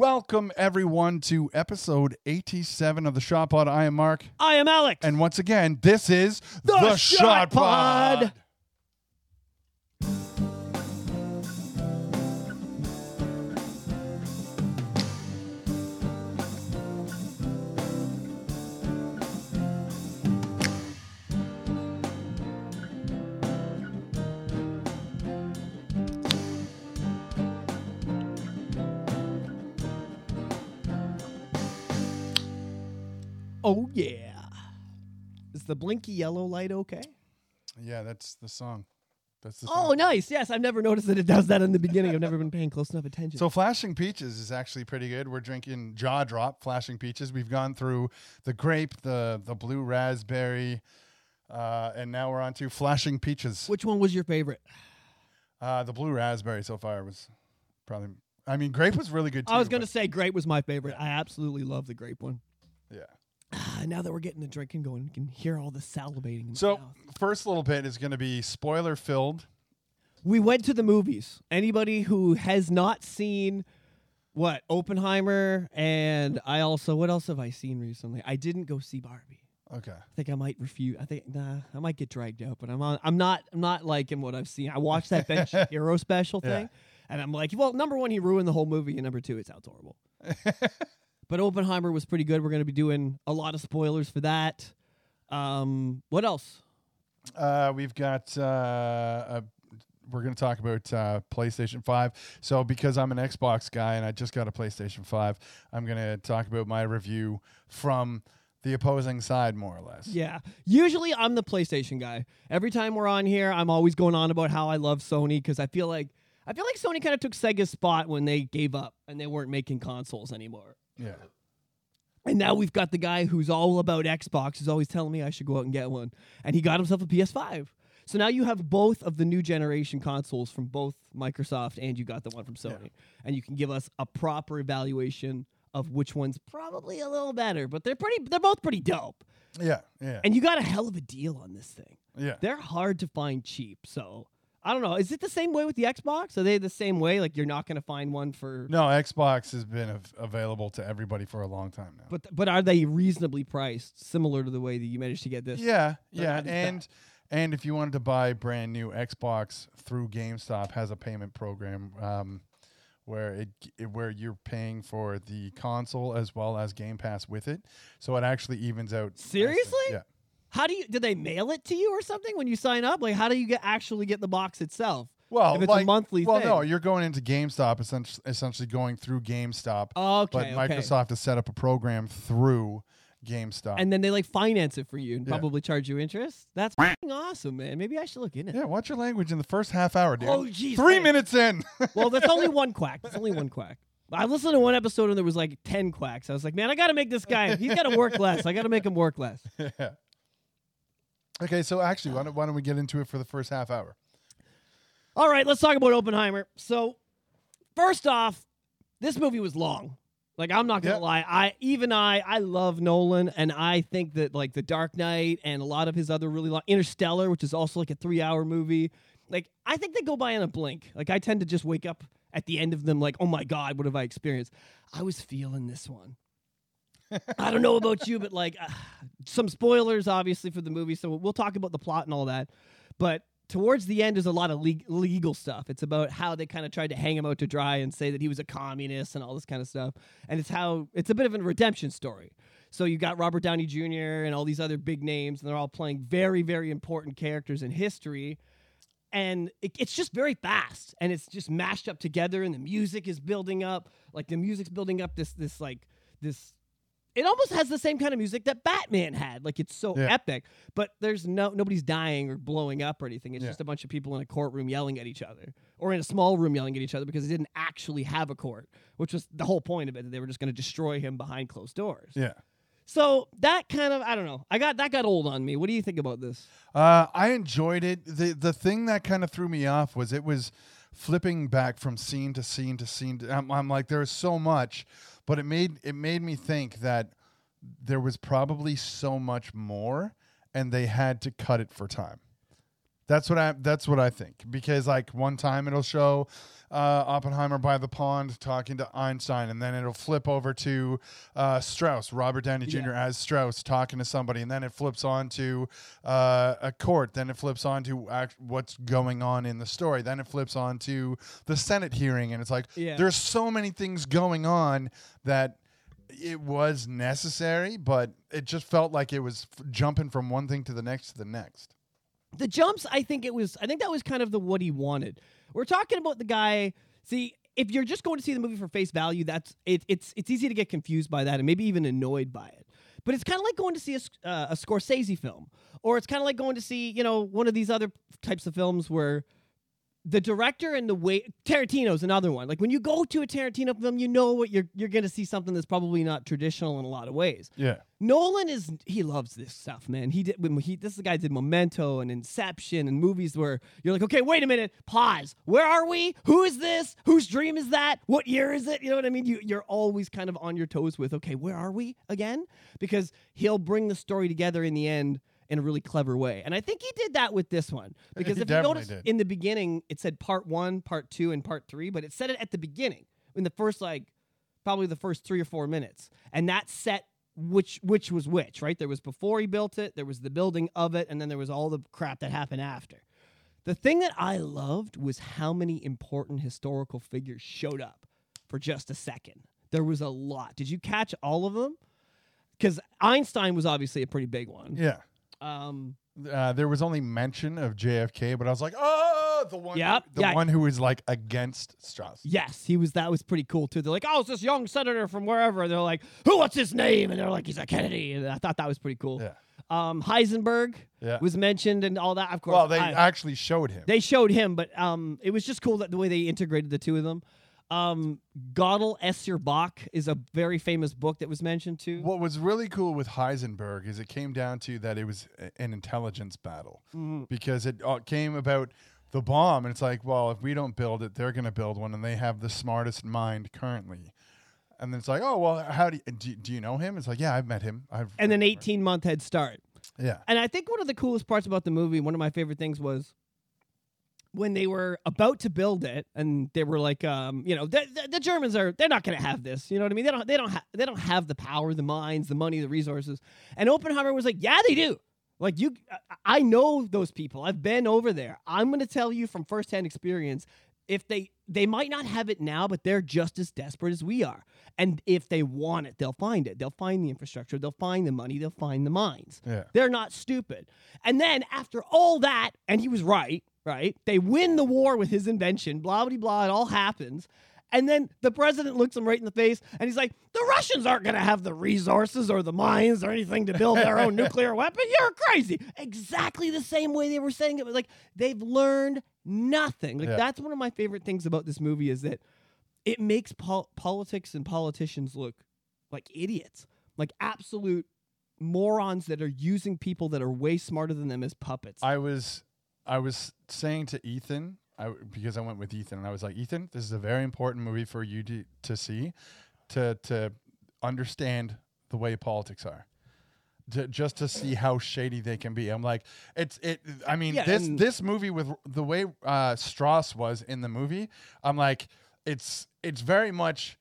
Welcome everyone to episode 87 of the Shot Pod. I am Mark, I am Alex. and once again, this is The Shot Pod. Oh yeah. Is the blinky yellow light okay? Yeah, that's the song. That's the Oh, song. nice. Yes, I've never noticed that it does that in the beginning. I've never been paying close enough attention. So Flashing Peaches is actually pretty good. We're drinking Jaw Drop Flashing Peaches. We've gone through the grape, the the blue raspberry, uh, and now we're on to Flashing Peaches. which one was your favorite? Uh, the blue raspberry so far was probably. I mean, grape was really good too. I was going to say grape was my favorite. I absolutely love the grape one. yeah. Ah, now that we're getting the drinking going, you can hear all the salivating. So mouth. first little bit is going to be spoiler filled. we went to the movies. Anybody who has not seen what Oppenheimer and I also what else have I seen recently? I didn't go see Barbie. Okay. I think I might refuse. I think nah, I might get dragged out, but I'm on, I'm not I'm not liking what I've seen. I watched that Ben Shapiro special Yeah. thing, and I'm like, well, number one, he ruined the whole movie, and number two, it sounds horrible. but Oppenheimer was pretty good. We're going to be doing a lot of spoilers for that. Um, what else? Uh, we've got. Uh, a, we're going to talk about uh, PlayStation Five. So because I'm an Xbox guy and I just got a PlayStation Five, I'm going to talk about my review from the opposing side, more or less. Yeah. Usually I'm the PlayStation guy. Every time we're on here, I'm always going on about how I love Sony because I feel like I feel like Sony kind of took Sega's spot when they gave up and they weren't making consoles anymore. Yeah. And now we've got the guy who's all about Xbox, is always telling me I should go out and get one. And he got himself a PS5. So now you have both of the new generation consoles from both Microsoft and you got the one from Sony. And you can give us a proper evaluation of which one's probably a little better, but they're pretty they're both pretty dope. Yeah. Yeah. And you got a hell of a deal on this thing. yeah. They're hard to find cheap. So I don't know. Is it the same way with the Xbox? Are they the same way? Like you're not going to find one for. No, Xbox has been av- available to everybody for a long time now. But but are they reasonably priced, similar to the way that you managed to get this? Yeah, They're yeah, not as and and if you wanted to buy brand new Xbox through GameStop has a payment program um, where it, it where you're paying for the console as well as Game Pass with it, so it actually evens out. nicely. Seriously? Yeah. How do you? do they mail it to you or something when you sign up? Like how do you get actually get the box itself? Well, If it's a like, monthly Well, no, you're going into GameStop, essentially, essentially going through GameStop, Okay. but okay. Microsoft has set up a program through GameStop. And then they like finance it for you and Yeah. probably charge you interest. That's awesome, man. Maybe I should look into it. yeah, watch your language in the first half hour, dude. Oh, jeez, Three thanks. minutes in. Well, that's only one quack. That's only one quack. I listened to one episode and there was like ten quacks. I was like, man, I got to make this guy. He's got to work less. I got to make him work less. yeah. Okay, so actually, why don't, why don't we get into it for the first half hour? All right, let's talk about Oppenheimer. So, first off, this movie was long. Like I'm not gonna Yeah. lie, I even I I love Nolan, and I think that like The Dark Knight and a lot of his other really long Interstellar, which is also like a three hour movie. Like I think they go by in a blink. Like I tend to just wake up at the end of them like, oh my god, what have I experienced? I was feeling this one. I don't know about you, but like uh, some spoilers, obviously, for the movie. So we'll talk about the plot and all that. But towards the end, there's a lot of le- legal stuff. It's about how they kind of tried to hang him out to dry and say that he was a communist and all this kind of stuff. And it's how it's a bit of a redemption story. So you got Robert Downey Jr. and all these other big names, and they're all playing very, very important characters in history. And it, it's just very fast, and it's just mashed up together, and the music is building up. Like the music's building up this, this like this it almost has the same kind of music that Batman had. Like it's so Yeah. epic, but there's no nobody's dying or blowing up or anything. It's Yeah. just a bunch of people in a courtroom yelling at each other, or in a small room yelling at each other because they didn't actually have a court, which was the whole point of it. That they were just going to destroy him behind closed doors. Yeah. So that kind of I don't know. I got that got old on me. What do you think about this? Uh, I enjoyed it. the The thing that kind of threw me off was it was flipping back from scene to scene to scene. To, I'm, I'm like, there's so much, but it made it made me think that there was probably so much more, and they had to cut it for time. That's what I. That's what I think. Because like one time it'll show uh, Oppenheimer by the pond talking to Einstein, and then it'll flip over to uh, Strauss, Robert Downey Jr. as Strauss talking to somebody, and then it flips on to uh, a court. Then it flips on to act- what's going on in the story. Then it flips on to the Senate hearing, and it's like Yeah. there's so many things going on that it was necessary, but it just felt like it was f- jumping from one thing to the next to the next. The jumps i think it was i think that was kind of the what he wanted. We're talking about the guy see if you're just going to see the movie for face value that's it, it's it's easy to get confused by that and maybe even annoyed by it. But it's kind of like going to see a, uh, a scorsese film or it's kind of like going to see you know one of these other types of films where the director and the way Tarantino's another one. Like when you go to a Tarantino film, you know what you're you're going to see something that's probably not traditional in a lot of ways. Yeah. Nolan is he loves this stuff, man. He did when he this guy did Memento and Inception and movies where you're like, okay, wait a minute, pause. Where are we? Who is this? Whose dream is that? What year is it? You know what I mean? You you're always kind of on your toes with, okay, where are we again? Because he'll bring the story together in the end in a really clever way. And I think he did that with this one. Because He if you notice did. in the beginning, it said part one, part two, and part three, but it said it at the beginning in the first like probably the first three or four minutes, and that set which which was which, right? There was before he built it, there was the building of it, and then there was all the crap that happened after. The thing that I loved was how many important historical figures showed up for just a second. There was a lot. Did you catch all of them? Because Einstein was obviously a pretty big one. Yeah. Um, Uh, there was only mention of JFK, but I was like, oh, the one, Yep, the yeah. one who was like against Strauss. Yes, he was. That was pretty cool too. They're like, "Oh, it's this young senator from wherever." And they're like, "Who? What's his name?" And they're like, "He's a Kennedy." And I thought that was pretty cool. Yeah. Um, Heisenberg Yeah. was mentioned and all that. Of course, Well, they I- actually showed him. they showed him, but um, it was just cool that the way they integrated the two of them. Um, Gödel Escher Bach is a very famous book that was mentioned too. what was really cool with Heisenberg is it came down to that it was a- an intelligence battle Mm-hmm. because it uh, came about the bomb, and it's like, well, if we don't build it, they're going to build one, and they have the smartest mind currently. And then it's like, oh well, how do you, do, you- do you know him? It's like, yeah, I've met him. I've and an 18 month head start. yeah, And I think one of the coolest parts about the movie, one of my favorite things was when they were about to build it and they were like um you know the, the, the germans are they're not going to have this you know what i mean? They don't they don't ha- they don't have the power the minds the money the resources. And oppenheimer was like yeah they do. Like you i know those people. I've been over there. I'm going to tell you from firsthand experience if they they might not have it now but they're just as desperate as we are and if they want it they'll find it they'll find the infrastructure they'll find the money they'll find the minds yeah. they're not stupid. And then after all that, and he was right, right? They win the war with his invention, blah, blah, blah. It all happens. And then the president looks him right in the face and he's like, the Russians aren't going to have the resources or the mines or anything to build their own nuclear weapon. You're crazy. Exactly the same way they were saying it. Like, they've learned nothing. Like, Yeah. that's one of my favorite things about this movie is that it makes pol- politics and politicians look like idiots, like absolute morons that are using people that are way smarter than them as puppets. I was I was saying to Ethan, I, because I went with Ethan, and I was like, Ethan, this is a very important movie for you to, to see, to to understand the way politics are. To, just to see how shady they can be. I'm like, it's it. I mean, Yeah, this and- this movie with the way uh, Strauss was in the movie. I'm like, it's it's very much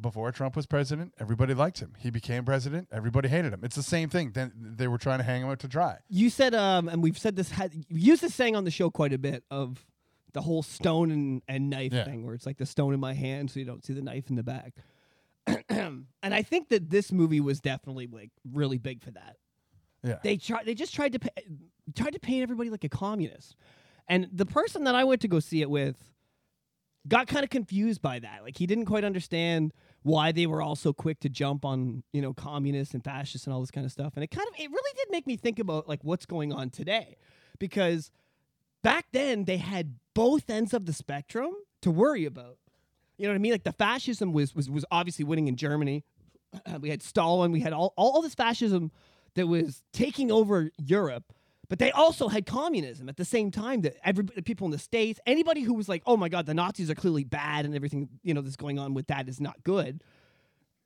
before Trump was president. Everybody liked him. He became president. Everybody hated him. It's the same thing. Then they were trying to hang him out to dry. you said, um, and we've said this, had used this saying on the show quite a bit of the whole stone and, and knife Yeah. thing, where it's like the stone in my hand, so you don't see the knife in the back. and I think that this movie was definitely like really big for that. Yeah. They tried. They just tried to tried to paint everybody like a communist, and the person that I went to go see it with got kind of confused by that. Like he didn't quite understand why they were all so quick to jump on you know communists and fascists and all this kind of stuff. And it kind of it really did make me think about like what's going on today, because back then they had both ends of the spectrum to worry about. You know what I mean? Like the fascism was was was obviously winning in Germany. we had Stalin. We had all all this fascism that was taking over Europe. But they also had communism at the same time. That every people in the states, anybody who was like, "Oh my God, the Nazis are clearly bad," and everything you know that's going on with that is not good.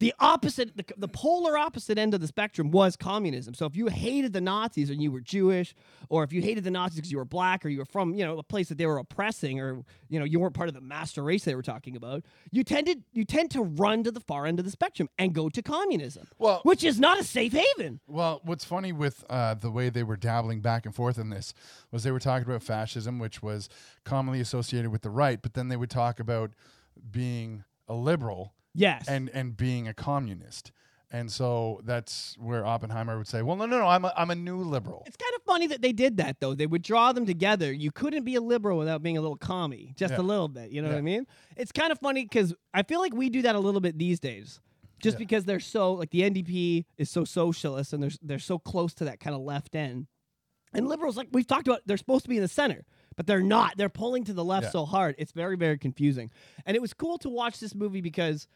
The opposite, the, the polar opposite end of the spectrum was communism. So if you hated the Nazis and you were Jewish, or if you hated the Nazis because you were black, or you were from you know a place that they were oppressing, or you know you weren't part of the master race they were talking about, you tended you tend to run to the far end of the spectrum and go to communism, Well- which is not a safe haven. Well, what's funny with uh, the way they were dabbling back and forth in this was they were talking about fascism, which was commonly associated with the right, but then they would talk about being a liberal Yes, and and being a communist. And so that's where Oppenheimer would say, "Well, no, no, no, I'm a, I'm a new liberal." It's kind of funny that they did that though. They would draw them together. You couldn't be a liberal without being a little commie, just Yeah. a little bit. You know what I mean? It's kind of funny because I feel like we do that a little bit these days, just Yeah. because they're so like the NDP is so socialist and they're they're so close to that kind of left end, and liberals like we've talked about they're supposed to be in the center. But they're not. They're pulling to the left Yeah. so hard. It's very, very confusing. And it was cool to watch this movie because,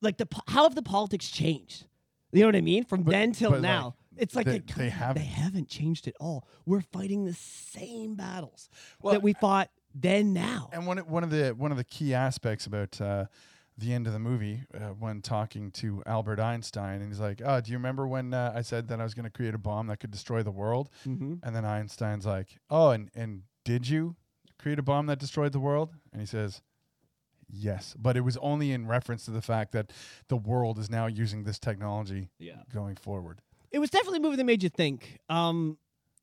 like, the how have the politics changed? You know what I mean? From But- then till but, like, now, it's like they- they, haven't. they haven't changed at all. We're fighting the same battles Well, that we fought then now. And one of- one of the one of the key aspects about uh, the end of the movie uh, when talking to Albert Einstein, and he's like, "Oh, do you remember when uh, I said that I was going to create a bomb that could destroy the world?" Mm-hmm. And then Einstein's like, "Oh, and and did you create a bomb that destroyed the world?" And he says, "Yes, but it was only in reference to the fact that the world is now using this technology Yeah, going forward." it was definitely a movie that made you think. Um,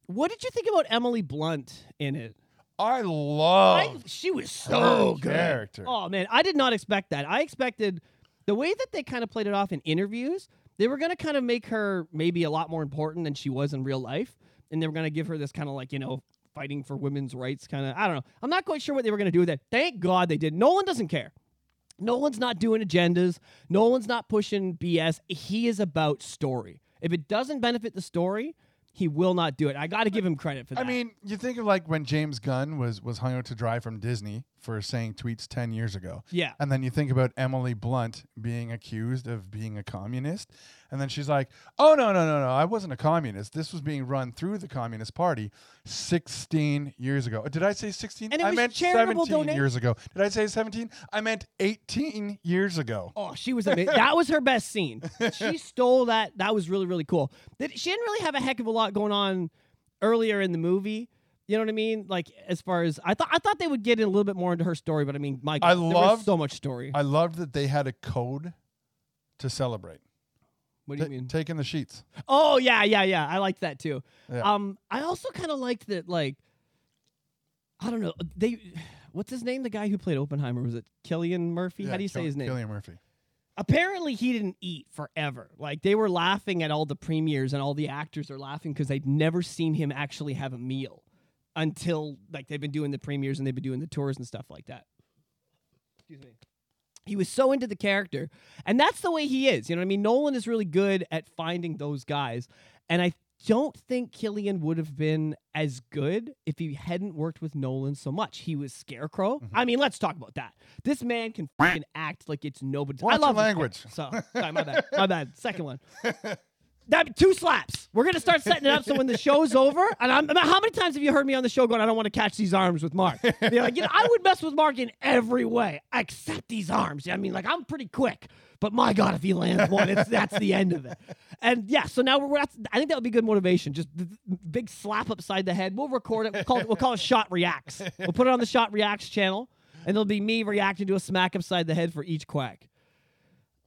what did you think about Emily Blunt in it? I love I, she was so good. character. Oh man, I did not expect that. I expected the way that they kind of played it off in interviews. They were going to kind of make her maybe a lot more important than she was in real life, and they were going to give her this kind of like you know fighting for women's rights kind of. I don't know. I'm not quite sure what they were going to do with that. Thank God they did. Nolan doesn't care. Nolan's not doing agendas. Nolan's not pushing BS. He is about story. If it doesn't benefit the story, he will not do it. I got to give him credit for that. I mean, you think of like when James Gunn was was hung out to dry from Disney for saying tweets ten years ago. yeah. And then you think about Emily Blunt being accused of being a communist. And then she's like, oh, no, no, no, no. I wasn't a communist. This was being run through the Communist Party 16 years ago. Did I say 16? And it I meant charitable 17 donation- years ago. Did I say 17? I meant 18 years ago. Oh, she was amazing. that was her best scene. She stole that. That was really, really cool. She didn't really have a heck of a lot going on earlier in the movie. You know what I mean? Like as far as I thought, I thought they would get in a little bit more into her story, but I mean, my I love so much story. I loved that they had a code to celebrate. What do you mean? Taking the sheets. Oh yeah, yeah, yeah. I liked that too. Yeah. Um, I also kind of liked that. Like, I don't know. They, what's his name? The guy who played Oppenheimer was it Killian Murphy? How do you say his name? Cillian Murphy. apparently he didn't eat forever. Like they were laughing at all the premieres and all the actors are laughing because they'd never seen him actually have a meal until like they've been doing the premieres and they've been doing the tours and stuff like that. Excuse me. He was so into the character. And that's the way he is. You know what I mean? Nolan is really good at finding those guys. And I don't think Cillian would have been as good if he hadn't worked with Nolan so much. He was Scarecrow. Mm-hmm. I mean, let's talk about that. This man can act like it's nobody. I love language. So, sorry, my bad. My bad. Second one. That two slaps. We're gonna start setting it up so when the show's over, and I'm how many times have you heard me on the show going, I don't want to catch these arms with Mark? You're like, you know, I would mess with Mark in every way except these arms. I mean, like I'm pretty quick, but my God, if he lands one, it's that's the end of it. And yeah, so now we're that's, I think that would be good motivation. Just big slap upside the head. We'll record it. We'll call it, we'll call it Shot Reacts. We'll put it on the Shot Reacts channel, and it'll be me reacting to a smack upside the head for each quack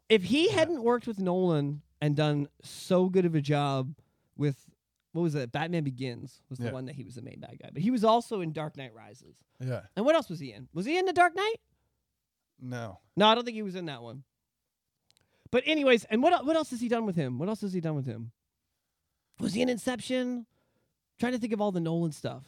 if he hadn't worked with Nolan and done so good of a job with what was it? Batman Begins was the Yeah. one that he was the main bad guy, but he was also in Dark Knight Rises. Yeah. And what else was he in? Was he in the Dark Knight? No. No, I don't think he was in that one. But anyways, and what what else has he done with him? What else has he done with him? Was he in Inception? trying to think of all the Nolan stuff.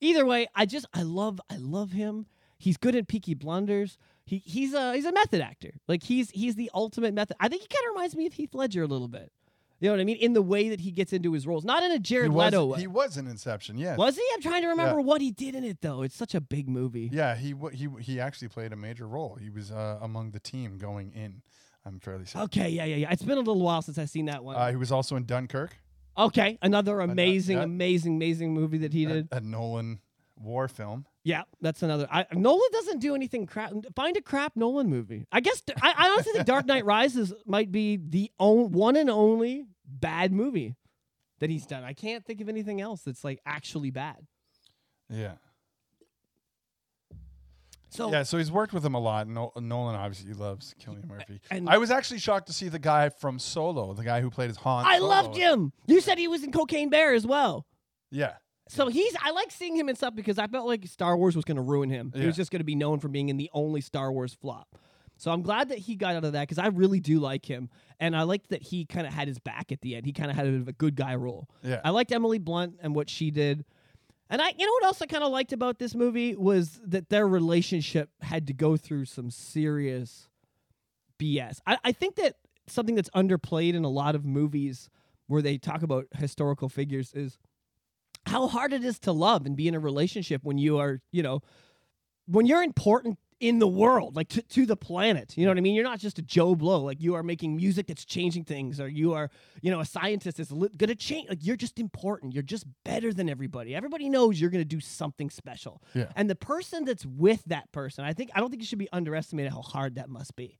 Either way, I just I love I love him. He's good at Peaky Blinders. He he's a he's a method actor. Like he's he's the ultimate method. I think he kind of reminds me of Heath Ledger a little bit. You know what I mean? In the way that he gets into his roles, not in a Jared he was, Leto way. He was in Inception, yes. was he? I'm trying to remember what he did in it though. It's such a big movie. Yeah, he he he actually played a major role. He was uh, among the team going in. I'm fairly certain. Okay, yeah, yeah, yeah. It's been a little while since I've seen that one. Uh, he was also in Dunkirk, Okay, another amazing, yeah. amazing, amazing movie that he a, did. a Nolan war film. Yeah, that's another. I, Nolan doesn't do anything crap. Find a crap Nolan movie. I guess I, I honestly think Dark Knight Rises might be the on, one and only bad movie that he's done. I can't think of anything else that's like actually bad. Yeah. So yeah, so he's worked with him a lot. No, Nolan obviously loves Cillian Murphy. and- I was actually shocked to see the guy from Solo, the guy who played his Han. I Solo. loved him. You said he was in Cocaine Bear as well. Yeah, So he's I like seeing him in stuff because I felt like Star Wars was going to ruin him. He Yeah. was just going to be known for being in the only Star Wars flop. So I'm glad that he got out of that because I really do like him, and I liked that he kind of had his back at the end. He kind of had a bit of a good guy role. yeah. I liked Emily Blunt and what she did, and I you know what else I kind of liked about this movie was that their relationship had to go through some serious BS. I, I think that something that's underplayed in a lot of movies where they talk about historical figures is how hard it is to love and be in a relationship when you are, you know, when you're important in the world, like to, to the planet. You know what I mean? You're not just a Joe Blow. Like you are making music that's changing things, or you are, you know, a scientist that's li- going to change. Like you're just important. You're just better than everybody. Everybody knows you're going to do something special. Yeah. And the person that's with that person, I think, I don't think it should be underestimated how hard that must be.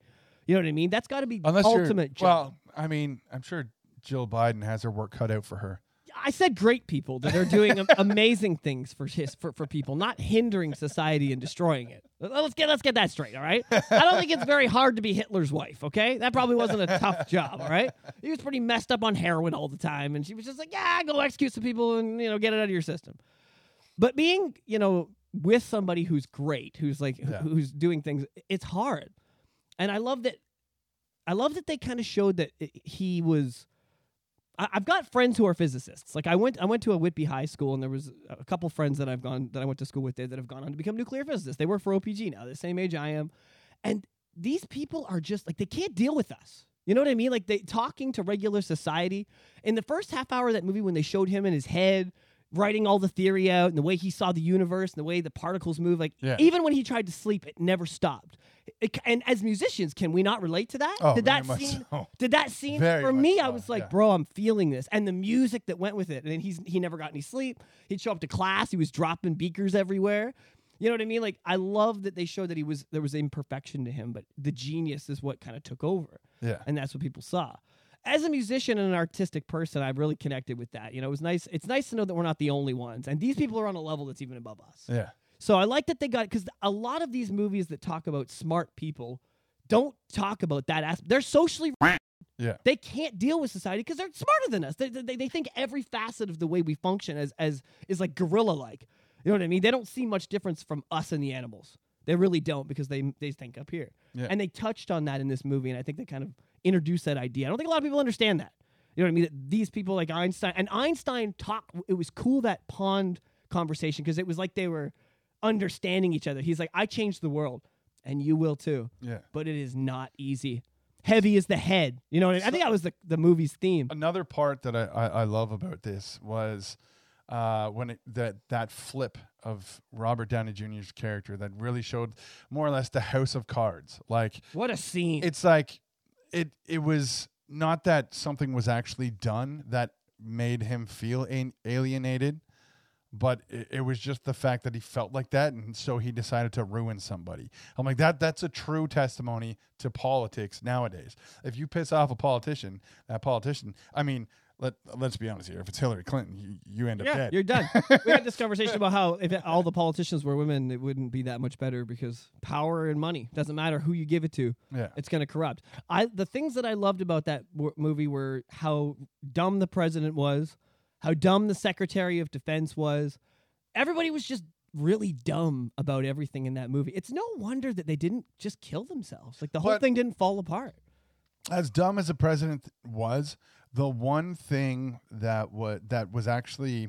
You know what I mean? That's got to be Unless ultimate well, I mean, I'm sure Jill Biden has her work cut out for her. I said great people that are doing amazing things for his for, for people, not hindering society and destroying it. Let's get let's get that straight, all right? I don't think it's very hard to be Hitler's wife, okay? That probably wasn't a tough job, all right? He was pretty messed up on heroin all the time, and she was just like, yeah, go execute some people and you know get it out of your system. But being you know with somebody who's great, who's like Yeah. who's doing things, it's hard, and I love that. I love that they kind of showed that he was. I- I've got friends who are physicists. Like I went, I went to a Whitby High School, and there was a couple friends that I've gone that I went to school with there that have gone on to become nuclear physicists. They work for OPG now, the same age I am, and these people are just like they can't deal with us. You know what I mean? Like they talking to regular society. In the first half hour of that movie, when they showed him in his head writing all the theory out and the way he saw the universe and the way the particles move, like Yeah. even when he tried to sleep, it never stopped. It- and as musicians, can we not relate to that? Oh, Did that scene? so. Did that scene Very for me? I was like, yeah. bro, I'm feeling this, and the music that went with it. And he's he never got any sleep. He'd show up to class. He was dropping beakers everywhere. You know what I mean? Like I love that they showed that he was there was imperfection to him, but the genius is what kind of took over, Yeah. and that's what people saw. As a musician and an artistic person, I've really connected with that. You know, it was nice. It's nice to know that we're not the only ones, and these people are on a level that's even above us. Yeah. So I like that they got because a lot of these movies that talk about smart people don't talk about that aspect. They're socially Yeah. they can't deal with society because they're smarter than us. They, they, they think every facet of the way we function as as is like gorilla like. You know what I mean? They don't see much difference from us and the animals. They really don't because they they think up here. Yeah. And they touched on that in this movie, and I think they kind of introduced that idea. I don't think a lot of people understand that. You know what I mean? That these people like Einstein and Einstein talk. It was cool that pond conversation because it was like they were understanding each other. He's like, "I changed the world, and you will too." Yeah. But it is not easy. Heavy is the head. You know what I, mean? I think that was the the movie's theme. Another part that I, I, I love about this was uh, when it, that that flip of Robert Downey Jr.'s character that really showed more or less the House of Cards. Like What a scene! it's like it it was not that something was actually done that made him feel alienated but it, it was just the fact that he felt like that and so he decided to ruin somebody i'm like that that's a true testimony to politics nowadays if you piss off a politician that politician i mean let, let's be honest here if it's hillary clinton you, you end up yeah, dead you're done. we had this conversation about how if it- all the politicians were women, it wouldn't be that much better because power and money doesn't matter who you give it to. yeah it's going to corrupt. I the things that I loved about that w- movie were how dumb the president was, how dumb the secretary of defense was. Everybody was just really dumb about everything in that movie. It's no wonder that they didn't just kill themselves. Like the whole But- thing didn't fall apart. as dumb as the president was, the one thing that was that was actually,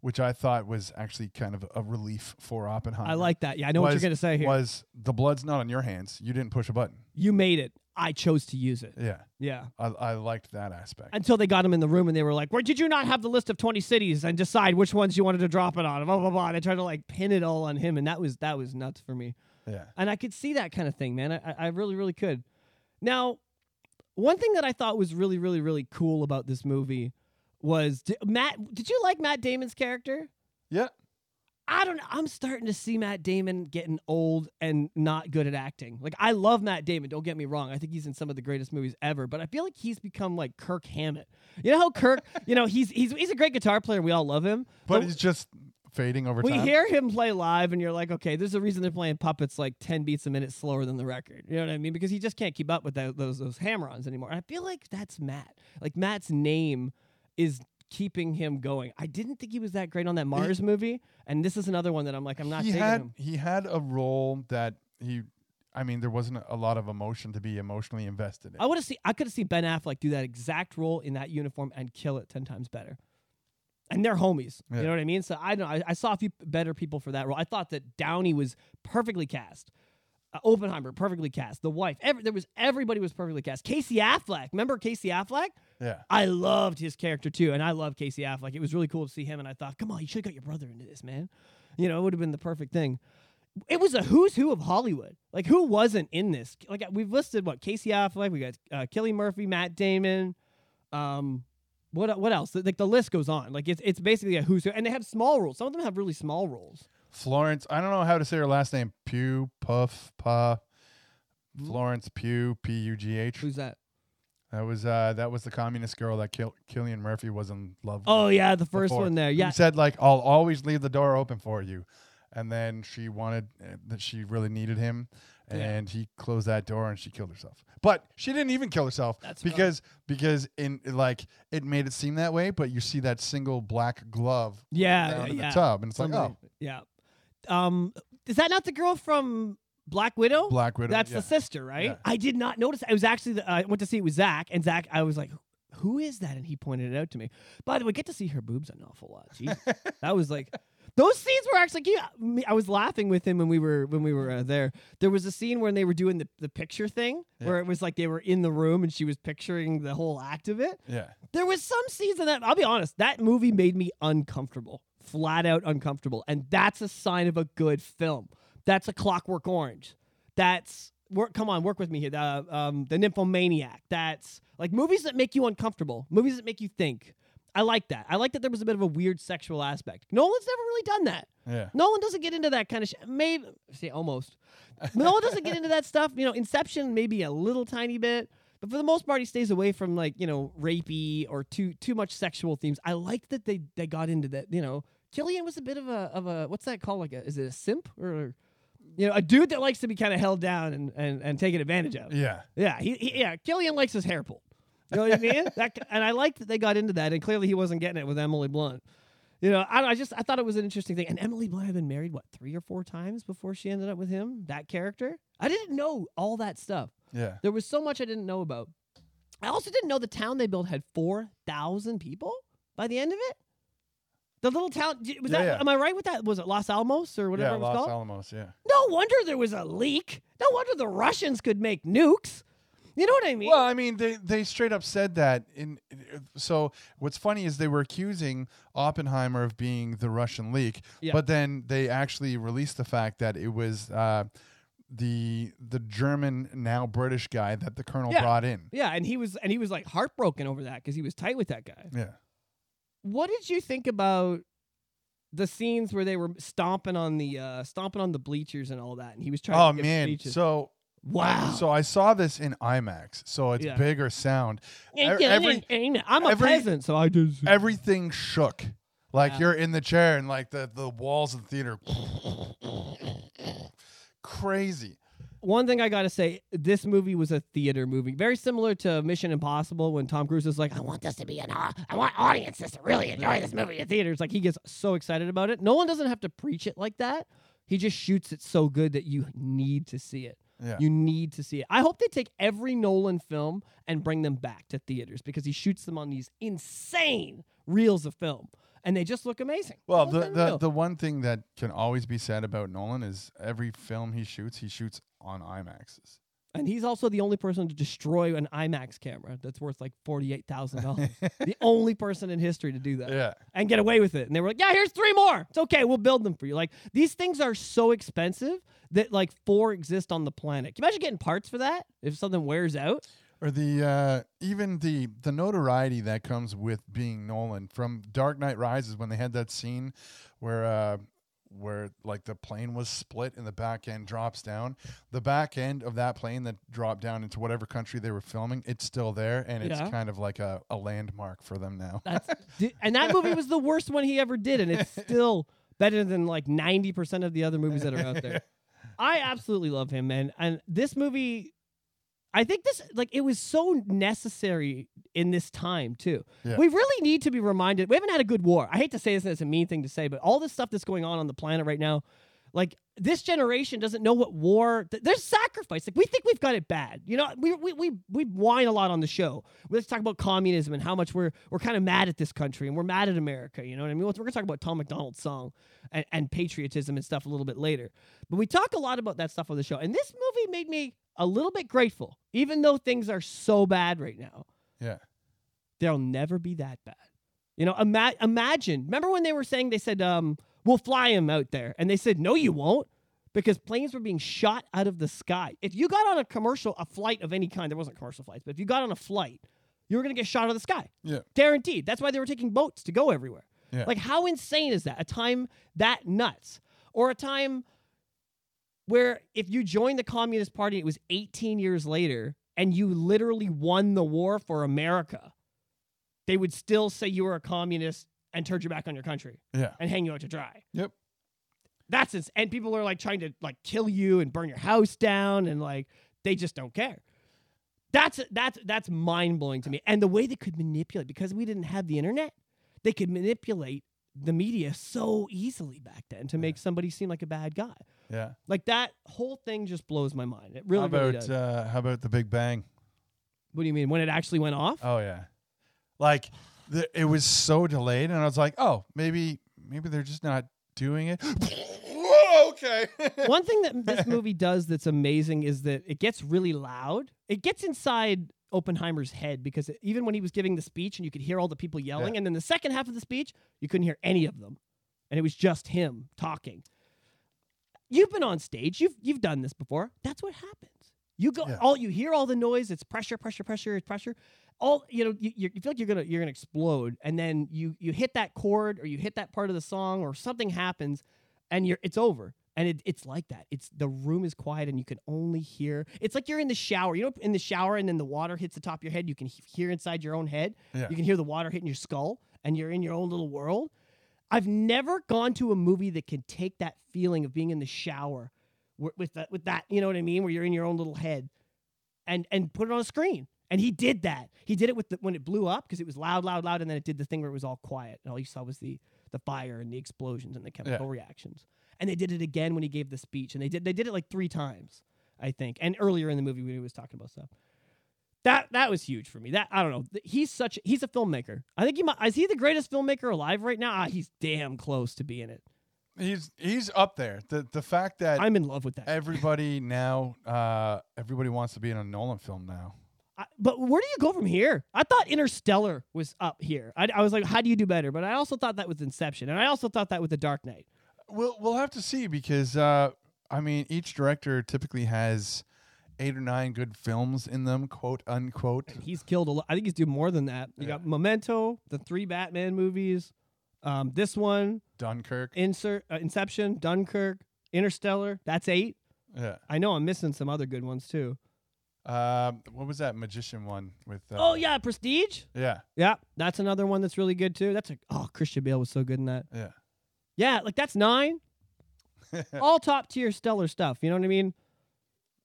which I thought was actually kind of a relief for Oppenheimer. I like that. Yeah, I know what you're going to say here. Was the blood's not on your hands? You didn't push a button. you made it. I chose to use it. Yeah, Yeah. I, I liked that aspect. Until they got him in the room and they were like, "Where did you not have the list of 20 cities and decide which ones you wanted to drop it on?" Blah blah blah. And they tried to like pin it all on him, and that was that was nuts for me. yeah, and I could see that kind of thing, man. I, I- I really, really could. Now, one thing that I thought was really, really, really cool about this movie was di- Matt. Did you like Matt Damon's character? yeah, I don't know. I'm starting to see Matt Damon getting old and not good at acting. Like I love Matt Damon, don't get me wrong. I think he's in some of the greatest movies ever, but I feel like he's become like Kirk Hammett. You know how Kirk, you know, he's he's he's a great guitar player, we all love him. But he's just fading over time. We hear him play live and you're like, okay, there's a reason they're playing puppets like 10 beats a minute slower than the record. You know what I mean? Because he just can't keep up with that, those those hammer-ons anymore. And I feel like that's Matt. Like Matt's name is keeping him going. I didn't think he was that great on that Mars movie, and this is another one that I'm like, I'm not he taking had him. he had a role that he I mean there wasn't a lot of emotion to be emotionally invested in. I would have seen I could have seen Ben Affleck do that exact role in that uniform and kill it 10 times better. And they're homies. Yeah. You know what I mean? So I don't know. I, I saw a few better people for that role. I thought that Downey was perfectly cast. Uh, Oppenheimer perfectly cast. The wife, every, there was everybody was perfectly cast. Casey Affleck, remember Casey Affleck? Yeah. I loved his character too, and I love Casey Affleck. It was really cool to see him, and I thought, come on, you should have got your brother into this, man. You know, it would have been the perfect thing. It was a who's who of Hollywood. Like, who wasn't in this? Like, we've listed what Casey Affleck, we got uh, Cillian Murphy, Matt Damon. Um, what what else? Like the list goes on. Like it's it's basically a who's who, and they have small roles. Some of them have really small roles. Florence, I don't know how to say her last name. Pew Puff, Pa. Florence Pugh, P U G H. Who's that? That was uh that was the communist girl that Kill- Cillian Murphy was in love with. Oh yeah, the first before, one there. who Yeah, said like I'll always leave the door open for you, and then she wanted uh, that she really needed him, Yeah. and he closed that door and she killed herself. But she didn't even kill herself That's because because in like it made it seem that way. But you see that single black glove yeah, down in yeah. the tub, and it's like Somebody- oh, yeah. Um, is that not the girl from Black Widow? Black Widow. That's yeah. the sister, right? Yeah. I did not notice. It was actually the, I went to see it with Zach, and Zach, I was like, "Who is that?" And he pointed it out to me. By the way, get to see her boobs an awful lot. Jeez. that was like. Those scenes were actually. Yeah, me- I was laughing with him when we were when we were uh, there. There was a scene when they were doing the, the picture thing, where it was like they were in the room and she was picturing the whole act of it. yeah. There was some scenes in that. I'll be honest. That movie made me uncomfortable, flat out uncomfortable, and that's a sign of a good film. That's a Clockwork Orange. That's work. Come on, work with me here. The, um, the Nymphomaniac. That's like movies that make you uncomfortable. Movies that make you think. I like that. I like that there was a bit of a weird sexual aspect. Nolan's never really done that. Yeah. Nolan doesn't get into that kind of shit. Maybe see almost. Nolan doesn't get into that stuff. You know, Inception maybe a little tiny bit, but for the most part, he stays away from like you know rapey or too too much sexual themes. I like that they they got into that. You know, Cillian was a bit of a of a what's that called? Like a is it a simp or you know a dude that likes to be kind of held down and, and and taken advantage of. Yeah. Yeah, he, he yeah, Cillian likes his hair pulled. You know what I mean? That, and I liked that they got into that, and clearly he wasn't getting it with Emily Blunt. You know, I, I just I thought it was an interesting thing. And Emily Blunt had been married what three or four times before she ended up with him. That character, I didn't know all that stuff. Yeah. There was so much I didn't know about. I also didn't know the town they built had four thousand people by the end of it. The little town was Yeah, that? yeah. Am I right with that? Was it Los Alamos or whatever yeah. it was called? Los called? Alamos. Yeah. No wonder there was a leak. No wonder the Russians could make nukes. You know what I mean? Well, I mean, they they straight up said that. In so, what's funny is they were accusing Oppenheimer of being the Russian leak, Yeah. but then they actually released the fact that it was uh, the the German now British guy that the colonel Yeah. brought in. yeah, and he was and he was like heartbroken over that because he was tight with that guy. Yeah. What did you think about the scenes where they were stomping on the uh stomping on the bleachers and all that, and he was trying Oh to give man. speeches? So wow. so I saw this in IMAX, so it's Yeah. bigger sound. Yeah, every- yeah, yeah. I'm a every- peasant, so I just Everything shook. Like Yeah. you're in the chair and like the the walls of the theater. Crazy. One thing I gotta say, this movie was a theater movie, very similar to Mission Impossible when Tom Cruise is like, "I want this to be an, au- I want audiences to really enjoy this movie in theaters." Like he gets so excited about it. Nolan doesn't have to preach it like that. He just shoots it so good that you need to see it. Yeah. You need to see it. I hope they take every Nolan film and bring them back to theaters because he shoots them on these insane reels of film, and they just look amazing. Well, the, the, the one thing that can always be said about Nolan is every film he shoots, he shoots on IMAXs. And he's also the only person to destroy an IMAX camera that's worth like forty-eight thousand dollars. the only person in history to do that Yeah. and get away with it. And they were like, "Yeah, here's three more. It's okay. We'll build them for you." Like these things are so expensive that like four exist on the planet. Can you imagine getting parts for that if something wears out? Or the uh, even the the notoriety that comes with being Nolan from Dark Knight Rises when they had that scene where uh, where like the plane was split and the back end drops down. The back end of that plane that dropped down into whatever country they were filming, it's still there and it's Yeah. kind of like a, a landmark for them now. That's di- and that movie was the worst one he ever did, and it's still better than like ninety percent of the other movies that are out there. I absolutely love him, man. And this movie, I think this like it was so necessary in this time too. Yeah. We really need to be reminded. We haven't had a good war. I hate to say this, and it's a mean thing to say, but all this stuff that's going on on the planet right now, like this generation doesn't know what war. th- There's sacrifice. Like we think we've got it bad. You know, we we we we whine a lot on the show. Let's talk about communism and how much we're we're kind of mad at this country and we're mad at America. You know what I mean? We're gonna talk about Tom MacDonald's song and, and patriotism and stuff a little bit later. But we talk a lot about that stuff on the show. And this movie made me a little bit grateful, even though things are so bad right now yeah. they'll never be that bad. You know, ima- imagine. Remember when they were saying they said, um, "We'll fly him out there," and they said, "No, you won't," because planes were being shot out of the sky. If you got on a commercial, a flight of any kind, there wasn't commercial flights, but if you got on a flight, you were going to get shot out of the sky, Yeah. guaranteed. That's why they were taking boats to go everywhere. Yeah. Like, how insane is that? A time that nuts, or a time where if you joined the Communist Party, it was 18 years later, and you literally won the war for America, they would still say you were a communist and turn your back on your country Yeah. and hang you out to dry. Yep. That's ins- and people are like trying to like kill you and burn your house down and like they just don't care. That's that's that's mind blowing to me. And the way they could manipulate because we didn't have the internet, they could manipulate the media so easily back then to make somebody seem like a bad guy. Yeah. Like that whole thing just blows my mind. It really, how really about does. uh, how about the Big Bang? what do you mean when it actually went off? Oh yeah, like the, it was so delayed, and I was like, oh, maybe maybe they're just not doing it. Okay. One thing that this movie does that's amazing is that it gets really loud. It gets inside Oppenheimer's head because it- even when he was giving the speech and you could hear all the people yelling, Yeah. and then the second half of the speech, you couldn't hear any of them. And it was just him talking. You've been on stage, you've you've done this before. That's what happens. You go Yeah. all you hear all the noise, it's pressure, pressure, pressure, it's pressure. All you know, you, you feel like you're gonna you're gonna explode, and then you you hit that chord or you hit that part of the song or something happens, and you're it's over. And it, it's like that. It's the room is quiet and you can only hear. It's like you're in the shower. You know, in the shower and then the water hits the top of your head. You can he- hear inside your own head. Yeah. You can hear the water hitting your skull, and you're in your own little world. I've never gone to a movie that can take that feeling of being in the shower wi- with that, with that, you know what I mean, where you're in your own little head, and and put it on a screen. And he did that. He did it with the, when it blew up because it was loud, loud, loud, and then it did the thing where it was all quiet, and all you saw was the the fire and the explosions and the chemical reactions. And they did it again when he gave the speech, and they did they did it like three times, I think, and earlier in the movie when he was talking about stuff. That that was huge for me. That I don't know. He's such he's a filmmaker. I think he might is he the greatest filmmaker alive right now? Ah, he's damn close to being it. he's he's up there. The the fact that I'm in love with that. everybody now uh, everybody wants to be in a Nolan film now. I, but where do you go from here? I thought Interstellar was up here. I, I was like, how do you do better? But I also thought that with Inception, and I also thought that with The Dark Knight. We'll we'll have to see because uh, I mean each director typically has eight or nine good films in them, quote unquote. He's killed a lot. I think he's doing more than that. You Yeah. got Memento, the three Batman movies, um, this one, Dunkirk. Insert, uh, Inception, Dunkirk, Interstellar. That's eight. Yeah. I know I'm missing some other good ones too. Um, what was that magician one with? Uh, Oh yeah, Prestige. yeah, Yeah, that's another one that's really good too. That's a oh Christian Bale was so good in that. yeah. Yeah, like that's nine. All top tier stellar stuff. You know what I mean?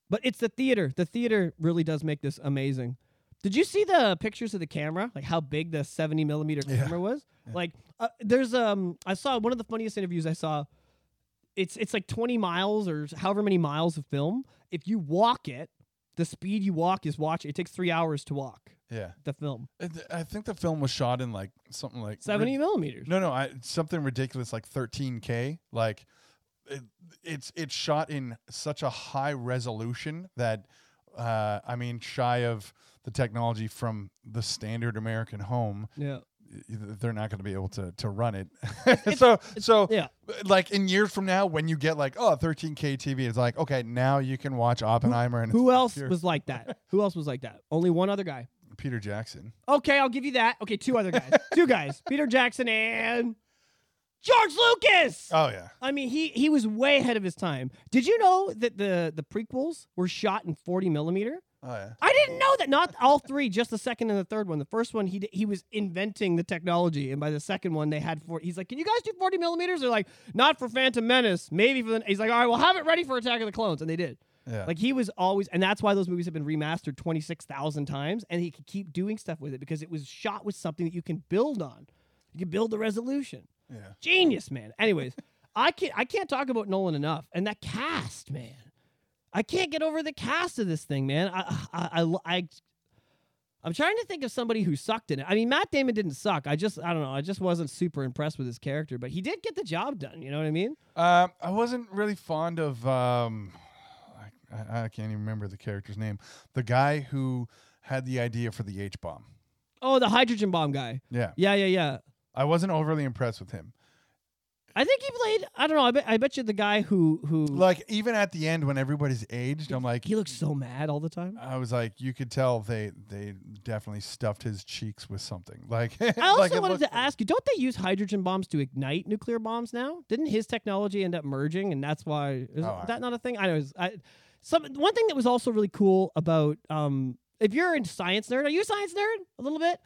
But it's the theater. The theater really does make this amazing. Did you see the pictures of the camera? Like how big the 70 millimeter Yeah. camera was? Yeah. Like uh, there's um I saw one of the funniest interviews I saw. It's it's like 20 miles or however many miles of film. If you walk it, the speed you walk is watch. It takes three hours to walk Yeah, the film. I th- I think the film was shot in like something like 70 rid- millimeters. no, no, I, something ridiculous like 13k. Like it, it's it's shot in such a high resolution that uh, I mean, shy of the technology from the standard American home, Yeah. They're not going to be able to to run it. so so Yeah. like in years from now, when you get like oh 13k TV, it's like okay, now you can watch Oppenheimer and Who else was like that? Who else was like that? Only one other guy. Peter Jackson. Okay, I'll give you that. Okay, two other guys. two guys. Peter Jackson and George Lucas. Oh yeah. I mean, he he was way ahead of his time. Did you know that the the prequels were shot in 40 millimeter? Oh yeah. I didn't know that. Not all three, just the second and the third one. The first one, he he was inventing the technology, and by the second one, they had four. He's like, "Can you guys do 40 millimeters?" They're like, "Not for Phantom Menace, maybe for the." He's like, "All right, we'll have it ready for Attack of the Clones," and they did. Yeah. Like he was always, and that's why those movies have been remastered 26,000 times, and he could keep doing stuff with it because it was shot with something that you can build on. You can build the resolution. yeah. Genius, man. Anyways, I can't I can't talk about Nolan enough, and that cast, man. I can't get over the cast of this thing, man. I I I, I I'm trying to think of somebody who sucked in it. I mean, Matt Damon didn't suck. I just I don't know. I just wasn't super impressed with his character, but he did get the job done. You know what I mean? Um, I wasn't really fond of. Um, I, I can't even remember the character's name. The guy who had the idea for the H bomb. Oh, the hydrogen bomb guy. Yeah, Yeah, yeah, yeah. I wasn't overly impressed with him. I think he played. I don't know. I bet. I bet you the guy who who Like even at the end when everybody's aged, I'm like, he looks so mad all the time. I was like, you could tell they they definitely stuffed his cheeks with something. Like I also like it wanted looked- to ask you: Don't they use hydrogen bombs to ignite nuclear bombs now? Didn't his technology end up merging, and that's why is Oh, I- that not a thing? I know. it's- I, some one thing that was also really cool about um, if you're a science nerd, are you a science nerd? A little bit.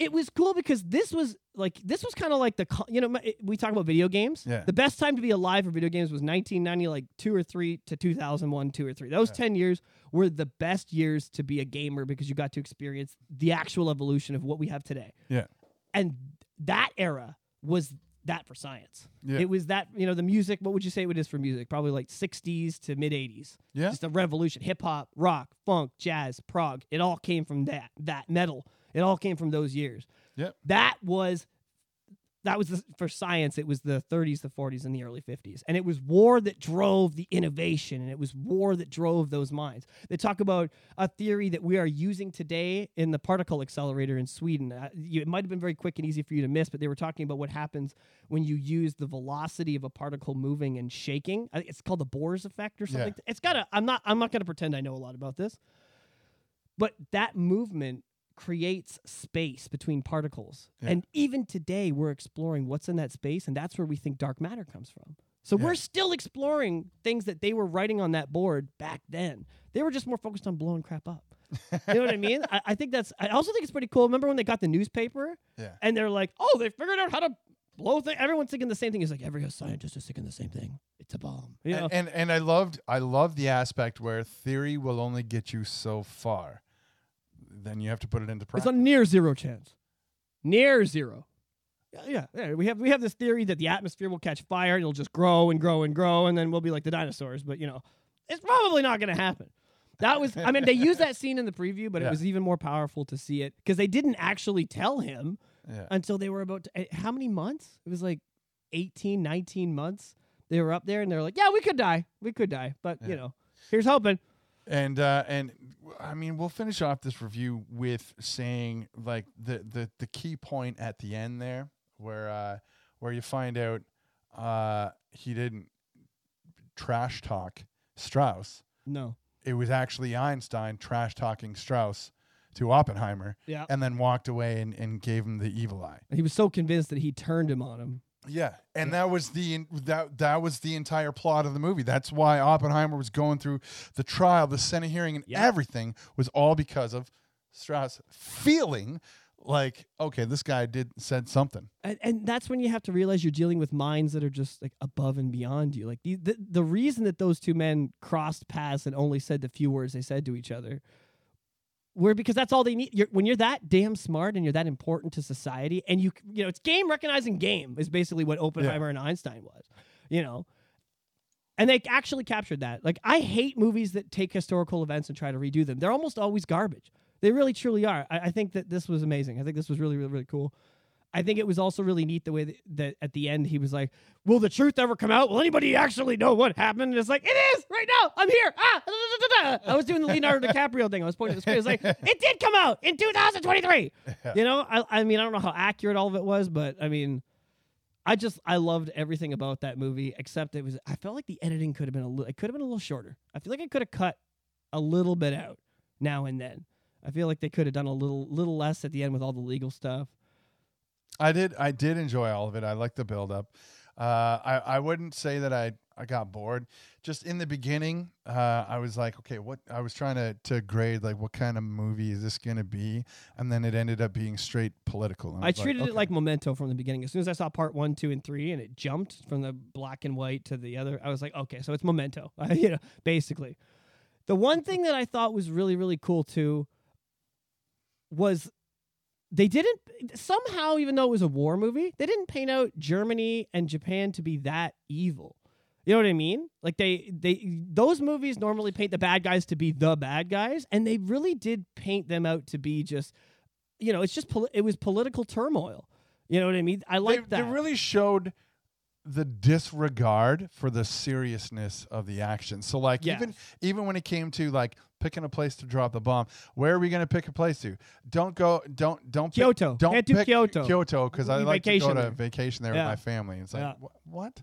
It was cool because this was like this was kind of like the you know we talk about video games. Yeah. The best time to be alive for video games was 1990, like two or three to 2001, two or three. Those Yeah. ten years were the best years to be a gamer because you got to experience the actual evolution of what we have today Yeah, and that era was that for science. Yeah. It was that you know the music. What would you say it is for music? Probably like '60s to mid '80s. yeah, Just a revolution. Hip hop, rock, funk, jazz, prog. It all came from that. That metal. It all came from those years. Yep. That was. That was the, for science. It was the 30s, the 40s, and the early 50s, and it was war that drove the innovation, and it was war that drove those minds. They talk about a theory that we are using today in the particle accelerator in Sweden. Uh, you, it might have been very quick and easy for you to miss, but they were talking about what happens when you use the velocity of a particle moving and shaking. I It's called the Bohr's effect or Yeah. something. It's got a. I'm not. I'm not going to pretend I know a lot about this, but that movement creates space between particles. Yeah. And even today, we're exploring what's in that space, and that's where we think dark matter comes from. So Yeah. we're still exploring things that they were writing on that board back then. They were just more focused on blowing crap up. you know what I mean? I, I think that's. I also think it's pretty cool. Remember when they got the newspaper yeah. and they're like, "Oh, they figured out how to blow things." Everyone's thinking the same thing. It's like every scientist is thinking the same thing. It's a bomb. You know? And, and and I loved I loved the aspect where theory will only get you so far. Then you have to put it into practice. It's a near zero chance. Near zero. Yeah, yeah. We have we have this theory that the atmosphere will catch fire, it'll just grow and grow and grow, and then we'll be like the dinosaurs. But you know, it's probably not going to happen. That was, I mean, they used that scene in the preview, but Yeah. it was even more powerful to see it because they didn't actually tell him yeah. until they were about to, eh, how many months? It was like 18, 19 months. They were up there and they're like, yeah, we could die, we could die, but you know, here's hoping. And uh, and I mean, we'll finish off this review with saying like the the the key point at the end there, where uh, where you find out uh, he didn't trash talk Strauss. No, It was actually Einstein trash talking Strauss to Oppenheimer, yeah. and then walked away and, and gave him the evil eye. He was so convinced that he turned him on him. Yeah, and that was the that that was the entire plot of the movie. That's why Oppenheimer was going through the trial, the Senate hearing, and Yeah. everything was all because of Strauss feeling like, okay, this guy did said something. and, and that's when you have to realize you're dealing with minds that are just like above and beyond you. Like the, the the reason that those two men crossed paths and only said the few words they said to each other were because that's all they need. You're, when you're that damn smart and you're that important to society, and you you know it's game recognizing game is basically what Oppenheimer and Einstein was. You know. And they actually captured that. Like, I hate movies that take historical events and try to redo them. They're almost always garbage. They really, truly are. I, I think that this was amazing. I think this was really, really, really cool. I think it was also really neat the way that, that at the end he was like, "Will the truth ever come out? Will anybody actually know what happened?" And it's like, "It is right now. I'm here." Ah, da, da, da. I was doing the Leonardo DiCaprio thing. I was pointing at the screen. It's like, "It did come out in 2023." You know, I, I mean, I don't know how accurate all of it was, but I mean, I just I loved everything about that movie except it was. I felt like the editing could have been a little. It could have been a little shorter. I feel like I could have cut a little bit out now and then. I feel like they could have done a little little less at the end with all the legal stuff. I did I did enjoy all of it. I liked the build up. Uh, I I wouldn't say that I I got bored. Just in the beginning, uh, I was like, okay, what? I was trying to to grade like what kind of movie is this gonna be, and then it ended up being straight political. and I was like, treated it okay. like Memento from the beginning. As soon as I saw part one, two, and three, and it jumped from the black and white to the other, I was like, okay, so it's Memento. you know, basically. The one thing that I thought was really, really cool too was they didn't somehow, even though it was a war movie, they didn't paint out Germany and Japan to be that evil. You know what I mean? Like they they those movies normally paint the bad guys to be the bad guys, and they really did paint them out to be just, you know, it's just poli- it was political turmoil. You know what I mean? I like they, that. They really showed the disregard for the seriousness of the action. So like Yes. even even when it came to like picking a place to drop the bomb, where are we going to pick a place to? Don't go don't don't pick- Kyoto. don't do pick Kyoto. Kyoto cuz I like to go vacation to there. vacation there Yeah. with my family. It's like Yeah. wh- what?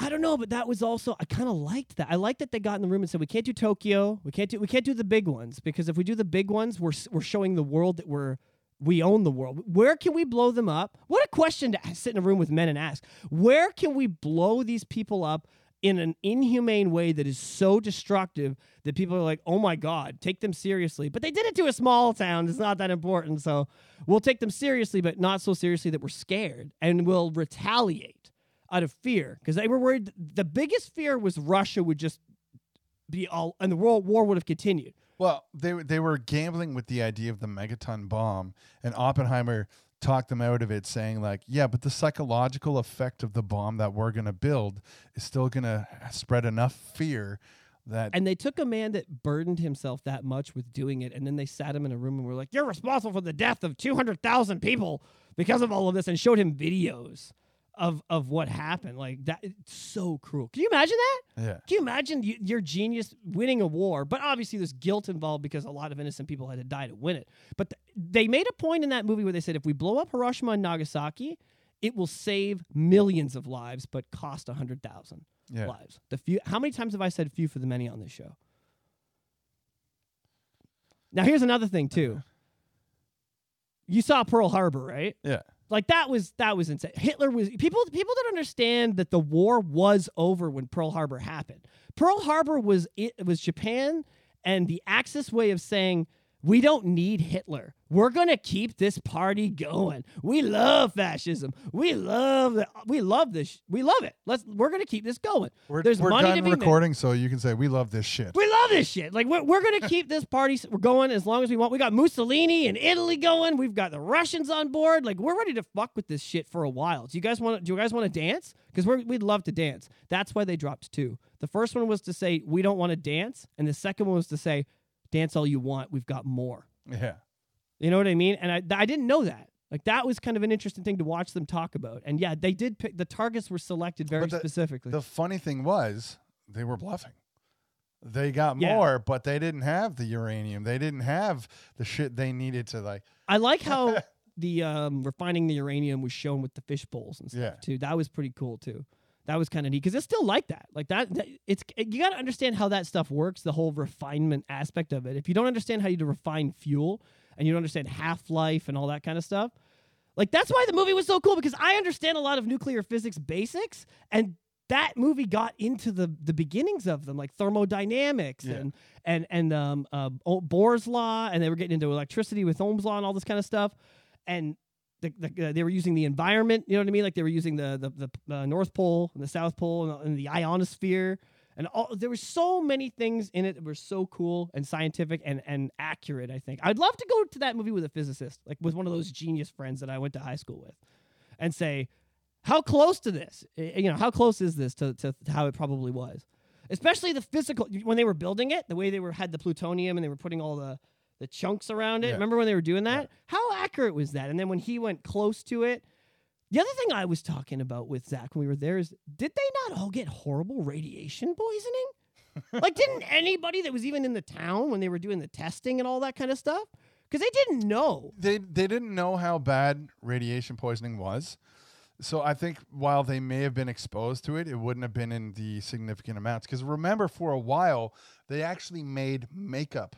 I don't know, but that was also I kind of liked that. I liked that they got in the room and said we can't do Tokyo, we can't do we can't do the big ones because if we do the big ones, we're s- we're showing the world that we're we own the world. Where can we blow them up? What a question to sit in a room with men and ask. Where can we blow these people up in an inhumane way that is so destructive that people are like, "Oh my god, take them seriously." But they did it to a small town. It's not that important, so we'll take them seriously, but not so seriously that we're scared and we'll retaliate out of fear because they were worried. The biggest fear was Russia would just be all, and the world war would have continued. Well, they they were gambling with the idea of the megaton bomb, and Oppenheimer talked them out of it, saying like, "Yeah, but the psychological effect of the bomb that we're going to build is still going to spread enough fear that And they took a man that burdened himself that much with doing it, and then they sat him in a room and were like, "You're responsible for the death of two hundred thousand people because of all of this," and showed him videos of of what happened. Like that, it's so cruel. Can you imagine that? yeah, Can you imagine y- your genius winning a war? But obviously, there's guilt involved because a lot of innocent people had to die to win it. But th- they made a point in that movie where they said if we blow up Hiroshima and Nagasaki, it will save millions of lives, but cost a hundred thousand yeah. lives. The few. How many times have I said "few for the many" on this show? Now, here's another thing too. Uh-huh. You saw Pearl Harbor, right? Yeah. Like that was that was insane. Hitler was people people don't understand that the war was over when Pearl Harbor happened. Pearl Harbor was it was Japan and the Axis way of saying we don't need Hitler. We're gonna keep this party going. We love fascism. We love the, we love this. We love it. Let's we're gonna keep this going. We're, There's we're money done to be made. recording, so you can say we love this shit. We love this shit. Like we're, we're gonna keep this party going as long as we want. We got Mussolini and Italy going. We've got the Russians on board. Like we're ready to fuck with this shit for a while. Do you guys want? Do you guys want to dance? Because we're we'd love to dance. That's why they dropped two. The first one was to say we don't want to dance, and the second one was to say dance all you want. We've got more. Yeah, You know what I mean? And I I didn't know that. Like that was kind of an interesting thing to watch them talk about. And yeah, they did pick the targets were selected very the- specifically. the funny thing was they were bluffing. They got Yeah. more, but they didn't have the uranium. They didn't have the shit they needed to like. I like how the um, refining the uranium was shown with the fish bowls and stuff Yeah. too. That was pretty cool too. That was kind of neat because it's still like that. Like that, that- it's you got to understand how that stuff works. The whole refinement aspect of it. If you don't understand how you to refine fuel and you don't understand half life and all that kind of stuff, like that's why the movie was so cool because I understand a lot of nuclear physics basics and. That movie got into the the beginnings of them, like thermodynamics Yeah. and and and um, uh, Bohr's law, and they were getting into electricity with Ohm's law and all this kind of stuff. And the, the, uh, they were using the environment. You know what I mean? Like they were using the the, the uh, North Pole and the South Pole and, and the ionosphere. And all, there were so many things in it that were so cool and scientific and, and accurate. I think I'd love to go to that movie with a physicist, like with one of those genius friends that I went to high school with, and say, how close to this? You know, how close is this to, to how it probably was? Especially the physical when they were building it, the way they were had the plutonium and they were putting all the the chunks around it. Yeah. Remember when they were doing that? How accurate was that? And then when he went close to it, the other thing I was talking about with Zach when we were there is did they not all get horrible radiation poisoning? like, didn't anybody that was even in the town when they were doing the testing and all that kind of stuff? Because they didn't know. They they didn't know how bad radiation poisoning was. So I think while they may have been exposed to it, it wouldn't have been in the significant amounts. Because remember, for a while, they actually made makeup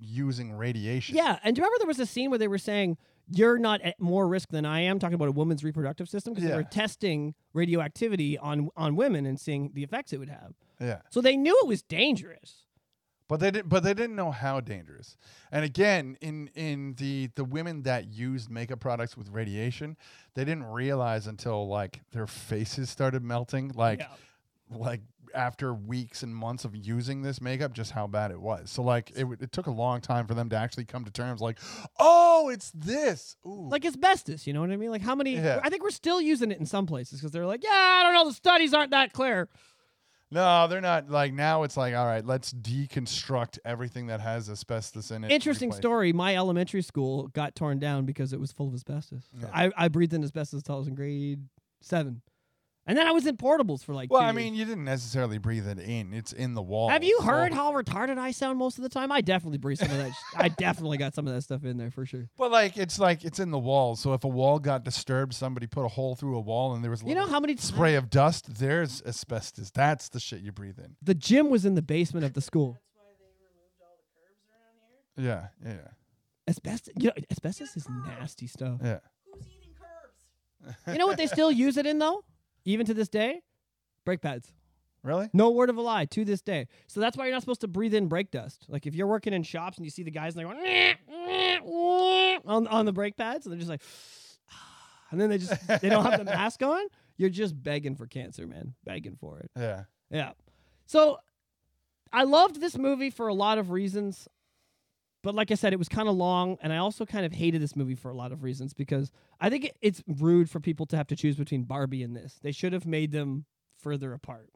using radiation. Yeah, and do you remember there was a scene where they were saying you're not at more risk than I am talking about a woman's reproductive system because they were testing radioactivity on on women and seeing the effects it would have. Yeah. So they knew it was dangerous. But they didn't. But they didn't know how dangerous. And again, in in the the women that used makeup products with radiation, they didn't realize until like their faces started melting, like Yeah. like after weeks and months of using this makeup, just how bad it was. So like it it took a long time for them to actually come to terms, like, oh, it's this. Ooh. Like asbestos, you know what I mean? Like how many? Yeah. I think we're still using it in some places because they're like, yeah, I don't know, the studies aren't that clear. no, they're not. Like now, it's like, all right, let's deconstruct everything that has asbestos in it. Interesting story. My elementary school got torn down because it was full of asbestos. Yeah. I, I breathed in asbestos until I was in grade seven. And then I was in portables for like Well, two I years. mean, you didn't necessarily breathe it in. It's in the wall. Have you So- heard how retarded I sound most of the time? I definitely breathe some of that. sh- I definitely got some of that stuff in there for sure. But like it's like it's in the wall. So if a wall got disturbed, somebody put a hole through a wall, and there was a You know how many spray of dust. There's asbestos. That's the shit you breathe in. The gym was in the basement of the school. Yeah, yeah, Asbestos, you know, asbestos is nasty stuff. yeah. Who's eating curbs? You know what they still use it in though, even to this day, brake pads. Really? No word of a lie to this day. So that's why you're not supposed to breathe in brake dust. Like if you're working in shops and you see the guys and they're going on on the brake pads and they're just like, and then they just they don't have the mask on. You're just begging for cancer, man. Begging for it. Yeah. Yeah. So I loved this movie for a lot of reasons. But like I said, it was kind of long, and I also kind of hated this movie for a lot of reasons because I think it- it's rude for people to have to choose between Barbie and this. They should have made them further apart.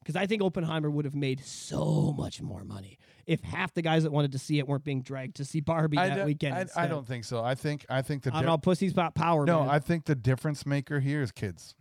Because I think Oppenheimer would have made so much more money if half the guys that wanted to see it weren't being dragged to see Barbie I that weekend. I, I don't think so. I think I think the I don't di- know. Pussy's got power. no. man. I think the difference maker here is kids.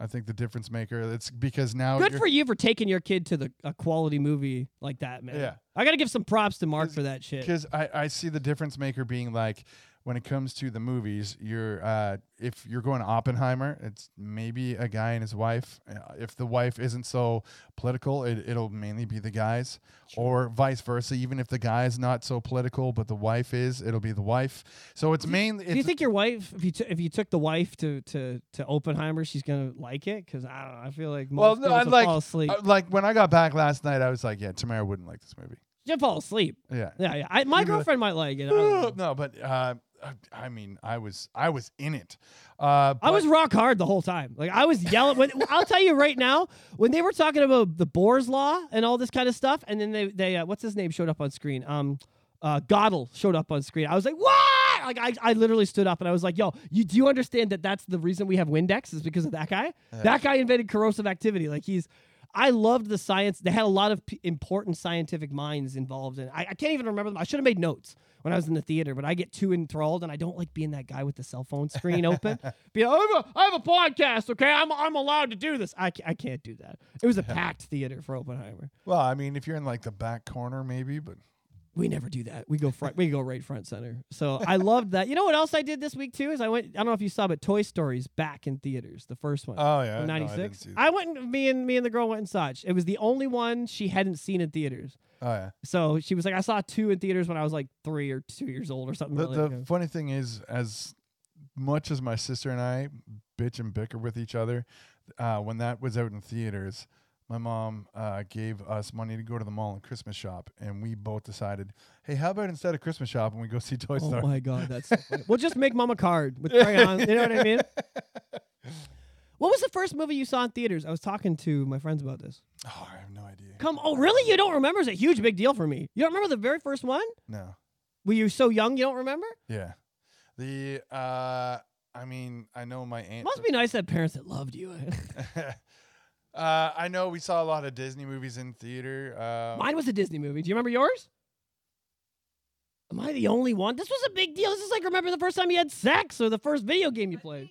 I think the difference maker. It's because now Good for you for taking your kid to the a quality movie like that, man. Yeah. I got to give some props to Mark for that shit. because I, I see the difference maker being like when it comes to the movies you're uh, if you're going to oppenheimer it's maybe a guy and his wife Uh, if the wife isn't so political it, it'll mainly be the guys or vice versa even if the guy's not so political but the wife is it'll be the wife so it's mainly Do you think your wife, if you t- if you took the wife to to to Oppenheimer, she's gonna like it? Because I don't know. I feel like most well no, I will like fall asleep. uh, like when i got back last night i was like yeah tamara wouldn't like this movie She'll fall asleep. yeah Yeah, yeah. I, my the- girlfriend might like it. I, don't know. no but uh, I mean, I was I was in it. Uh, I was rock hard the whole time. Like I was yelling. When, I'll tell you right now, when they were talking about the Bohr's law and all this kind of stuff, and then they they uh, what's his name showed up on screen. Um, uh, Gödel showed up on screen. I was like, what? Like I, I literally stood up and I was like, yo, you do you understand that that's the reason we have Windex is because of that guy? That guy invented corrosive activity. Like he's. I loved the science. They had a lot of p- important scientific minds involved, and I, I can't even remember them. I should have made notes when I was in the theater, but I get too enthralled, and I don't like being that guy with the cell phone screen open. Be like, I have, a, I have a podcast, okay? I'm I'm allowed to do this. I, I can't do that. It was a packed theater for Oppenheimer. Well, I mean, if you're in like the back corner, maybe, but We never do that. We go front. we go right front center. So I loved that. You know what else I did this week too? Is I went. I don't know if you saw, but Toy Story's back in theaters. The first one. oh yeah, from no, I '96. I, went. and- Me and me and the girl went and saw it. It was the only one she hadn't seen in theaters. Oh yeah. So she was like, I saw two in theaters when I was like three or two years old or something. The, like the funny thing is, as much as my sister and I bitch and bicker with each other, uh, when that was out in theaters, my mom uh, gave us money to go to the mall and Christmas shop, and we both decided, hey, how about instead of Christmas shop, and we go see Toy Oh Story? my god, that's so funny. we'll just make mom a card with crayons. You know what I mean? What was the first movie you saw in theaters? I was talking to my friends about this. Oh, I have no idea. Come, oh really? You don't remember? It's a huge big deal for me. You don't remember the very first one? No. Were you so young you don't remember? Yeah. The uh, I mean, I know my aunt. Must be nice to have parents that loved you. uh, I know we saw a lot of Disney movies in theater. Uh, Mine was a Disney movie. Do you remember yours? Am I the only one? This was a big deal. This is like remember the first time you had sex or the first video game you played.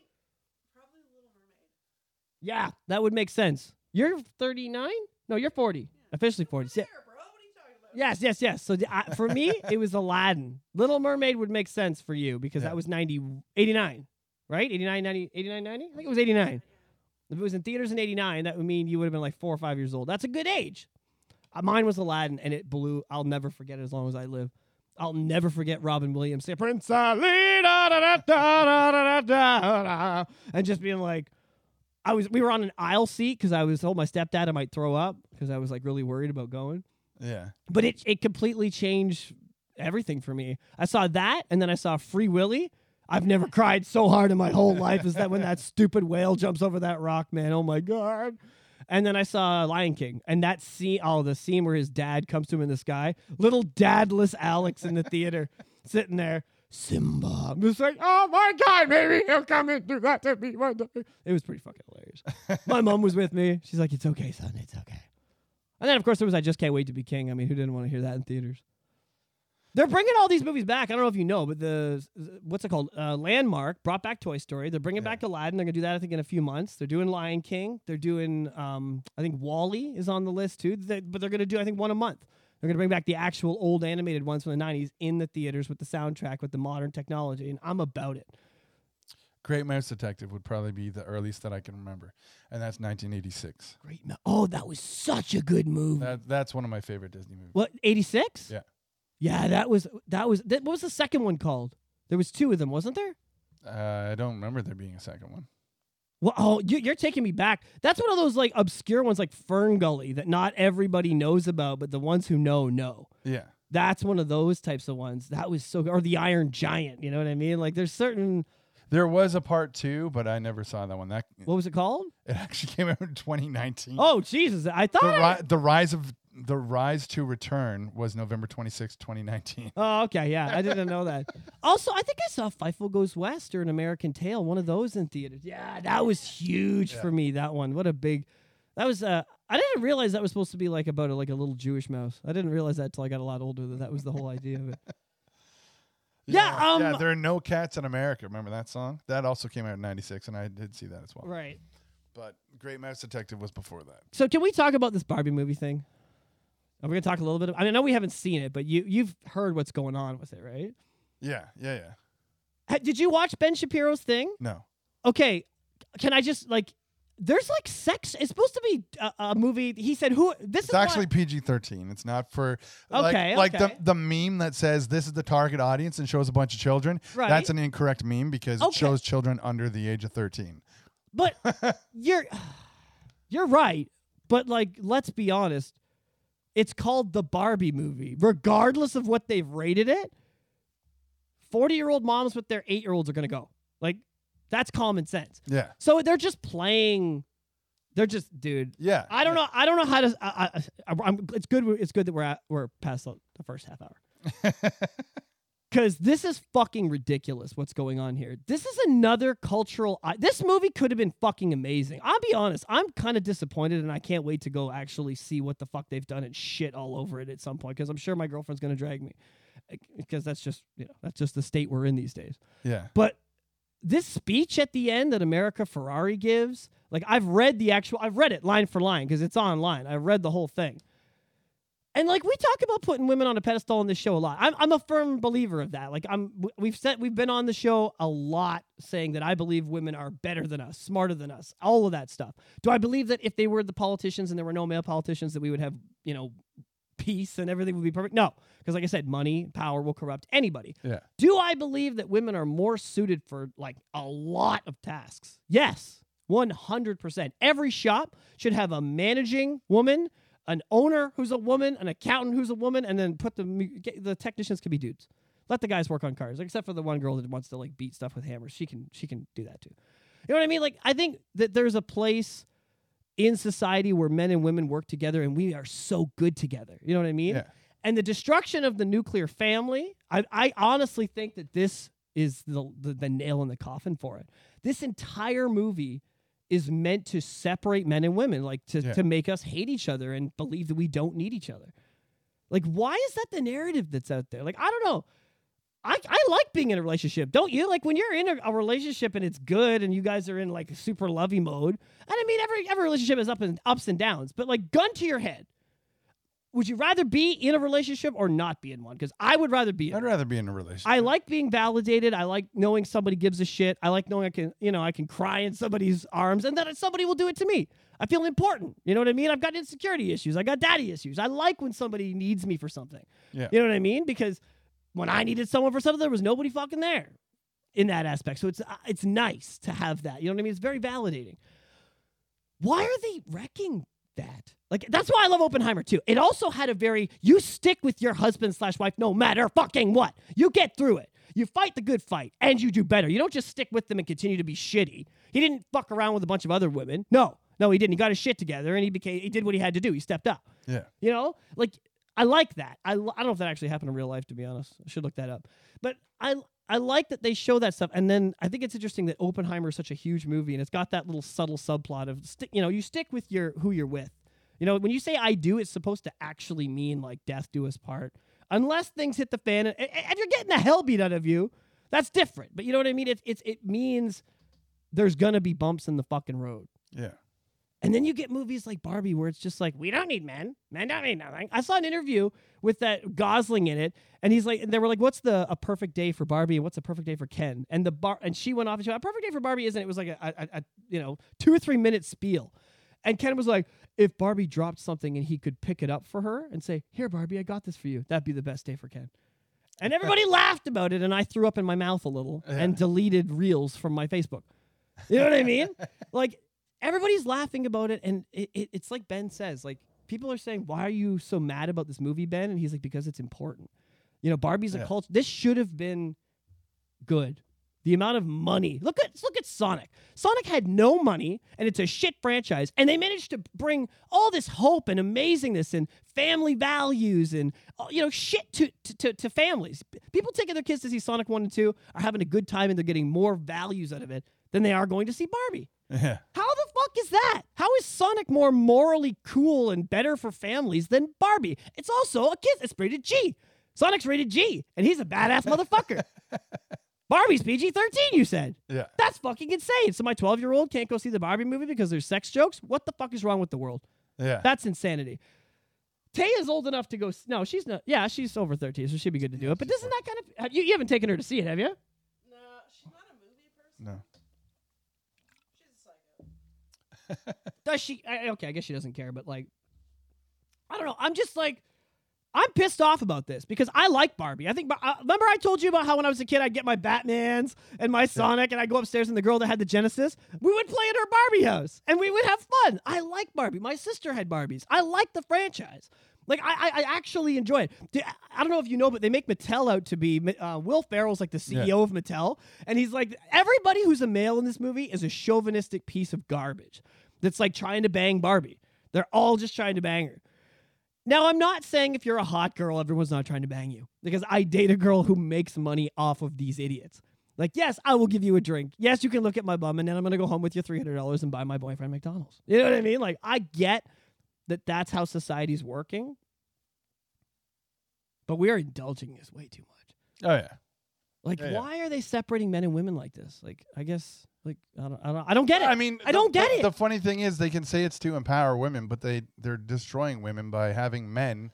Probably Little Mermaid. Yeah, that would make sense. You're 39? No, you're 40. Officially 40. Yeah. There, bro. What are you talking about? Yes, yes, yes. So the- I, for me, it was Aladdin. Little Mermaid would make sense for you because Yeah. that was 90, 89, right? 89, 90, 89, 90? I think it was 89. If it was in theaters in 89, that would mean you would have been like four or five years old. That's a good age. Uh, mine was Aladdin, and it blew. I'll never forget it as long as I live. I'll never forget Robin Williams saying Prince Ali, da, da, da, da, da, da, da, da, and just being like, I was we were on an aisle seat because I was told my stepdad I might throw up because I was like really worried about going. Yeah. But it it completely changed everything for me. I saw that, and then I saw Free Willy. I've never cried so hard in my whole life as that when that stupid whale jumps over that rock, man. Oh my god. And then I saw Lion King, and that scene, oh, the scene where his dad comes to him in the sky, little dadless Alex in the theater, sitting there, Simba. I'm just like, oh my god, maybe he'll come and do that to me one day. It was pretty fucking hilarious. my mom was with me. She's like, it's okay, son, it's okay. And then, of course, there was I Just Can't Wait to Be King. I mean, who didn't want to hear that in theaters? They're bringing all these movies back. I don't know if you know, but the what's it called? Uh, Landmark brought back Toy Story. They're bringing Yeah. back Aladdin. They're gonna do that I think in a few months. They're doing Lion King. They're doing um, I think WALL-E is on the list too. They- but they're gonna do I think one a month. They're gonna bring back the actual old animated ones from the '90s in the theaters with the soundtrack with the modern technology, and I'm about it. Great Mouse Detective would probably be the earliest that I can remember, and that's 1986. Great. mo- Oh, that was such a good movie. That that's one of my favorite Disney movies. What? '86? Yeah. Yeah, that was that was that, what was the second one called? There was two of them, wasn't there? Uh, I don't remember there being a second one. Well, oh, you, you're taking me back. That's one of those like obscure ones, like Fern Gully, that not everybody knows about, but the ones who know know. Yeah. That's one of those types of ones. That was so, or the Iron Giant. You know what I mean? Like, there's certain. There was a part two, but I never saw that one. That What was it called? it actually came out in 2019. Oh Jesus! I thought. the, I- the rise of the rise to return was November 26, 2019. Oh, okay, yeah, I didn't know that. Also, I think I saw Fievel Goes West or an American Tale, one of those in theaters. Yeah, that was huge Yeah. for me. That one, what a big. That was. Uh, I didn't realize that was supposed to be like about a, like a little Jewish mouse. I didn't realize that till I got a lot older. That that was the whole idea of it. Yeah, um, yeah, there are no cats in America. Remember that song? That also came out in 96 and I did see that as well. Right. But Great Mouse Detective was before that. So can we talk about this Barbie movie thing? Are we gonna talk a little bit? Of, I, mean, I know we haven't seen it, but you you've heard what's going on with it, right? Yeah, yeah, yeah. Ha- Did you watch Ben Shapiro's thing? No. okay, can I just like? There's like sex. It's supposed to be a, a movie. He said, "Who this It's is actually PG thirteen. It's not for like, Okay, like okay. the the meme that says this is the target audience and shows a bunch of children. Right. That's an incorrect meme because it Okay. shows children under the age of thirteen. But you're you're right. But like, let's be honest. It's called the Barbie movie, regardless of what they've rated it. Forty-year-old moms with their eight-year-olds are gonna go. Like, that's common sense. Yeah, So they're just playing. They're just, dude. yeah. I don't know. I don't know how to. I, I, I'm, it's good. It's good that we're at, we're past the, the first half hour. Because this is fucking ridiculous. What's going on here? This is another cultural. I, this movie could have been fucking amazing. I'll be honest. I'm kind of disappointed, and I can't wait to go actually see what the fuck they've done and shit all over it at some point. Because I'm sure my girlfriend's gonna drag me. Eh, because that's just you know that's just the state we're in these days. Yeah, But this speech at the end that America Ferrera gives, like I've read the actual, I've read it line for line because it's online. I've read the whole thing. And like we talk about putting women on a pedestal in this show a lot. I'm, I'm a firm believer of that. Like I'm, we've said we've been on the show a lot saying that I believe women are better than us, smarter than us, all of that stuff. Do I believe that if they were the politicians and there were no male politicians, that we would have, you know, peace and everything would be perfect? No, because like I said, money, power will corrupt anybody. yeah. Do I believe that women are more suited for like a lot of tasks? Yes, 100%. Every shop should have a managing woman, an owner who's a woman, an accountant who's a woman, and then put the the technicians can be dudes. Let the guys work on cars, except for the one girl that wants to like beat stuff with hammers. She can she can do that too. You know what I mean? Like I think that there's a place in society where men and women work together and we are so good together. You know what I mean? Yeah. And the destruction of the nuclear family, I, I honestly think that this is the, the the nail in the coffin for it. This entire movie is meant to separate men and women, like to, Yeah. to make us hate each other and believe that we don't need each other. Like, why is that the narrative that's out there? Like, I don't know. I, I like being in a relationship, don't you? Like when you're in a, a relationship and it's good and you guys are in like super lovey mode. And I mean every every relationship has up and ups and downs, but like gun to your head. Would you rather be in a relationship or not be in one? Because I would rather be in I'd one. rather be in a relationship. I like being validated. I like knowing somebody gives a shit. I like knowing I can, you know, I can cry in somebody's arms and that somebody will do it to me. I feel important. You know what I mean? I've got insecurity issues. I got daddy issues. I like when somebody needs me for something. Yeah. You know what I mean? Because when I needed someone for something, there was nobody fucking there in that aspect. So it's uh, it's nice to have that. You know what I mean? It's very validating. Why are they wrecking that? Like that's why I love Oppenheimer too. It also had a very you stick with your husband slash wife no matter fucking what. You get through it. You fight the good fight and you do better. You don't just stick with them and continue to be shitty. He didn't fuck around with a bunch of other women. No, no, he didn't. He got his shit together and he became he did what he had to do. He stepped up. Yeah. You know, like I like that. I, I don't know if that actually happened in real life, to be honest. I should look that up. But I I like that they show that stuff. And then I think it's interesting that Oppenheimer is such a huge movie and it's got that little subtle subplot of you know you stick with your who you're with. You know, when you say I do, it's supposed to actually mean like death do us part. Unless things hit the fan, and, and you're getting the hell beat out of you, that's different. But you know what I mean? It's it's it means there's gonna be bumps in the fucking road. Yeah. And then you get movies like Barbie where it's just like, we don't need men. Men don't need nothing. I saw an interview with that Gosling in it, and he's like, and they were like, what's the a perfect day for Barbie and what's a perfect day for Ken? And the bar and she went off and she went, a perfect day for Barbie isn't it? It was like a, a, a you know, two or three minute spiel. And Ken was like, if Barbie dropped something and he could pick it up for her and say, Here, Barbie, I got this for you, that'd be the best day for Ken. And everybody laughed about it, and I threw up in my mouth a little and deleted reels from my Facebook. You know what I mean? like everybody's laughing about it, and it, it, it's like Ben says, like people are saying, "Why are you so mad about this movie, Ben?" And he's like, "Because it's important." You know, Barbie's a cult. This should have been good. The amount of money. Look at look at Sonic. Sonic had no money, and it's a shit franchise, and they managed to bring all this hope and amazingness and family values and uh, you know shit to, to, to, to families. People taking their kids to see Sonic One and Two are having a good time, and they're getting more values out of it than they are going to see Barbie. Yeah. How the fuck is that? How is Sonic more morally cool and better for families than Barbie? It's also a kid. It's rated G. Sonic's rated G, and he's a badass motherfucker. Barbie's PG 13, you said. Yeah. That's fucking insane. So my 12 year old can't go see the Barbie movie because there's sex jokes? What the fuck is wrong with the world? Yeah. That's insanity. Taya's old enough to go. s- No, she's not. Yeah, she's over 13, so she'd be good to do it. But doesn't that kind of. Have, you, you haven't taken her to see it, have you? No, she's not a movie person. no. Does she? I, okay, I guess she doesn't care, but like, I don't know. I'm just like, I'm pissed off about this because I like Barbie. I think. Uh, remember, I told you about how when I was a kid, I'd get my Batman's and my Sonic, and I'd go upstairs, and the girl that had the Genesis, we would play at her Barbie house, and we would have fun. I like Barbie. My sister had Barbies. I like the franchise. Like I, I, I actually enjoy it. I don't know if you know, but they make Mattel out to be uh, Will Ferrell's like the CEO Yeah. of Mattel, and he's like everybody who's a male in this movie is a chauvinistic piece of garbage that's like trying to bang Barbie. They're all just trying to bang her. Now, I'm not saying if you're a hot girl, everyone's not trying to bang you because I date a girl who makes money off of these idiots. Like, yes, I will give you a drink. Yes, you can look at my bum, and then I'm going to go home with your $300 and buy my boyfriend McDonald's. You know what I mean? Like, I get that that's how society's working, but we are indulging this way too much. Oh yeah. Like, Yeah, yeah. why are they separating men and women like this? Like, I guess, like, I don't, I don't, I don't get it. I mean, I the- don't get the- it. The funny thing is, they can say it's to empower women, but they they're destroying women by having men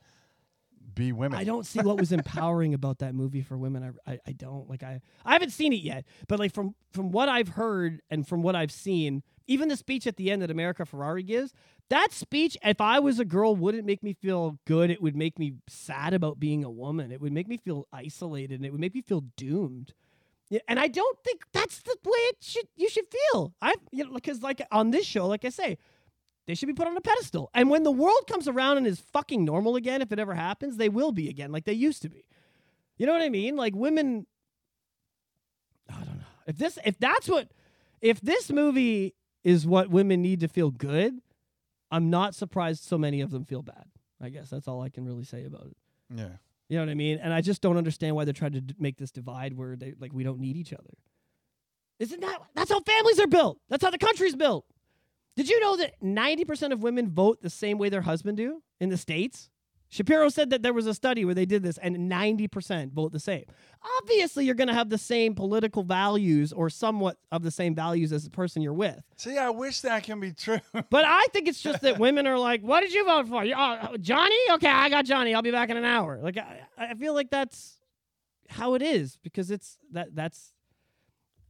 be women. I don't see what was empowering about that movie for women. I, I, I don't like I I haven't seen it yet, but like from from what I've heard and from what I've seen, even the speech at the end that America Ferrera gives, that speech, if I was a girl, wouldn't make me feel good. It would make me sad about being a woman. It would make me feel isolated, and it would make me feel doomed. Yeah, and I don't think that's the way it should you should feel. I you know because like on this show, like I say, they should be put on a pedestal. And when the world comes around and is fucking normal again, if it ever happens, they will be again like they used to be. You know what I mean? Like women I don't know. If this if that's what if this movie is what women need to feel good, I'm not surprised so many of them feel bad. I guess that's all I can really say about it. Yeah. You know what I mean? And I just don't understand why they're trying to d- make this divide where they like we don't need each other. Isn't that that's how families are built? That's how the country's built. Did you know that 90% of women vote the same way their husband do in the states? Shapiro said that there was a study where they did this and 90% vote the same. Obviously, you're going to have the same political values or somewhat of the same values as the person you're with. See, I wish that can be true. But I think it's just that women are like, "What did you vote for? You- uh, Johnny? Okay, I got Johnny. I'll be back in an hour." Like I, I feel like that's how it is because it's that that's.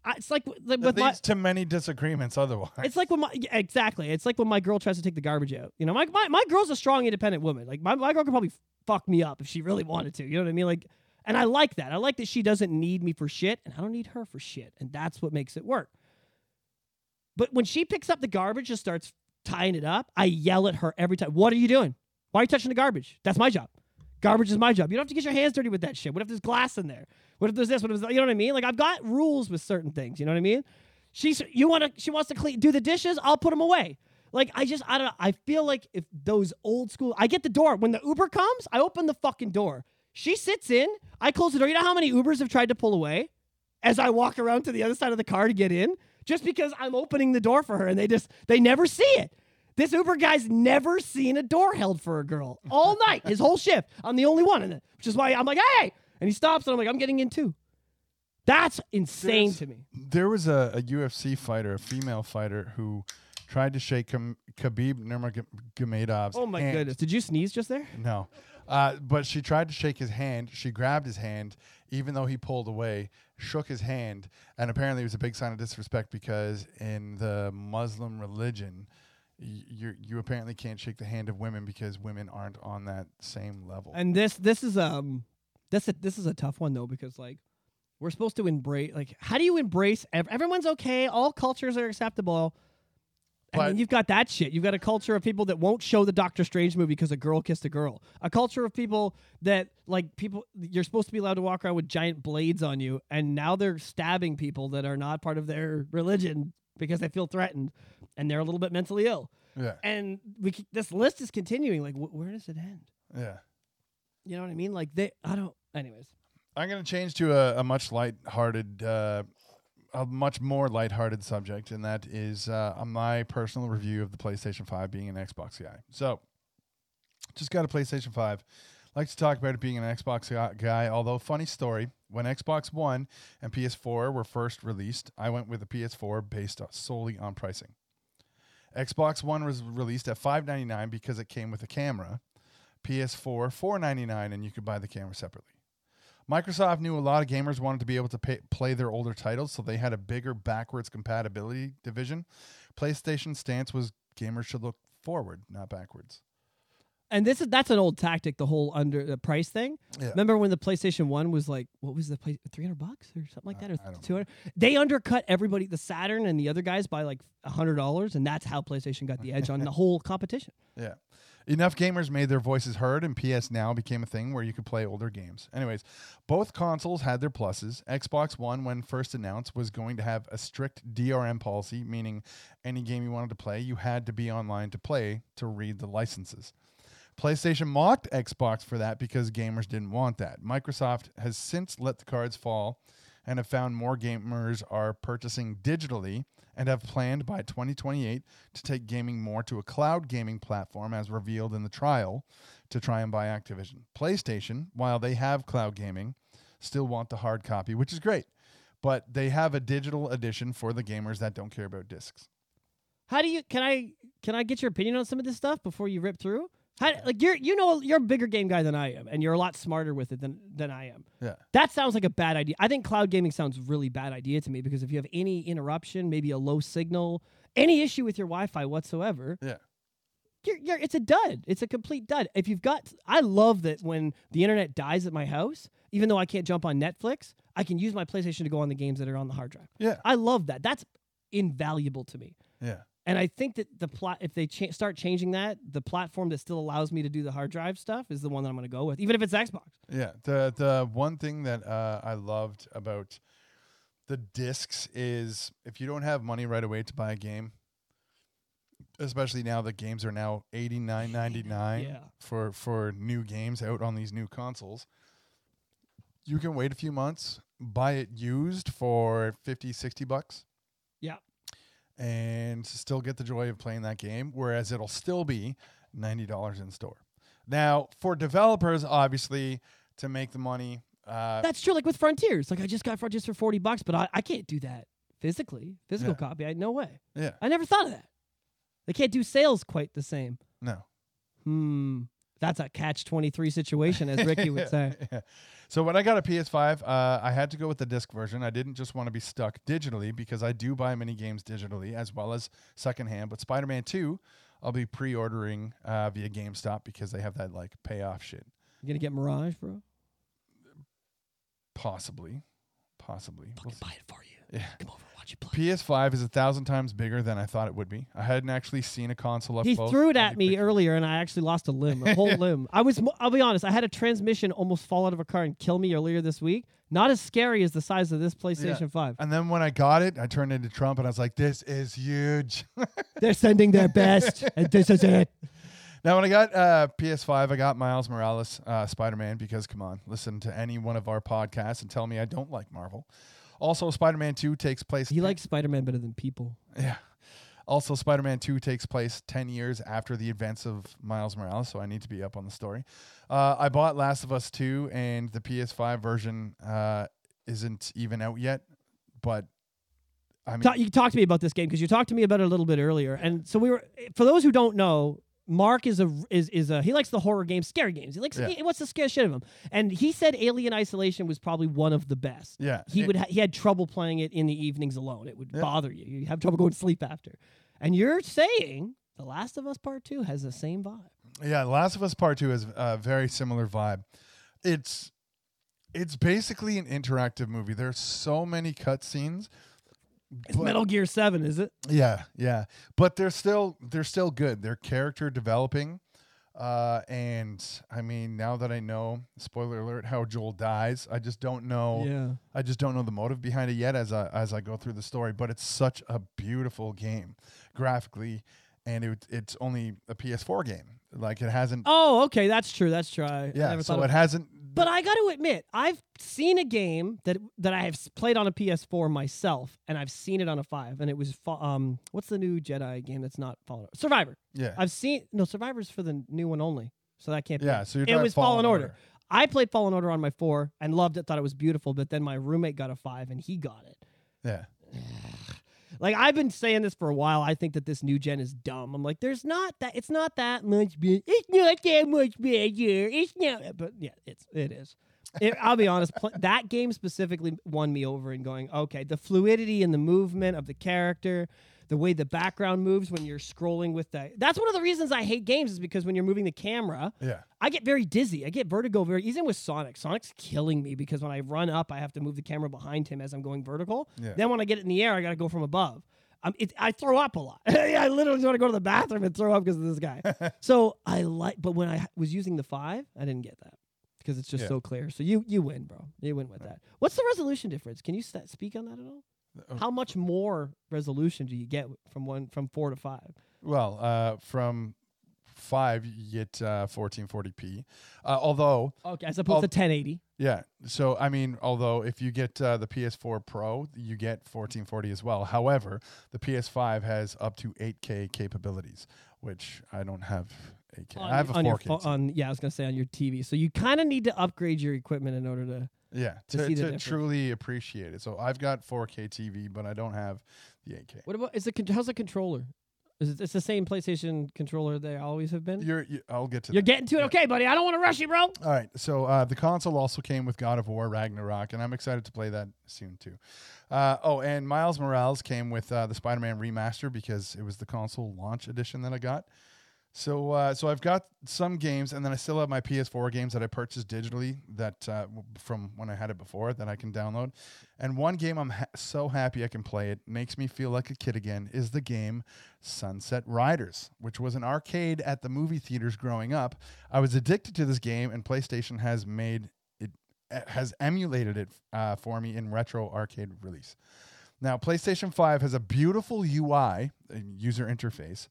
I- It's like like It with my. leads to many disagreements otherwise. It's like when my yeah, exactly. It's like when my girl tries to take the garbage out. You know, my my, my girl's a strong, independent woman. Like my, my girl could probably fuck me up if she really wanted to. You know what I mean? Like And I like that. I like that she doesn't need me for shit, and I don't need her for shit. And that's what makes it work. But when she picks up the garbage and starts tying it up, I yell at her every time. What are you doing? Why are you touching the garbage? That's my job. Garbage is my job. You don't have to get your hands dirty with that shit. What if there's glass in there? What if there's this? What if there's, you know what I mean? Like I've got rules with certain things. You know what I mean? She's you want to she wants to clean do the dishes. I'll put them away. Like I just I don't know. I feel like if those old school I get the door when the Uber comes, I open the fucking door. She sits in, I close the door. You know how many Ubers have tried to pull away as I walk around to the other side of the car to get in just because I'm opening the door for her and they just they never see it. This Uber guy's never seen a door held for a girl all night, his whole shift. I'm the only one in it, which is why I'm like, hey, and he stops and I'm like, I'm getting in too. That's insane There's- to me. There was a, a UFC fighter, a female fighter, who tried to shake Kam- Khabib Nurmagomedov's Oh my hand. goodness. Did you sneeze just there? No. Uh, but she tried to shake his hand. She grabbed his hand, even though he pulled away, shook his hand. And apparently, it was a big sign of disrespect because in the Muslim religion, you you apparently can't shake the hand of women because women aren't on that same level. And this this is um this a, this is a tough one though because like we're supposed to embrace like how do you embrace ev- everyone's okay all cultures are acceptable and But- then you've got that shit. You've got a culture of people that won't show the Doctor Strange movie because a girl kissed a girl. A culture of people that like people you're supposed to be allowed to walk around with giant blades on you and now they're stabbing people that are not part of their religion because they feel threatened and they're a little bit mentally ill yeah, and we c- this list is continuing like wh- where does it end yeah. you know what I mean? Like they, I don't. Anyways, I'm going to change to a, a much light-hearted, uh, a much more light-hearted subject, and that is uh, my personal review of the PlayStation 5 being an Xbox guy. So, just got a PlayStation 5. Like to talk about it being an Xbox guy. Although funny story, when Xbox One and PS4 were first released, I went with the PS4 based solely on pricing. Xbox One was released at $5.99 because it came with a camera. PS4 $4.99 and you could buy the camera separately. Microsoft knew a lot of gamers wanted to be able to pay, play their older titles, so they had a bigger backwards compatibility division. PlayStation's stance was gamers should look forward, not backwards. And this is that's an old tactic. The whole under the price thing. Yeah. Remember when the PlayStation One was like, what was the play? Three hundred bucks or something like that, or two hundred. They undercut everybody, the Saturn and the other guys by like hundred dollars, and that's how PlayStation got the edge on the whole competition. Yeah. Enough gamers made their voices heard, and PS Now became a thing where you could play older games. Anyways, both consoles had their pluses. Xbox One, when first announced, was going to have a strict DRM policy, meaning any game you wanted to play, you had to be online to play to read the licenses. PlayStation mocked Xbox for that because gamers didn't want that. Microsoft has since let the cards fall and have found more gamers are purchasing digitally and have planned by 2028 to take gaming more to a cloud gaming platform as revealed in the trial to try and buy Activision. PlayStation, while they have cloud gaming, still want the hard copy, which is great. But they have a digital edition for the gamers that don't care about discs. How do you? Can I? Can I get your opinion on some of this stuff before you rip through? How, like you're, you know, you're a bigger game guy than I am, and you're a lot smarter with it than than I am. Yeah. That sounds like a bad idea. I think cloud gaming sounds really bad idea to me because if you have any interruption, maybe a low signal, any issue with your Wi-Fi whatsoever, Yeah. you're, you're, it's a dud. It's a complete dud. If you've got, I love that when the internet dies at my house, even though I can't jump on Netflix, I can use my PlayStation to go on the games that are on the hard drive. Yeah. I love that. That's invaluable to me. Yeah. And I think that the plot, if they cha- start changing that, the platform that still allows me to do the hard drive stuff is the one that I'm going to go with, even if it's Xbox. Yeah, the the one thing that uh, I loved about the discs is if you don't have money right away to buy a game, especially now that games are now eighty nine ninety nine Yeah. for for new games out on these new consoles, you can wait a few months, buy it used for 50, 60 bucks. And still get the joy of playing that game, whereas it'll still be ninety dollars in store. Now, for developers, obviously, to make the money, uh, That's true. Like with Frontiers, like I just got Frontiers for 40 bucks, but I, I can't do that physically. Physical Yeah. copy, I no way. yeah, I never thought of that. They can't do sales quite the same. no. Hmm. That's a catch 23 situation, as Ricky would say. Yeah. So when I got a PS5, uh, I had to go with the disc version. I didn't just want to be stuck digitally because I do buy many games digitally as well as secondhand. But Spider-Man 2, I'll be pre-ordering uh, via GameStop because they have that like payoff shit. You gonna get Mirage, bro? possibly, possibly. We'll buy it for you. Yeah. Come over, watch you play. PS5 is a thousand times bigger than I thought it would be. I hadn't actually seen a console up He close. threw it at me earlier, and I actually lost a limb, a whole limb. I was, mo- I'll be honest, I had a transmission almost fall out of a car and kill me earlier this week. Not as scary as the size of this PlayStation 5. And then when I got it, I turned into Trump and I was like, "This is huge." They're sending their best, and this is it. Now, when I got uh, PS5, I got Miles Morales, uh, Spider Man, because come on, listen to any one of our podcasts and tell me I don't like Marvel. Also, Spider Man 2 takes place. He likes Spider Man better than people. Yeah. Also, Spider Man 2 takes place 10 years after the events of Miles Morales, so I need to be up on the story. Uh, I bought Last of Us 2, and the PS5 version uh, isn't even out yet, but I mean, Ta- you talked to me about this game because you talked to me about it a little bit earlier, and so we were. For those who don't know, Mark is a is is a he likes the horror games, scary games. He likes Yeah. he wants to scare shit of him, and he said Alien Isolation was probably one of the best. yeah. He it- would ha- he had trouble playing it in the evenings alone. It would Yeah. bother you. You have trouble going to sleep after, and you're saying The Last of Us Part Two has the same vibe. Yeah, The Last of Us Part Two has a very similar vibe. It's it's basically an interactive movie. There's so many cutscenes. It's but- Metal Gear Seven, is it? Yeah, yeah, but they're still they're still good. They're character developing, uh, and I mean now that I know, spoiler alert, how Joel dies, I just don't know. Yeah. I just don't know the motive behind it yet as I as I go through the story. But it's such a beautiful game, graphically, and it, it's only a PS4 game. Like it hasn't. Oh, okay, that's true. That's true. I, I yeah, never so it hasn't. But I got to admit, I've seen a game that that I have played on a PS4 myself, and I've seen it on a five, and it was um, what's the new Jedi game that's not Fallen Survivor? yeah, I've seen no Survivor's for the new one only, so that can't be. yeah. So you're it was Fallen Order. I played Fallen Order on my four and loved it, thought it was beautiful, but then my roommate got a five and he got it. Yeah, Like I've been saying this for a while. I think that this new gen is dumb. I'm like, there's not that. It's not that much. Be- it's not that much better. It's not. But yeah, it's it is. It, I'll be honest. Pl- that game specifically won me over in going. Okay, the fluidity and the movement of the character, the way the background moves when you're scrolling with that. That's one of the reasons I hate games is because when you're moving the camera, yeah, I get very dizzy. I get vertigo very even with Sonic. Sonic's killing me because when I run up, I have to move the camera behind him as I'm going vertical. Yeah. Then when I get it in the air, I got to go from above. Um, it, I throw up a lot. I literally want to go to the bathroom and throw up because of this guy. so I like, but when I was using the five, I didn't get that because it's just Yeah. so clear. So you you win, bro. You win with that. What's the resolution difference? Can you st- speak on that at all? Oh. How much more resolution do you get from one from four to five? Well, uh, from five you get uh, 1440p. Uh, although, Okay, as opposed Oh. to 1080. yeah. So I mean, although if you get uh, the PS4 Pro, you get 1440 as well. However, the PS5 has up to 8K capabilities, which I don't have 8K. on I have a on 4K. pho- TV. on yeah, I was gonna say on your TV. So you kind of need to upgrade your equipment in order to. Yeah, to to, to truly appreciate it. So I've got 4K TV, but I don't have the 8K. What about is it? How's the controller? Is it, it's the same PlayStation controller they always have been. You're, you, I'll get to You're that. getting to it, Yeah. okay, buddy. I don't want to rush you, bro. All right. So uh, the console also came with God of War Ragnarok, and I'm excited to play that soon too. Uh, oh, and Miles Morales came with uh, the Spider-Man remaster because it was the console launch edition that I got. So, uh, so I've got some games, and then I still have my PS4 games that I purchased digitally that uh, from when I had it before that I can download. And one game I'm ha- so happy I can play it makes me feel like a kid again is the game Sunset Riders, which was an arcade at the movie theaters growing up. I was addicted to this game, and PlayStation has made it has emulated it uh, for me in retro arcade release. Now, PlayStation 5 has a beautiful UI, user interface,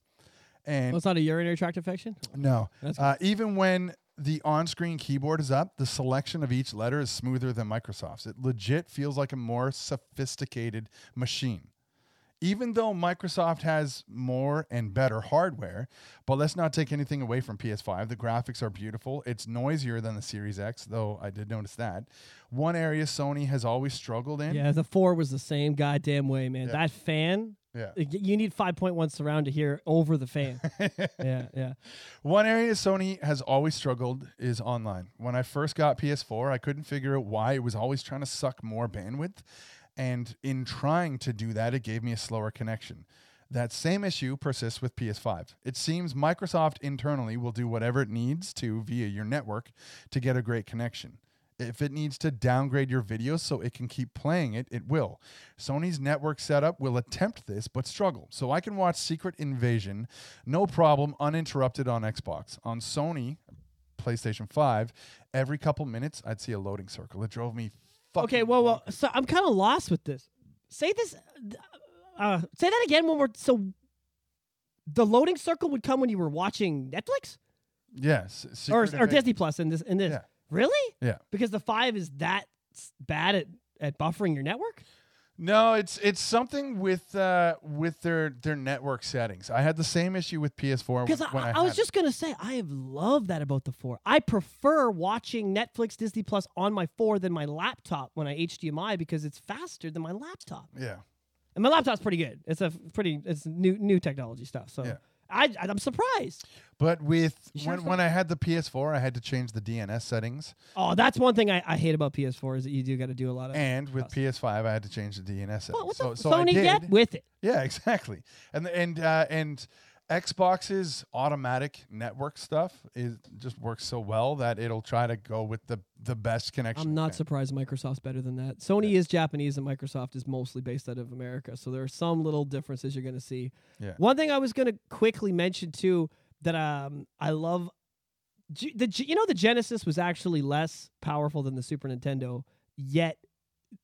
and Well, it's not a urinary tract infection. no. Uh, even when the on screen keyboard is up, the selection of each letter is smoother than Microsoft's. It legit feels like a more sophisticated machine. Even though Microsoft has more and better hardware, but let's not take anything away from PS5. The graphics are beautiful. It's noisier than the Series X, though I did notice that. One area Sony has always struggled in. Yeah, the four was the same goddamn way, man. Yeah. That fan, Yeah. you need 5.1 surround to hear over the fan. yeah, yeah. One area Sony has always struggled is online. When I first got PS4, I couldn't figure out why it was always trying to suck more bandwidth. And in trying to do that, it gave me a slower connection. That same issue persists with PS5. It seems Microsoft internally will do whatever it needs to via your network to get a great connection. If it needs to downgrade your video so it can keep playing it, it will. Sony's network setup will attempt this but struggle. So I can watch Secret Invasion no problem uninterrupted on Xbox. On Sony PlayStation 5, every couple minutes I'd see a loading circle. It drove me fucking Okay, well, well, so I'm kind of lost with this. Say this. Uh, say that again when we're so. The loading circle would come when you were watching Netflix yes, or Secret or Invasion. Disney Plus in this in this. Yeah. Really? Yeah. Because the five is that bad at, at buffering your network. No, it's it's something with uh with their their network settings. I had the same issue with PS4 Because I, I, I was had it. just gonna say I have loved that about the four. I prefer watching Netflix, Disney Plus on my four than my laptop when I HDMI because it's faster than my laptop. yeah. And my laptop's pretty good. It's a pretty it's new new technology stuff. So Yeah. I I'm surprised. But with You sure when it's when I had the PS4, I had to change the DNS settings, Oh, that's one thing I, I hate about PS4 is that you do got to do a lot of. and with Trust. PS5, I had to change the DNS settings. well, what so the so I Sony did. get with it? Yeah, exactly. And the- and uh, and Xbox's automatic network stuff is just works so well that it'll try to go with the the best connection. I'm not surprised Microsoft's better than that. Sony is Japanese and Microsoft is mostly based out of America. So there are some little differences you're going to see. Yeah. One thing I was going to quickly mention too that um I love G- the G- you know the Genesis was actually less powerful than the Super Nintendo, yet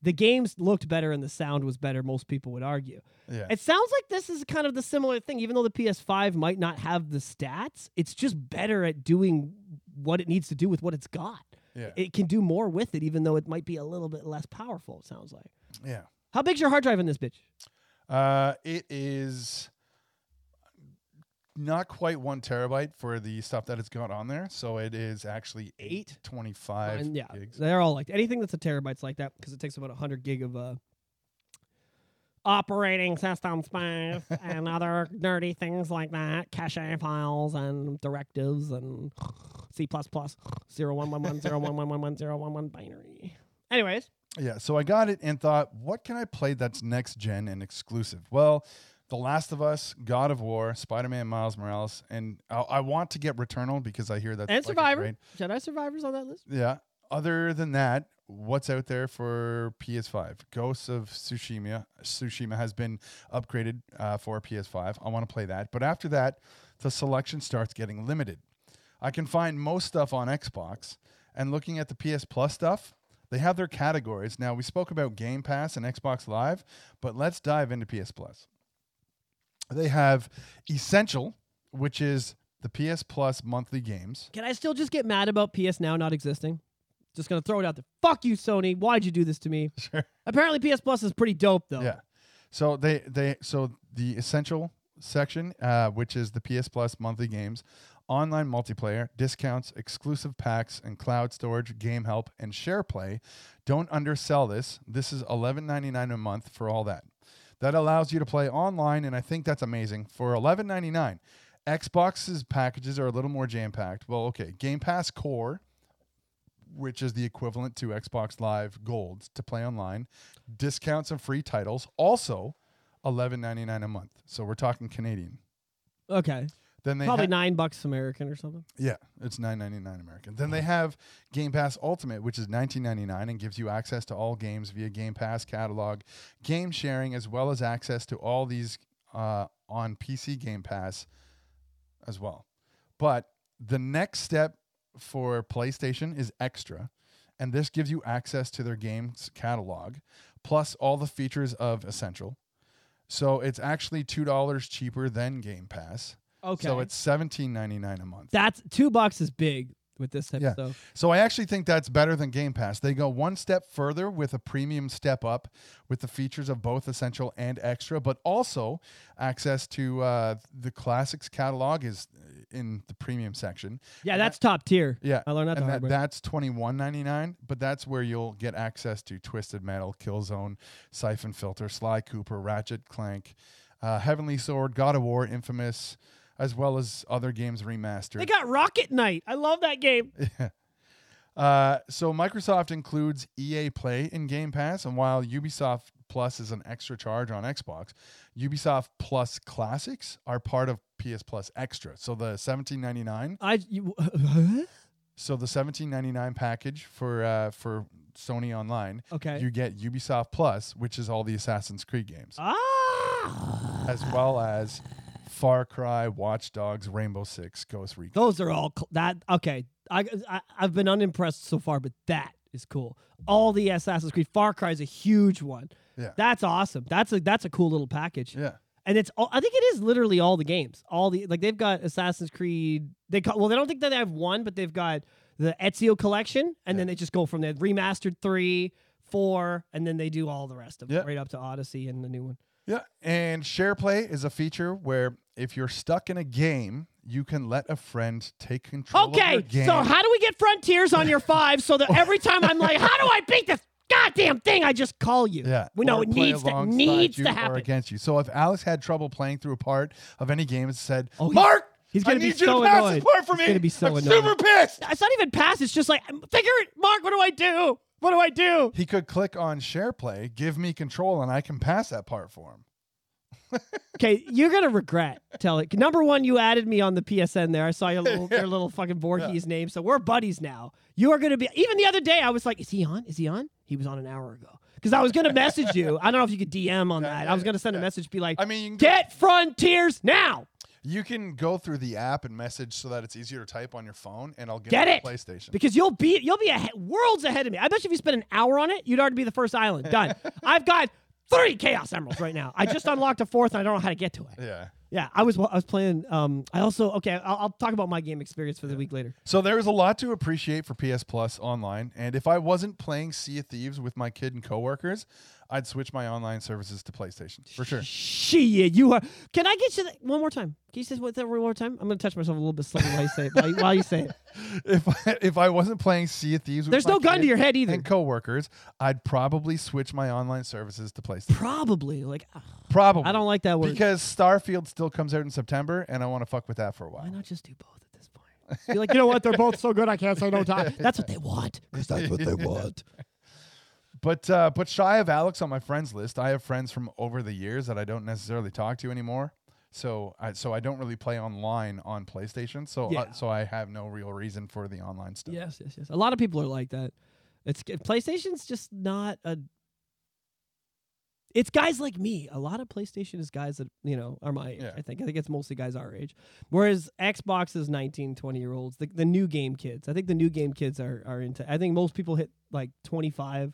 the games looked better and the sound was better. Most people would argue. Yeah. It sounds like this is kind of the similar thing. Even though the PS5 might not have the stats, it's just better at doing what it needs to do with what it's got. yeah. It can do more with it, even though it might be a little bit less powerful. It sounds like. yeah. How big's your hard drive in this bitch? Uh, it is not quite one terabyte for the stuff that it's got on there. So it is actually Eight? eight twenty five And yeah, gigs. they're all like anything that's a terabyte's like that because it takes about hundred gig of uh, operating system space and other nerdy things like that, cache files and directives and C plus plus zero one one one zero one one one one zero one one binary. Anyways, Yeah, so I got it and thought, what can I play that's next gen and exclusive? Well, The Last of Us, God of War, Spider Man, Miles Morales, and I, I want to get Returnal because I hear that's and like Survivor. great- Jedi Survivors on that list. Yeah. Other than that, what's out there for PS5? Ghosts of Tsushima. Tsushima has been upgraded uh, for PS5. I want to play that. But after that, the selection starts getting limited. I can find most stuff on Xbox. And looking at the PS Plus stuff, they have their categories. Now, we spoke about Game Pass and Xbox Live, but let's dive into PS Plus. They have Essential, which is the PS Plus monthly games. Can I still just get mad about PS Now not existing? Just gonna throw it out there. Fuck you, Sony. Why'd you do this to me? Sure. Apparently, PS Plus is pretty dope though. Yeah. So they they so the essential section, uh, which is the PS Plus monthly games, online multiplayer, discounts, exclusive packs, and cloud storage, game help, and share play. Don't undersell this. This is eleven ninety nine a month for all that. That allows you to play online, and I think that's amazing. For eleven ninety nine, Xbox's packages are a little more jam packed. Well, okay, Game Pass Core, which is the equivalent to Xbox Live Gold to play online, discounts and free titles, also eleven ninety nine a month. So we're talking Canadian. Okay. Then they Probably ha- nine bucks American or something. yeah, it's nine ninety nine American. Then they have Game Pass Ultimate, which is nineteen ninety nine and gives you access to all games via Game Pass catalog, game sharing, as well as access to all these uh, on PC Game Pass as well. But the next step for PlayStation is Extra, and this gives you access to their games catalog plus all the features of Essential. So it's actually two dollars cheaper than Game Pass. Okay. So it's seventeen ninety nine a month. That's two bucks is big with this type Yeah. of stuff. So I actually think that's better than Game Pass. They go one step further with a premium step up with the features of both Essential and Extra, but also access to uh, the Classics catalog is in the premium section. Yeah, that's top tier. Yeah, I learned that the and hard that, way. that's twenty one ninety nine. But that's where you'll get access to Twisted Metal, Killzone, Siphon Filter, Sly Cooper, Ratchet Clank, uh, Heavenly Sword, God of War, Infamous, as well as other games remastered. They got Rocket Knight. I love that game. Uh, so Microsoft includes EA Play in Game Pass, and while Ubisoft Plus is an extra charge on Xbox, Ubisoft Plus Classics are part of PS Plus Extra. So the seventeen ninety nine, I you, So the seventeen ninety nine package for uh, for Sony Online, Okay. you get Ubisoft Plus, which is all the Assassin's Creed games, ah. as well as Far Cry, Watch Dogs, Rainbow Six, Ghost Recon. Those are all cl- that. Okay, I, I I've been unimpressed so far, but that is cool. All the Assassin's Creed, Far Cry is a huge one. Yeah. That's awesome. That's a that's a cool little package. Yeah. And it's all, I think it is literally all the games. All the like they've got Assassin's Creed. They call, well they don't think that they have one, but they've got the Ezio collection, and then they just go from there remastered three, four, and then they do all the rest of Yeah. it right up to Odyssey and the new one. Yeah, and SharePlay is a feature where if you're stuck in a game, you can let a friend take control of your Okay, so how do we get Frontiers on your five so that every time I'm like, how do I beat this goddamn thing? I just call you. yeah, we know it needs to needs you to or happen. against you. So if Alex had trouble playing through a part of any game and said, Oh, "Mark, he's gonna be need you so to pass annoyed. this part for He's gonna be so I'm annoyed. super pissed. It's not even pass. It's just like figure it, Mark. What do I do? What do I do? He could click on share play, give me control, and I can pass that part for him. Okay, you're gonna regret telling. Number one, you added me on the PSN there. I saw your little your little fucking Voorhees name, so we're buddies now. You are gonna be. Even the other day, I was like, "Is he on? Is he on?" He was on an hour ago because I was gonna message you. I don't know if you could DM on that. I was gonna send a message, be like, I mean, you can, "Get Frontiers now." You can go through the app and message so that it's easier to type on your phone, and I'll get, Get on it PlayStation. because you'll be you'll be ahead, worlds ahead of me. I bet you if you spend an hour on it, you'd already be the first island. Done. I've got three Chaos Emeralds right now. I just unlocked a fourth, and I don't know how to get to it. yeah. Yeah, I was I was playing. Um, I also okay. I'll, I'll talk about my game experience for the week later. So there's a lot to appreciate for PS Plus online, and if I wasn't playing Sea of Thieves with my kid and coworkers, I'd switch my online services to PlayStation for sure. Shit, you are. Can I get you that one more time? Can you say what that one more time? I'm gonna touch myself a little bit slowly while you say it. While you, while you say it, If I, if I wasn't playing Sea of Thieves, with there's my no gun to your head either. and coworkers, I'd probably switch my online services to PlayStation. Probably like ugh, Probably. I don't like that word. because Starfield still comes out in September, and I want to fuck with that for a while. Why not just do both at this point? Be like, you know what? They're both so good. I can't say no time. That's what they want. Because that's what they want. But uh, but shy of Alex on my friends list, I have friends from over the years that I don't necessarily talk to anymore. So I so I don't really play online on PlayStation. So Yeah. uh, so I have no real reason for the online stuff. Yes, yes, yes. A lot of people are like that. It's PlayStation's just not a. It's guys like me. A lot of PlayStation is guys that you know are my age. Yeah. I think. I think it's mostly guys our age. Whereas Xbox is 19, 20 year olds. The, the new game kids. I think the new game kids are are into. I think most people hit like twenty five,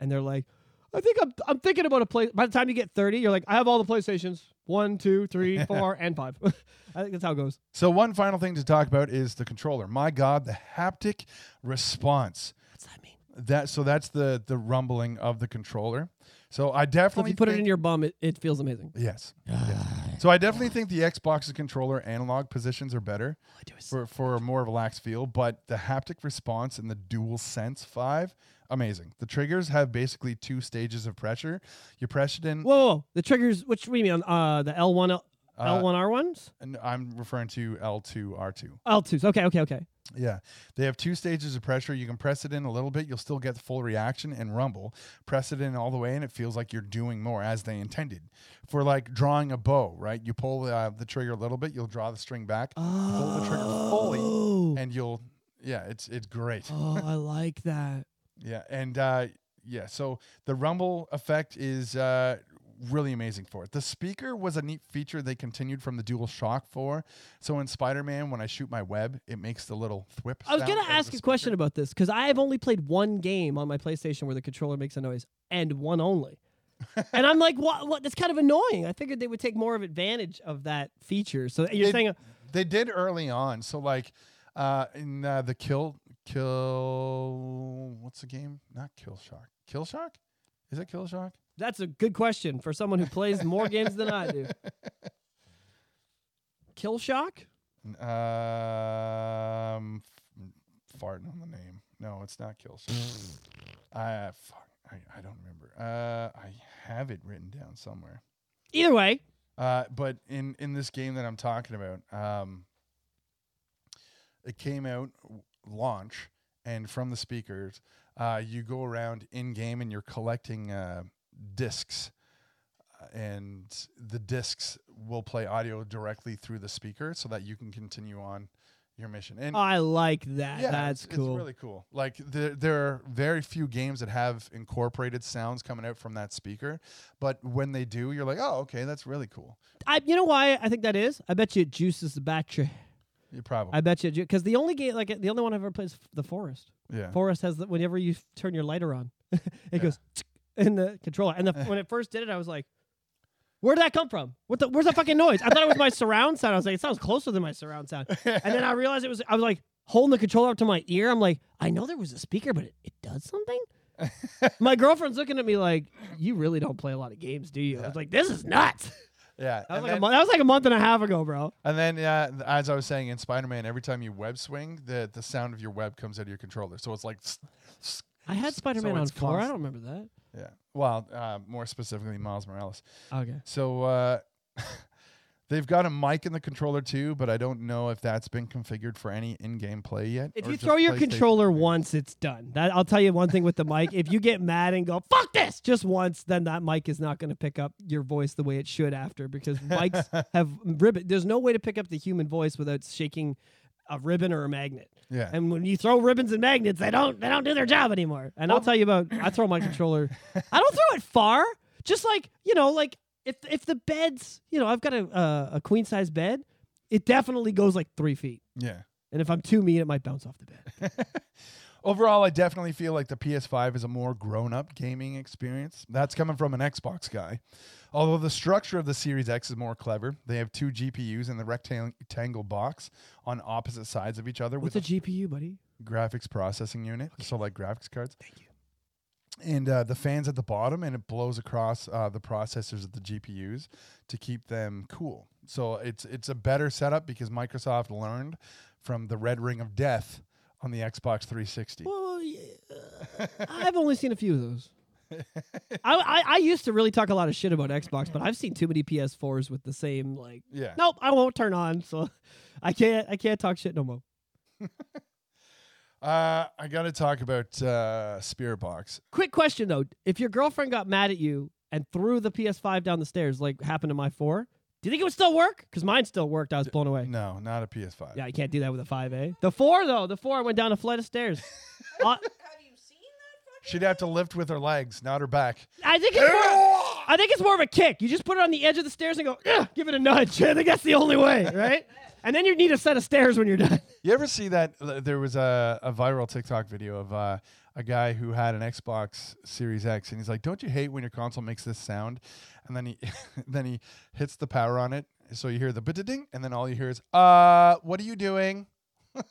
and they're like, I think I'm I'm thinking about a play. By the time you get thirty, you're like, I have all the PlayStations. One, two, three, four, and five. I think that's how it goes. So one final thing to talk about is the controller. My God, the haptic response. What's that mean? That so that's the the rumbling of the controller. So I So if you put it in your bum, it, it feels amazing. yes. Yeah. So I definitely think the Xbox's controller analog positions are better. All I do for for a more relaxed feel. But the haptic response in the DualSense Five, amazing. The triggers have basically two stages of pressure. You press it in. Whoa, whoa, the triggers. Which what do you mean? Uh, the L one, L Uh, one R ones, and I'm referring to L2, R2. L twos. Okay, okay, okay. Yeah, they have two stages of pressure. You can press it in a little bit, you'll still get the full reaction and rumble. Press it in all the way, and it feels like you're doing more as they intended. For like drawing a bow, right? You pull uh, the trigger a little bit, you'll draw the string back, oh. pull the trigger fully, Oh, and you'll. Yeah, it's it's great. oh, I like that. Yeah, and uh, yeah, so the rumble effect is uh, really amazing for it. The speaker was a neat feature they continued from the DualShock 4. So in Spider Man, when I shoot my web, it makes the little thwip. I was gonna ask a question about this because I have only played one game on my PlayStation where the controller makes a noise, and one only. and I'm like, what? What? That's kind of annoying. I figured they would take more of advantage of that feature. So you're They- saying, They did early on. So like uh, in uh, the Kill Kill what's the game? Not Kill Shock. Kill Shock? Is it Kill Shock? that's a good question for someone who plays more games than I do. Kill Shock? Um, f- farting on the name. No, it's not Kill Shock. I fuck. I, I don't remember. Uh, I have it written down somewhere. Either way, Uh, but in in this game that I'm talking about, um, it came out launch, and from the speakers, uh, you go around in game and you're collecting uh, discs, uh, and the discs will play audio directly through the speaker, so that you can continue on your mission. And I like that. yeah, That's it's, cool. It's really cool. Like there, there are very few games that have incorporated sounds coming out from that speaker, but when they do, you're like, oh, okay, that's really cool. I, you know why I think that is? I bet you it juices the battery. You probably, I bet you because the only game, like the only one I've ever played is The Forest. yeah. Forest has the, whenever you turn your lighter on, it goes in the controller. And the, when it first did it, I was like, "Where did that come from? What the? Where's that fucking noise?" I thought it was my surround sound. I was like, "It sounds closer than my surround sound." And then I realized it was. I was like holding the controller up to my ear. I'm like, I know there was a speaker, but it, it does something. my girlfriend's looking at me like, "You really don't play a lot of games, do you?" I was like, "This is nuts." Yeah. That was, like a then, month, that was like a month and a half ago, bro. and then, uh, as I was saying in Spider-Man, every time you web swing, the the sound of your web comes out of your controller. So it's like, I had Spider Man So on four. I don't remember that. yeah. Well, uh, more specifically, Miles Morales. Okay. So uh, they've got a mic in the controller too, but I don't know if that's been configured for any in-game play yet. If you throw your controller once, it's done. That I'll tell you one thing with the mic. If you get mad and go "fuck this" just once, then that mic is not going to pick up your voice the way it should after because mics have ribbon. There's no way to pick up the human voice without shaking a ribbon or a magnet. yeah, And when you throw ribbons and magnets, they don't they don't do their job anymore. And I'll tell you about I throw my controller. I don't throw it far. Just like you know, like if if the bed's you know I've got a uh, a queen size bed, it definitely goes like three feet. yeah. And if I'm too mean, it might bounce off the bed. Overall, I definitely feel like the PS5 is a more grown-up gaming experience. That's coming from an Xbox guy. Although the structure of the Series X is more clever, they have two GPUs in the rectangle box on opposite sides of each other What's with a GPU, buddy? graphics processing unit, so like graphics cards. Thank you. And uh, the fans at the bottom, and it blows across uh, the processors of the GPUs to keep them cool. So it's it's a better setup because Microsoft learned from the Red Ring of Death on the Xbox 360. Well, yeah, I've only seen a few of those. I, I I used to really talk a lot of shit about Xbox, but I've seen too many PS4s with the same like. Yeah. Nope, I won't turn on. So I can't I can't talk shit no more. Uh, I got to talk about uh, Spiritbox. Quick question though: If your girlfriend got mad at you and threw the PS5 down the stairs, like happened to my four, do you think it would still work? Because mine still worked. I was blown away. No, not a PS5. Yeah, you can't do that with a 5A. The four though, the four went down a flight of stairs. Uh, Have you seen that? She'd have to lift with her legs, not her back. I think it's more. I think it's more of a kick. You just put it on the edge of the stairs and go, give it a nudge. I think that's the only way, right? And then you need a set of stairs when you're done. You ever see that? uh, There was a, a viral TikTok video of uh, a guy who had an Xbox Series X, and he's like, "Don't you hate when your console makes this sound?" And then he then he hits the power on it, so you hear the ding, and then all you hear is, "Uh, what are you doing?"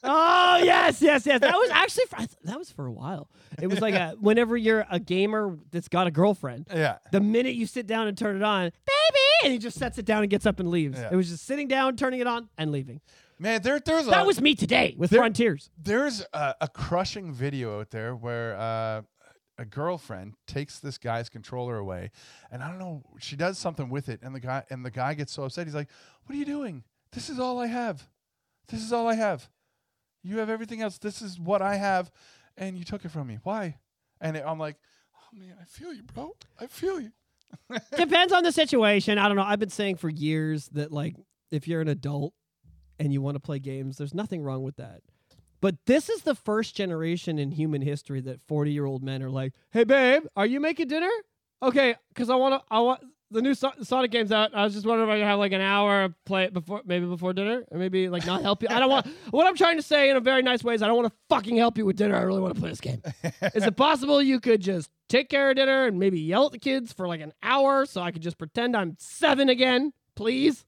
Oh yes, yes, yes. That was actually for, that was for a while. It was like a whenever you're a gamer that's got a girlfriend, Yeah, the minute you sit down and turn it on, baby, and he just sets it down and gets up and leaves. Yeah. It was just sitting down, turning it on, and leaving. man. There, there's That a, was me today with there- Frontiers. there's a, a crushing video out there where uh, a girlfriend takes this guy's controller away, and I don't know, she does something with it, and the guy and the guy gets so upset. He's like, "What are you doing? This is all I have. This is all I have. You have everything else. This is what I have, and you took it from me. Why?" And it, I'm like, "Oh man, I feel you, bro. I feel you." Depends on the situation. I don't know. I've been saying for years that like if you're an adult and you want to play games, there's nothing wrong with that. But this is the first generation in human history that 40 year old men are like, "Hey babe, are you making dinner? Okay, because I want to. I want the new so- Sonic game's out. I was just wondering if I could have like an hour play it before, maybe before dinner, or maybe like not help you. I don't want. what I'm trying to say in a very nice way is I don't want to fucking help you with dinner. I really want to play this game. is it possible you could just take care of dinner and maybe yell at the kids for like an hour so I could just pretend I'm seven again, please?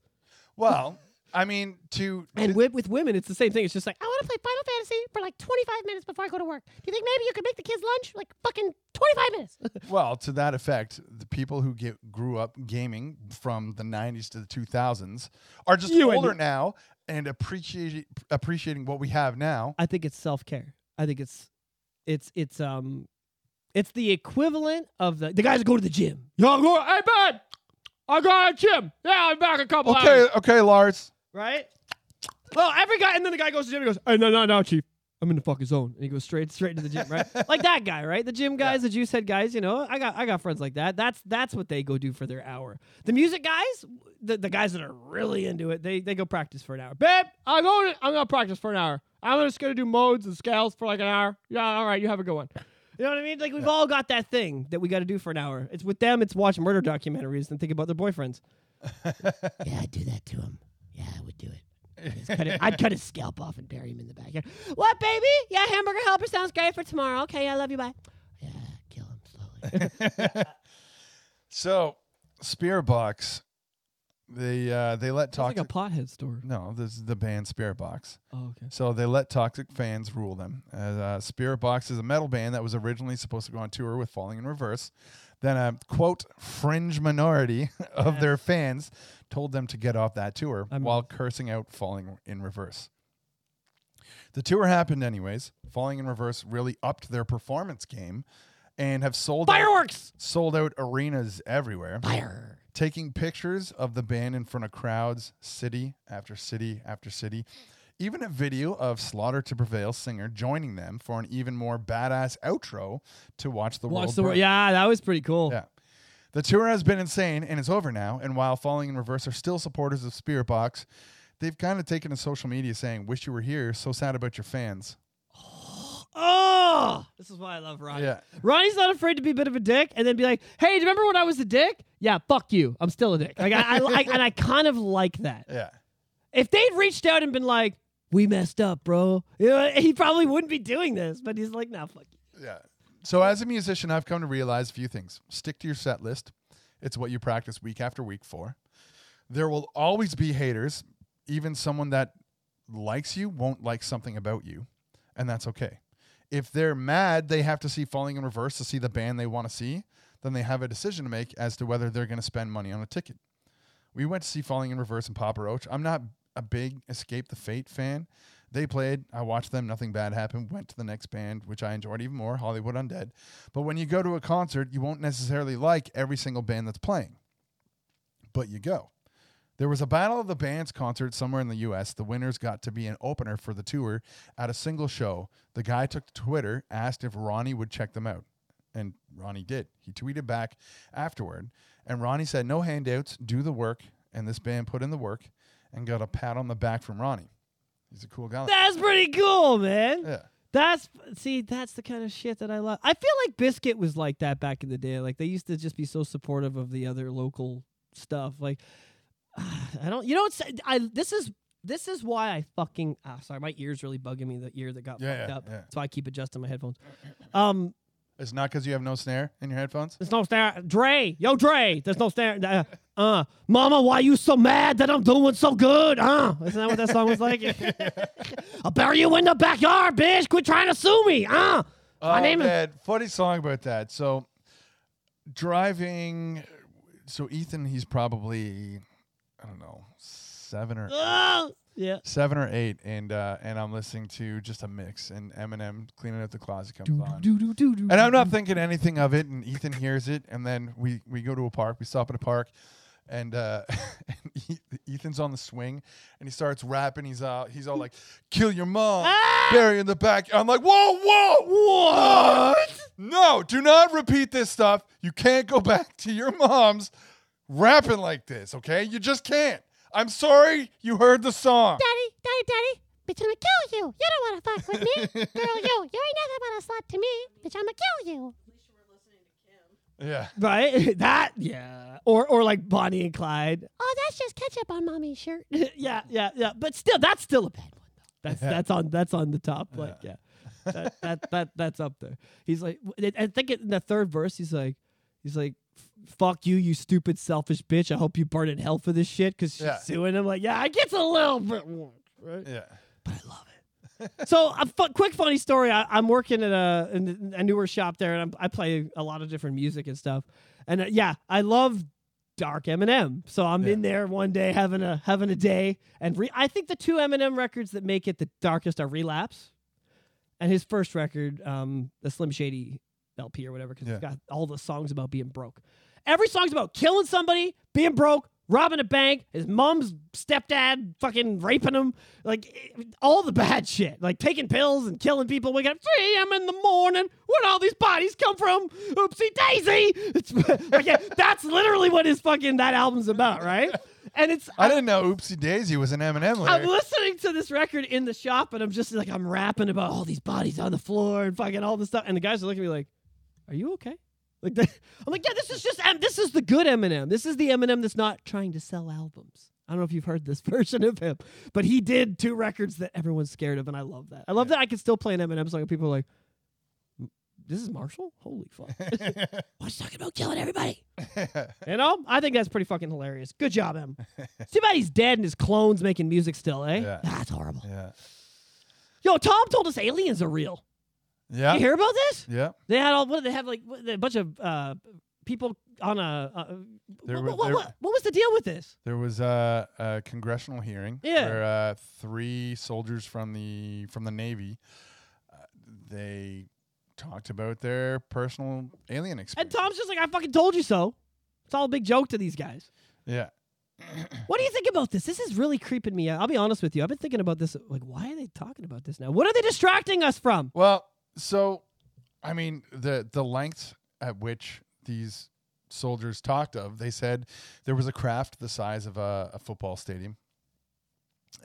Well, I mean, to, And with, with women, it's the same thing. It's just like, I want to play Final Fantasy for like 25 minutes before I go to work. Do you think maybe you could make the kids lunch like fucking 25 minutes? Well, to that effect, the people who get grew up gaming from the 90s to the 2000s are just You older me. now and appreciating appreciating what we have now. I think it's self care. I think it's, it's, it's, um, it's the equivalent of the, the guys that go to the gym. Yo, go, hey, bud, I got a gym. Yeah, I'm back a couple Okay, hours. okay, Lars. Right? Well, every guy, and then the guy goes to the gym and goes, hey, no, no, no, chief. I'm in the fucking zone, and he goes straight straight into the gym, right? like that guy, right? The gym guys, the juice head guys. You know, I got I got friends like that. That's that's what they go do for their hour. The music guys, the, the guys that are really into it, they they go practice for an hour. Babe, I'm going. I'm gonna practice for an hour. I'm just gonna do modes and scales for like an hour. Yeah, all right, you have a good one. You know what I mean? Like we've all got that thing that we got to do for an hour. It's with them. It's watch murder documentaries and think about their boyfriends. yeah, I'd do that to him. Yeah, I would do it. I'd cut, it, I'd cut his scalp off and bury him in the backyard. What, baby? Yeah, hamburger helper sounds great for tomorrow. Okay, I love you. Bye. Yeah, kill him slowly. So, Spiritbox, they uh, they let It's like toxic. a pothead store. no, this is the band Spiritbox. Oh, okay. So they let toxic fans rule them. As, uh, Spiritbox is a metal band that was originally supposed to go on tour with Falling in Reverse. Then a quote fringe minority of their fans told them to get off that tour I'm- while cursing out Falling in Reverse. The tour happened anyways. Falling in Reverse really upped their performance game and have sold out, Fireworks! sold out arenas everywhere Fire. taking pictures of the band in front of crowds, city after city after city. Even a video of Slaughter to Prevail singer joining them for an even more badass outro to watch the Watch world. the world. Yeah, that was pretty cool. Yeah. The tour has been insane and it's over now. And while Falling in Reverse are still supporters of Spiritbox, they've kind of taken to social media saying, "Wish you were here. So sad about your fans." Oh, this is why I love Ronnie. Yeah. Ronnie's not afraid to be a bit of a dick and then be like, "Hey, do you remember when I was a dick? Yeah, fuck you. I'm still a dick." Like I, I, I and I kind of like that. Yeah. If they'd reached out and been like, "We messed up, bro," you know, he probably wouldn't be doing this. But he's like, "Nah, fuck you." Yeah. So as a musician, I've come to realize a few things. Stick to your set list. It's what you practice week after week for. There will always be haters. Even someone that likes you won't like something about you, and that's okay. If they're mad, they have to see Falling in Reverse to see the band they want to see. Then they have a decision to make as to whether they're going to spend money on a ticket. We went to see Falling in Reverse and Papa Roach. I'm not a big Escape the Fate fan. They played. I watched them. Nothing bad happened. Went to the next band, which I enjoyed even more, Hollywood Undead. But when you go to a concert, you won't necessarily like every single band that's playing. But you go. There was a Battle of the Bands concert somewhere in the US. The winners got to be an opener for the tour at a single show. The guy took to Twitter, asked if Ronnie would check them out. And Ronnie did. He tweeted back afterward. And Ronnie said, No handouts, do the work. And this band put in the work and got a pat on the back from Ronnie. He's a cool guy. That's pretty cool, man. Yeah. That's see, that's the kind of shit that I love. I feel like Biscuit was like that back in the day. Like they used to just be so supportive of the other local stuff. Like I don't, you know, it's I. This is this is why I fucking. Ah, sorry, my ears really bugging me. The ear that got Yeah, fucked yeah, up. yeah. So I keep adjusting my headphones. Um, It's not because you have no snare in your headphones? there's no snare. Dre, yo, Dre. There's no snare. Uh, uh, Mama, why you so mad that I'm doing so good? Uh, isn't that what that song was like? I'll bury you in the backyard, bitch. Quit trying to sue me. Uh. My oh, name is- Funny song about that. So, driving. So, Ethan, he's probably, I don't know, seven or yeah. seven or eight, and uh, and I'm listening to just a mix, and Eminem cleaning out the closet comes on, and I'm not thinking anything of it, and Ethan hears it, and then we we go to a park, we stop at a park, and, uh, and Ethan's on the swing, and he starts rapping. He's uh he's all like, "Kill your mom, Ah! bury in the back." I'm like, "Whoa, whoa, what? No, do not repeat this stuff. You can't go back to your mom's rapping like this, okay? You just can't." I'm sorry you heard the song. Daddy, daddy, daddy, bitch, I'ma kill you. You don't wanna fuck with me. Girl, you, you ain't nothing but a slut to me. Bitch, I'ma kill you. Yeah. Right? that yeah. Or or like Bonnie and Clyde. Oh, that's just ketchup on mommy's shirt. yeah, yeah, yeah. But still, that's still a bad one though. That's Yeah. that's on that's on the top. Like yeah, that, that that that's up there. He's like, I think in the third verse, he's like, he's like, "Fuck you, you stupid selfish bitch. I hope you burn in hell for this shit." Because she's Yeah. suing him. Like, yeah, it gets a little bit much, right? Yeah. but I love it. so a fu- quick funny story. I, I'm working at a, in a newer shop there, and I'm, I play a lot of different music and stuff. And uh, yeah, I love dark Eminem. So I'm Yeah. in there one day having a having a day, and re- I think the two Eminem records that make it the darkest are Relapse, and his first record, um, the Slim Shady LP or whatever, because Yeah. it's got all the songs about being broke. Every song's about killing somebody, being broke, robbing a bank, his mom's stepdad fucking raping him, like eh, all the bad shit, like taking pills and killing people. Waking up 3 a.m. in the morning. Where'd all these bodies come from? Oopsie daisy. It's like, yeah, that's literally what his fucking that album's about, right? And it's I didn't know Oopsie Daisy was an Eminem I'm listening to this record in the shop, and I'm just like, I'm rapping about all these bodies on the floor and fucking all this stuff. And the guys are looking at me like, "Are you okay?" Like, I'm like, "Yeah, this is just this is the good Eminem. This is the Eminem that's not trying to sell albums." I don't know if you've heard this version of him, but he did two records that everyone's scared of, and I love that. I love that I can still play an Eminem song, and people are like, "This is Marshall? Holy fuck!" What's talking about killing everybody? You know, I think that's pretty fucking hilarious. Good job, Em. Too bad he's dead and his clone's making music still, eh? Yeah. That's horrible. yeah. Yo, Tom told us aliens are real. Yeah. You hear about this? Yeah. They had all. What did they have? Like what, a bunch of uh, people on a. Uh, There what, were- what, there- what, what was the deal with this? There was a, a congressional hearing Yeah. where uh, three soldiers from the from the Navy uh, they talked about their personal alien experience. And experience. Tom's just like, I fucking told you so. It's all a big joke to these guys. yeah. What do you think about this? This is really creeping me out. I'll be honest with you. I've been thinking about this. Like, why are they talking about this now? What are they distracting us from? Well, so I mean the the length at which these soldiers talked of, they said there was a craft the size of a, a football stadium.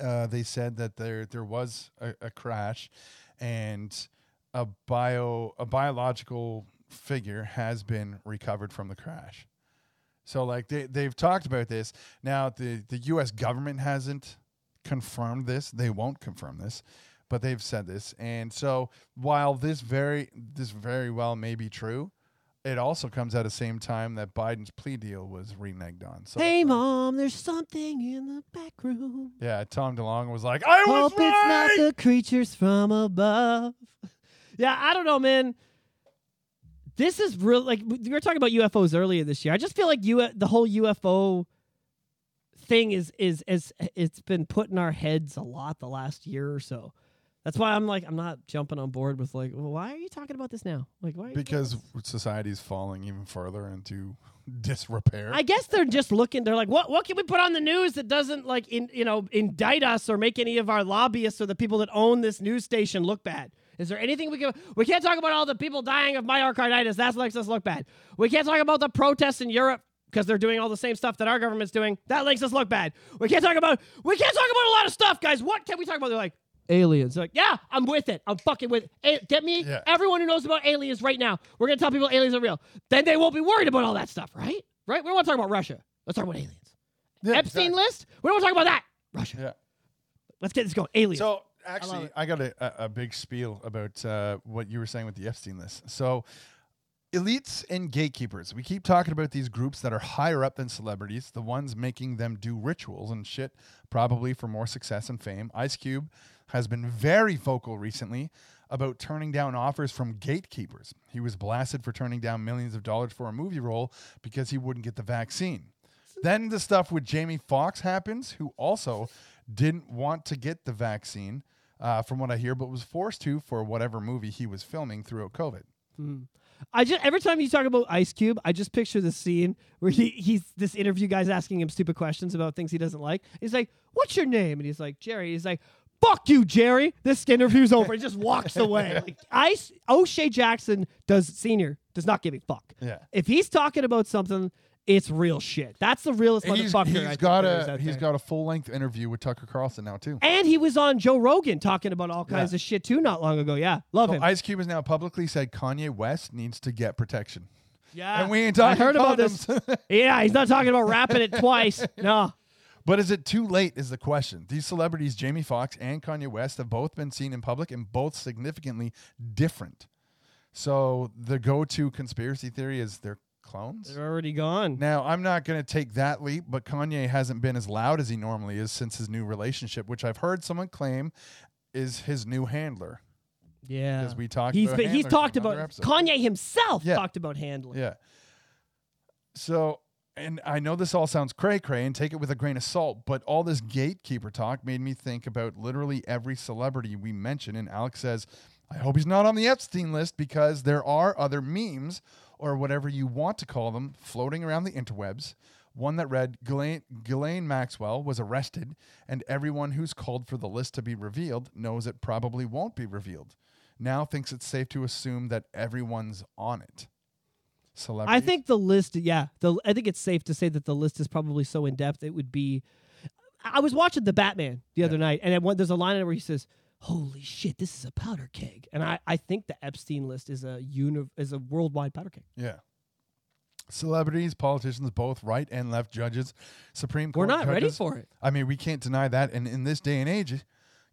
Uh, they said that there there was a, a crash, and a bio a biological figure has been recovered from the crash. So like they they've talked about this. Now the the U.S. government hasn't confirmed this. They won't confirm this, but they've said this. And so while this very this very well may be true, it also comes at the same time that Biden's plea deal was reneged on. So Hey, mom, there's something in the back room. yeah, Tom DeLonge was like, I was Hope it's not the creatures from above. yeah, I don't know, man. This is real. Like we were talking about UFOs earlier this year. I just feel like you the whole UFO thing is is is it's been put in our heads a lot the last year or so. That's why I'm like I'm not jumping on board with like, well, why are you talking about this now? Like, why? because society's falling even further into disrepair. I guess they're just looking. They're like, what? What can we put on the news that doesn't like, in, you know, indict us or make any of our lobbyists or the people that own this news station look bad? Is there anything we can? We can't talk about all the people dying of myocarditis. That makes us look bad. We can't talk about the protests in Europe because they're doing all the same stuff that our government's doing. That makes us look bad. We can't talk about. We can't talk about a lot of stuff, guys. What can we talk about? They're like. Aliens. They're like, yeah, I'm with it. I'm fucking with it. A- get me Yeah. everyone who knows about aliens right now. We're gonna tell people aliens are real. Then they won't be worried about all that stuff, right? Right? We don't want to talk about Russia. Let's talk about aliens. Yeah, Epstein exactly. list? We don't want to talk about that. Russia. Yeah. Let's get this going. Aliens. So actually, it. I, got a, a, a big spiel about uh, what you were saying with the Epstein list. So elites and gatekeepers. We keep talking about these groups that are higher up than celebrities, the ones making them do rituals and shit, probably for more success and fame. Ice Cube has been very vocal recently about turning down offers from gatekeepers. He was blasted for turning down millions of dollars for a movie role because he wouldn't get the vaccine. Then the stuff with Jamie Foxx happens, who also didn't want to get the vaccine, uh, from what I hear, but was forced to for whatever movie he was filming throughout COVID. I just every time you talk about Ice Cube, I just picture the scene where he he's this interview guy's asking him stupid questions about things he doesn't like. He's like, "What's your name?" And he's like, "Jerry." He's like, "Fuck you, Jerry." This interview's over. He just walks away. Like Ice O'Shea Jackson does senior does not give a fuck. Yeah. If he's talking about something, it's real shit. That's the realest He's, motherfucker. I he's think got there is a out he's there. got a full length interview with Tucker Carlson now too. And he was on Joe Rogan talking about all kinds Yeah. of shit too not long ago. Yeah, love So him. Ice Cube has now publicly said Kanye West needs to get protection, yeah, and we ain't talking I heard about condoms. this. Yeah, he's not talking about rapping it twice. No. But is it too late? Is the question. These celebrities, Jamie Foxx and Kanye West, have both been seen in public and both significantly different. So the go-to conspiracy theory is they're clones. They're already gone. Now, I'm not going to take that leap, but Kanye hasn't been as loud as he normally is since his new relationship, which I've heard someone claim is his new handler. Yeah. Because we talked He's about been, he's talked about episode. Kanye himself Yeah. talked about handling. Yeah. So, and I know this all sounds cray cray and take it with a grain of salt, but all this gatekeeper talk made me think about literally every celebrity we mention. And Alex says, I hope he's not on the Epstein list because there are other memes or whatever you want to call them floating around the interwebs One that read Ghislaine, Maxwell was arrested, and everyone who's called for the list to be revealed knows it probably won't be revealed. Now thinks it's safe to assume that everyone's on it. I think the list, yeah, the I think it's safe to say that the list is probably so in depth it would be. I was watching the Batman the other night, and one, there's a line in it where he says, "Holy shit, this is a powder keg," and I, I think the Epstein list is a uni- is a worldwide powder keg. Yeah. Celebrities, politicians, both right and left judges, Supreme Court. We're not ready judges. for it. I mean, we can't deny that. And in this day and age,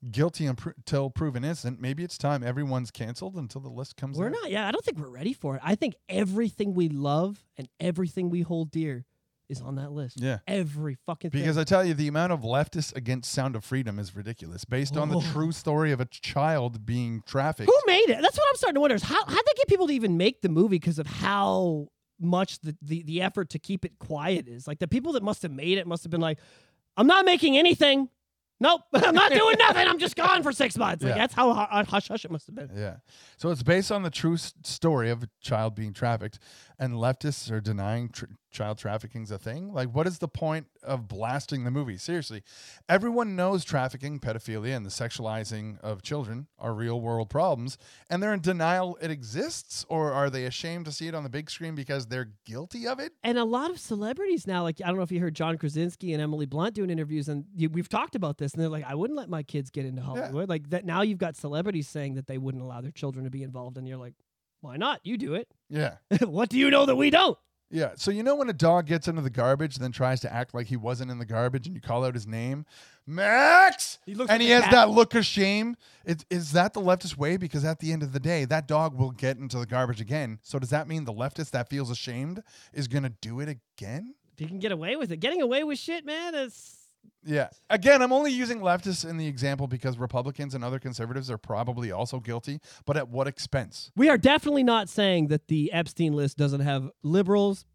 guilty until proven innocent, maybe it's time everyone's canceled until the list comes We're out. not. Yeah, I don't think we're ready for it. I think everything we love and everything we hold dear is on that list. Yeah. Every fucking thing. Because I tell you, the amount of leftists against Sound of Freedom is ridiculous. Based on the Oh. true story of a child being trafficked. Who made it? That's what I'm starting to wonder. Is how how they get people to even make the movie because of how much the, the the effort to keep it quiet is. Like the people that must have made it must have been like, I'm not making anything. Nope, I'm not doing nothing. I'm just gone for six months. Like Yeah. that's how hu- hush hush it must have been. Yeah. So it's based on the true s- story of a child being trafficked, and leftists are denying tr- child trafficking's a thing. Like, what is the point of blasting the movie? Seriously, everyone knows trafficking, pedophilia, and the sexualizing of children are real world problems, and they're in denial it exists, or are they ashamed to see it on the big screen because they're guilty of it? And a lot of celebrities now, like I don't know if you heard John Krasinski and Emily Blunt doing interviews, and you, we've talked about this, and they're like, I wouldn't let my kids get into Hollywood. Like that now, you've got celebrities saying that they wouldn't allow their children to be involved, and you're like, why not? You do it. Yeah. what do you know that we don't? Yeah. So you know when a dog gets into the garbage, then tries to act like he wasn't in the garbage, and you call out his name, Max, He looks and like he has cat. that look of shame. It, is is that the leftist way? Because at the end of the day, that dog will get into the garbage again. So does that mean the leftist that feels ashamed is going to do it again? You can get away with it. Getting away with shit, man, is Yeah. Again, I'm only using leftists in the example because Republicans and other conservatives are probably also guilty, but at what expense? We are definitely not saying that the Epstein list doesn't have liberals,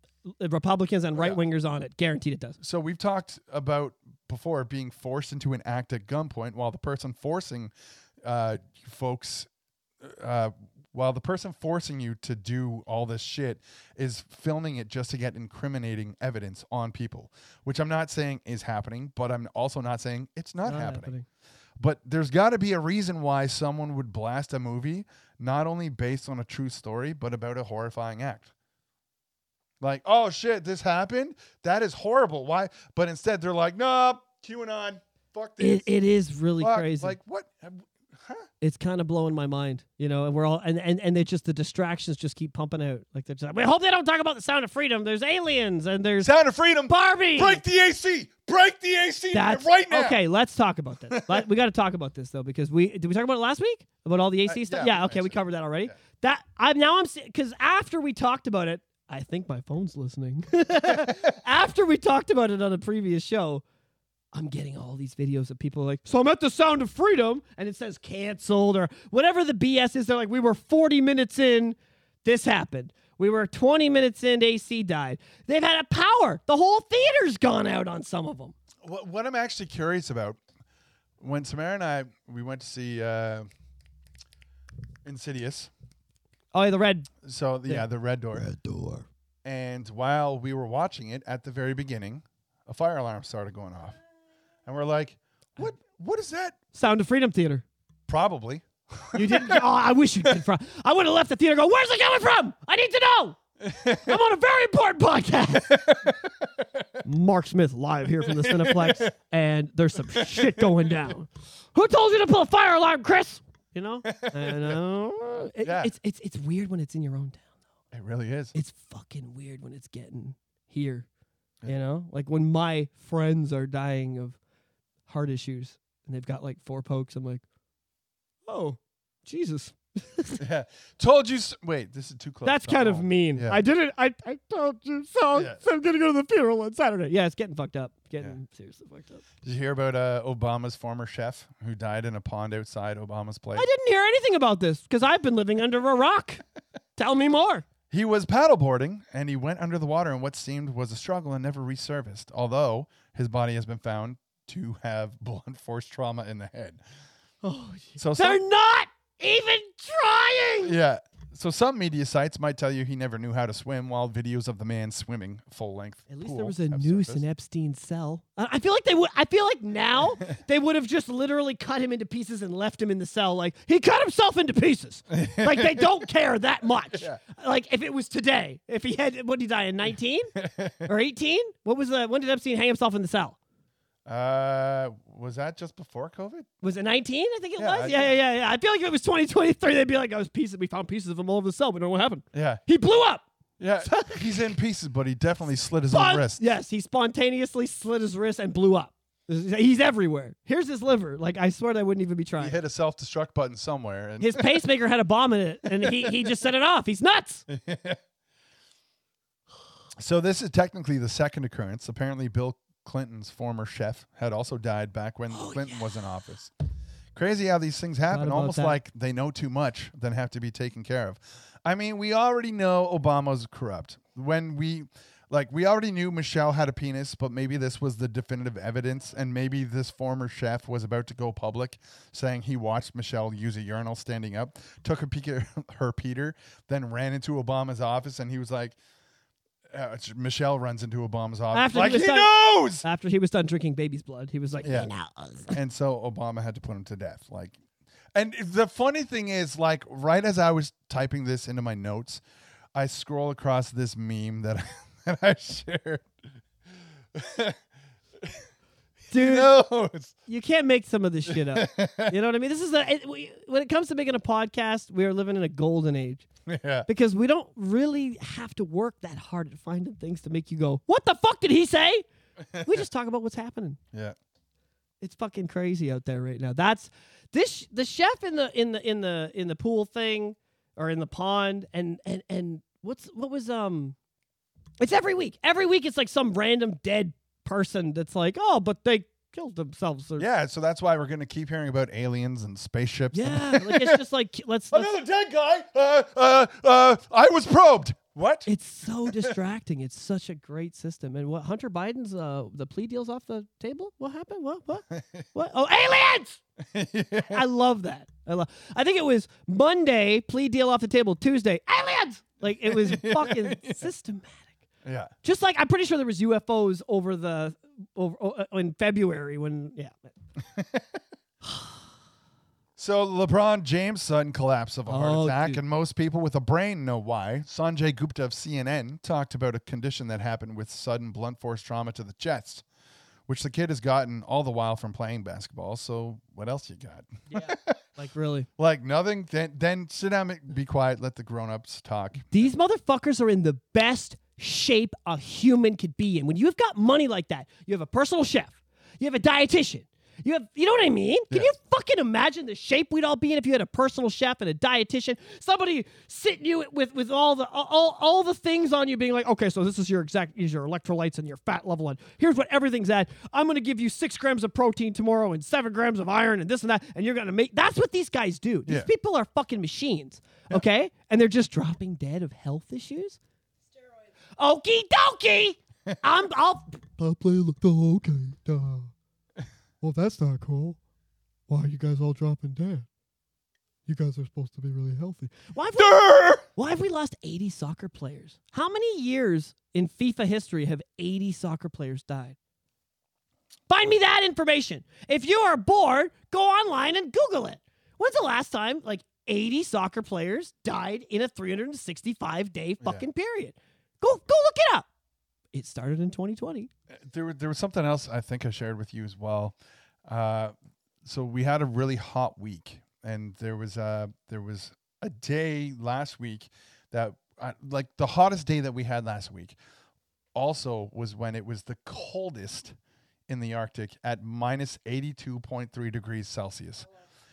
Republicans, and right wingers on it. Guaranteed it does. So we've talked about before being forced into an act at gunpoint while the person forcing uh, folks, uh, while the person forcing you to do all this shit is filming it just to get incriminating evidence on people, which I'm not saying is happening, but I'm also not saying it's not, Not happening. happening. But there's got to be a reason why someone would blast a movie not only based on a true story, but about a horrifying act. Like, oh shit, this happened? That is horrible. Why? But instead, they're like, no, QAnon, fuck this. It, it is really Fuck." crazy. Like, what? Huh? it's kind of blowing my mind, you know. And we're all and and and they just the distractions just keep pumping out. Like they're just like, we hope they don't talk about the Sound of Freedom. There's aliens and there's Sound of freedom. Barbie. Break the AC. Break the AC That's right now. Okay, let's talk about this. Let- we got to talk about this though because we did we talk about it last week about all the AC Uh, stuff. yeah, Yeah, okay, we covered that already. Yeah. That I'm now I'm because after we talked about it, I think my phone's listening. after we talked about it on a previous show, I'm getting all these videos of people like, so I'm at the Sound of Freedom, and it says canceled or whatever the BS is. They're like, we were 40 minutes in, this happened. We were 20 minutes in, AC died. They've had a power. The whole theater's gone out on some of them. What, what I'm actually curious about when Samara and I we went to see uh, Insidious. Oh, yeah, the red. So the, yeah. Yeah. the red door. Red door. And while we were watching it at the very beginning, a fire alarm started going off. And we're like, what what is that? Sound of Freedom Theater. Probably. You didn't. oh, I wish you did. Fro- I would have left the theater. Go. Where's it coming from? I need to know. I'm on a very important podcast. Mark Smith live here from the Cineplex, and there's some shit going down. Who told you to pull a fire alarm, Chris? You know, and, uh, it- Yeah. it's it's it's weird when it's in your own town. Though. It really is. It's fucking weird when it's getting here. You know, like when my friends are dying of heart issues and they've got like four pokes. I'm like, oh, Jesus. yeah. Told you. s Wait, this is too close. That's to kind of mean. Yeah. I didn't. I, I told you so. Yeah. So I'm gonna go to the funeral on Saturday. Yeah, it's getting fucked up. Getting seriously fucked up. Did you hear about uh, Obama's former chef who died in a pond outside Obama's place? I didn't hear anything about this because I've been living under a rock. Tell me more. He was paddleboarding and he went under the water in what seemed was a struggle and never resurfaced, although his body has been found to have blunt force trauma in the head. Oh, So they're some, not even trying. yeah, So some media sites might tell you he never knew how to swim, while videos of the man swimming full length. At least there was a noose surfaced. in Epstein's cell. I I feel like they would. I feel like now they would have just literally cut him into pieces and left him in the cell. Like he cut himself into pieces. like they don't care that much. Yeah. Like if it was today, if he had, what did he die in nineteen or eighteen? What was the? When did Epstein hang himself in the cell? Uh, was that just before COVID? Was it 19? I think it Yeah, was. I- Yeah, yeah, yeah, yeah. I feel like if it was 2023, they'd be like, "I was pieces. We found pieces of him all over the cell. We don't know what happened. Yeah, He blew up." yeah. he's in pieces, but he definitely slit his Spon- own wrist. Yes, he spontaneously slit his wrist and blew up. He's everywhere. Here's his liver. Like I swear, I wouldn't even be trying. He trying. hit a self-destruct button somewhere, and His pacemaker had a bomb in it, and he he just set it off. He's nuts. So this is technically the second occurrence. Apparently, Bill Clinton's former chef had also died back when oh, Clinton was in office. Crazy how these things happen. Almost that. like they know too much, then have to be taken care of. I mean, we already know Obama's corrupt. When we like we already knew Michelle had a penis, but maybe this was the definitive evidence, and maybe this former chef was about to go public, saying he watched Michelle use a urinal standing up, took a peek at her Peter, then ran into Obama's office, and he was like, uh, Michelle runs into Obama's office, After he like was he done- knows. After he was done drinking baby's blood, he was like, Yeah. "He knows." and so Obama had to put him to death. Like, and the funny thing is, like, right as I was typing this into my notes, I scroll across this meme that, that I shared. Dude, you can't make some of this shit up. you know what I mean? This is a it, we, when it comes to making a podcast, we are living in a golden age yeah, because we don't really have to work that hard at finding things to make you go, "What the fuck did he say?" we just talk about what's happening. yeah. It's fucking crazy out there right now. That's this the chef in the in the in the in the pool thing or in the pond and and and what's what was um it's every week. Every week it's like some random dead person that's like, "Oh, but they killed themselves." Or, Yeah, so that's why we're going to keep hearing about aliens and spaceships. Yeah, like it's just like let's, let's Another dead guy. Uh, uh, uh, I was probed. What? it's so distracting. It's such a great system. And what Hunter Biden's uh the plea deals off the table? What happened? What? What? what? Oh, aliens! I love that. I love. I think it was Monday plea deal off the table. Tuesday aliens. Like it was fucking systematic. Yeah. Just like I'm pretty sure there was UFOs over the over uh, in February when yeah. So LeBron James' sudden collapse of a heart Oh, attack, dude. and most people with a brain know why. Sanjay Gupta of CNN talked about a condition that happened with sudden blunt force trauma to the chest, which the kid has gotten all the while from playing basketball. So what else you got? Yeah. like really. Like nothing. Then, then sit down, be quiet, let the grown-ups talk. These motherfuckers are in the best shape a human could be in. When you've got money like that, you have a personal chef, you have a dietitian. You have, you know what I mean? Can Yeah. you fucking imagine the shape we'd all be in if you had a personal chef and a dietitian, somebody sitting you with with all the all, all the things on you, being like, okay, so this is your exact, is your electrolytes and your fat level, and here's what everything's at. I'm gonna give you six grams of protein tomorrow and seven grams of iron and this and that, and you're gonna make. That's what these guys do. These Yeah. people are fucking machines, okay? And they're just dropping dead of health issues. Okie dokie. I'm. I'll. I play the okay. Duh. Well, that's not cool. Why are you guys all dropping dead? You guys are supposed to be really healthy. Why have, we, why have we lost 80 soccer players? How many years in FIFA history have 80 soccer players died? Find me that information. If you are bored, go online and Google it. When's the last time like 80 soccer players died in a 365 day fucking period? Go go look it up. It started in 2020. there, wa- there was something else I think I shared with you as well. Uh, so we had a really hot week, and there was a there was a day last week that uh, like the hottest day that we had last week. Also, was when it was the coldest in the Arctic at minus eighty two point three degrees Celsius.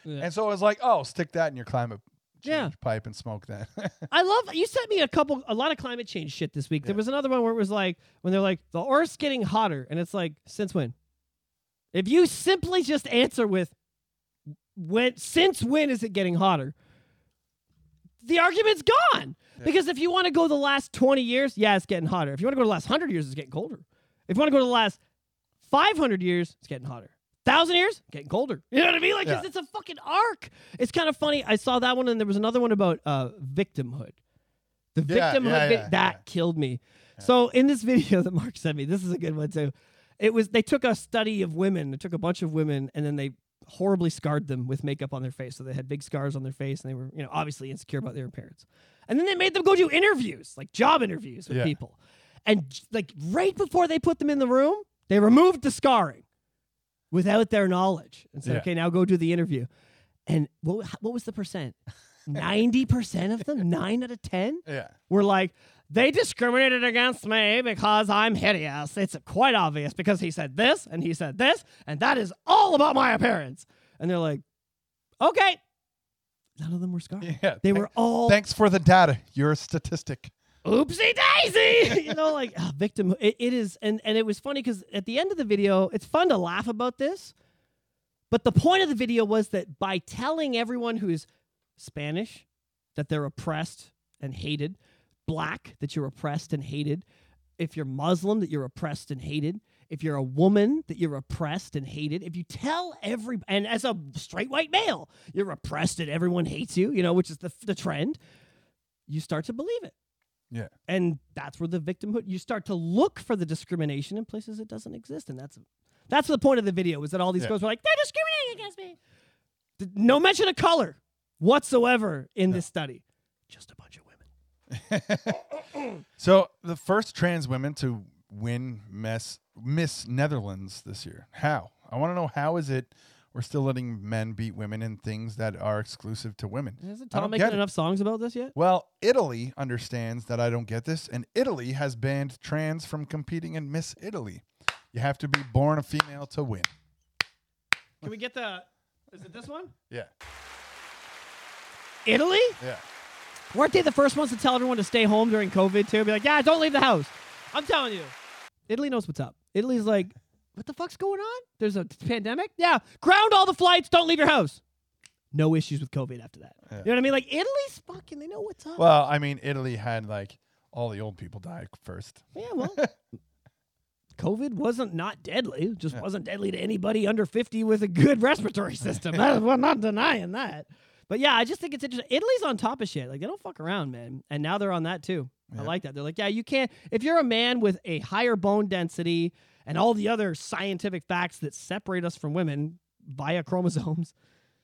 Yeah. And so I was like, "Oh, stick that in your climate Yeah. pipe and smoke that." I love you sent me a couple a lot of climate change shit this week. There was another one where it was like when they're like the Earth's getting hotter and it's like since when? If you simply just answer with when since when is it getting hotter? The argument's gone. Because if you want to go the last 20 years, yeah, it's getting hotter. If you want to go the last 100 years, it's getting colder. If you want to go to the last 500 years, it's getting hotter. Thousand years, getting colder. You know what I mean? Like Yeah. it's, it's a fucking arc. It's kind of funny. I saw that one, and there was another one about uh, victimhood. The Yeah, victimhood yeah, vi- that yeah. killed me. So in this video that Mark sent me, this is a good one too. It was they took a study of women. They took a bunch of women, and then they horribly scarred them with makeup on their face. So they had big scars on their face, and they were you know obviously insecure about their appearance. And then they made them go do interviews, like job interviews with Yeah. people. And like right before they put them in the room, they removed the scarring without their knowledge and said, Yeah. "Okay, now go do the interview." And what what was the percent? Ninety percent of them, nine out of ten, Yeah. were like, "They discriminated against me because I'm hideous." It's quite obvious because he said this and he said this, and that is all about my appearance. And they're like, "Okay." None of them were scarred. Yeah. They Thank- were all Thanks for the data. You're a statistic. Oopsie daisy! You know like ah, victim it, it is and and it was funny because at the end of the video it's fun to laugh about this but the point of the video was that by telling everyone who's spanish that they're oppressed and hated black that you're oppressed and hated if you're muslim that you're oppressed and hated if you're a woman that you're oppressed and hated if you tell every and as a straight white male you're oppressed and everyone hates you you know which is the, the trend you start to believe it Yeah. and that's where the victimhood you start to look for the discrimination in places it doesn't exist and that's that's the point of the video is that all these Yeah. girls were like they're discriminating against me no mention of color whatsoever in this study just a bunch of women So the first trans women to win Miss Miss Netherlands this year. How? I want to know how is it we're still letting men beat women in things that are exclusive to women. hasn't I tom making enough songs about this yet Well, Italy understands that I don't get this, and Italy has banned trans from competing in Miss Italy. You have to be born a female to win. can we get the is it this one Yeah. italy Yeah. weren't they the first ones to tell everyone to stay home during covid too be like yeah don't leave the house i'm telling you italy knows what's up italy's like what the fuck's going on? There's a pandemic? Yeah. Ground all the flights. Don't leave your house. No issues with covid after that. Yeah. you know what i mean? Like italy's fucking they know what's up. Well, I mean, Italy had like all the old people die first. yeah well covid wasn't not deadly. It just Yeah. wasn't deadly to anybody under 50 with a good respiratory system. That- we're not denying that. But yeah i just think it's interesting. Italy's on top of shit. Like they don't fuck around man. And now they're on that too. I like that. They're like yeah you can't if you're a man with a higher bone density and all the other scientific facts that separate us from women via chromosomes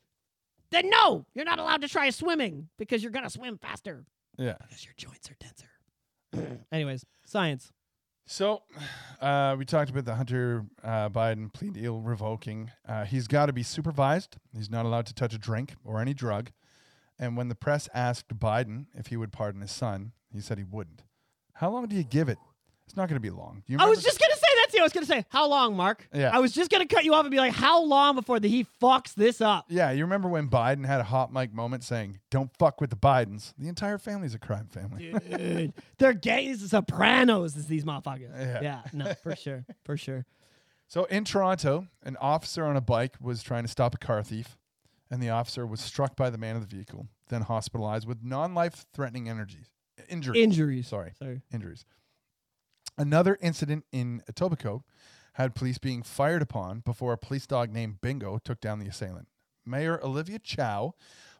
then no you're not allowed to try swimming because you're gonna swim faster Yeah. because your joints are denser anyways science So, uh, we talked about the Hunter uh, Biden plea deal revoking. Uh, he's got to be supervised. He's not allowed to touch a drink or any drug. And when the press asked Biden if he would pardon his son, he said he wouldn't. How long do you give it? It's not going to be long. You I was just that to you. I was gonna say, how long, Mark? Yeah. I was just gonna cut you off and be like, how long before the, he fucks this up? Yeah, you remember when Biden had a hot mic moment saying, "Don't fuck with the Bidens." The entire family's a crime family. Dude, they're gay. The Sopranos is these motherfuckers. Yeah. no, for sure, for sure. So in Toronto, an officer on a bike was trying to stop a car thief, and the officer was struck by the man of the vehicle, then hospitalized with non-life-threatening energies, injuries. Injuries. Sorry, Sorry. injuries. Another incident in Etobicoke had police being fired upon before a police dog named Bingo took down the assailant. Mayor Olivia Chow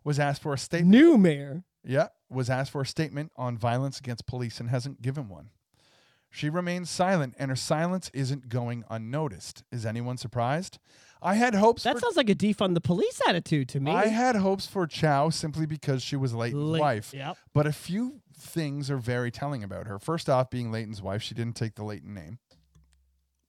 was asked for a statement. New mayor. Yeah, was asked for a statement on violence against police and hasn't given one. She remains silent, and her silence isn't going unnoticed. Is anyone surprised? I had hopes. That for, sounds like a defund the police attitude to me. I had hopes for Chow simply because she was Layton's Late- wife. Yep. But a few things are very telling about her. First off, being Layton's wife, she didn't take the Leighton name.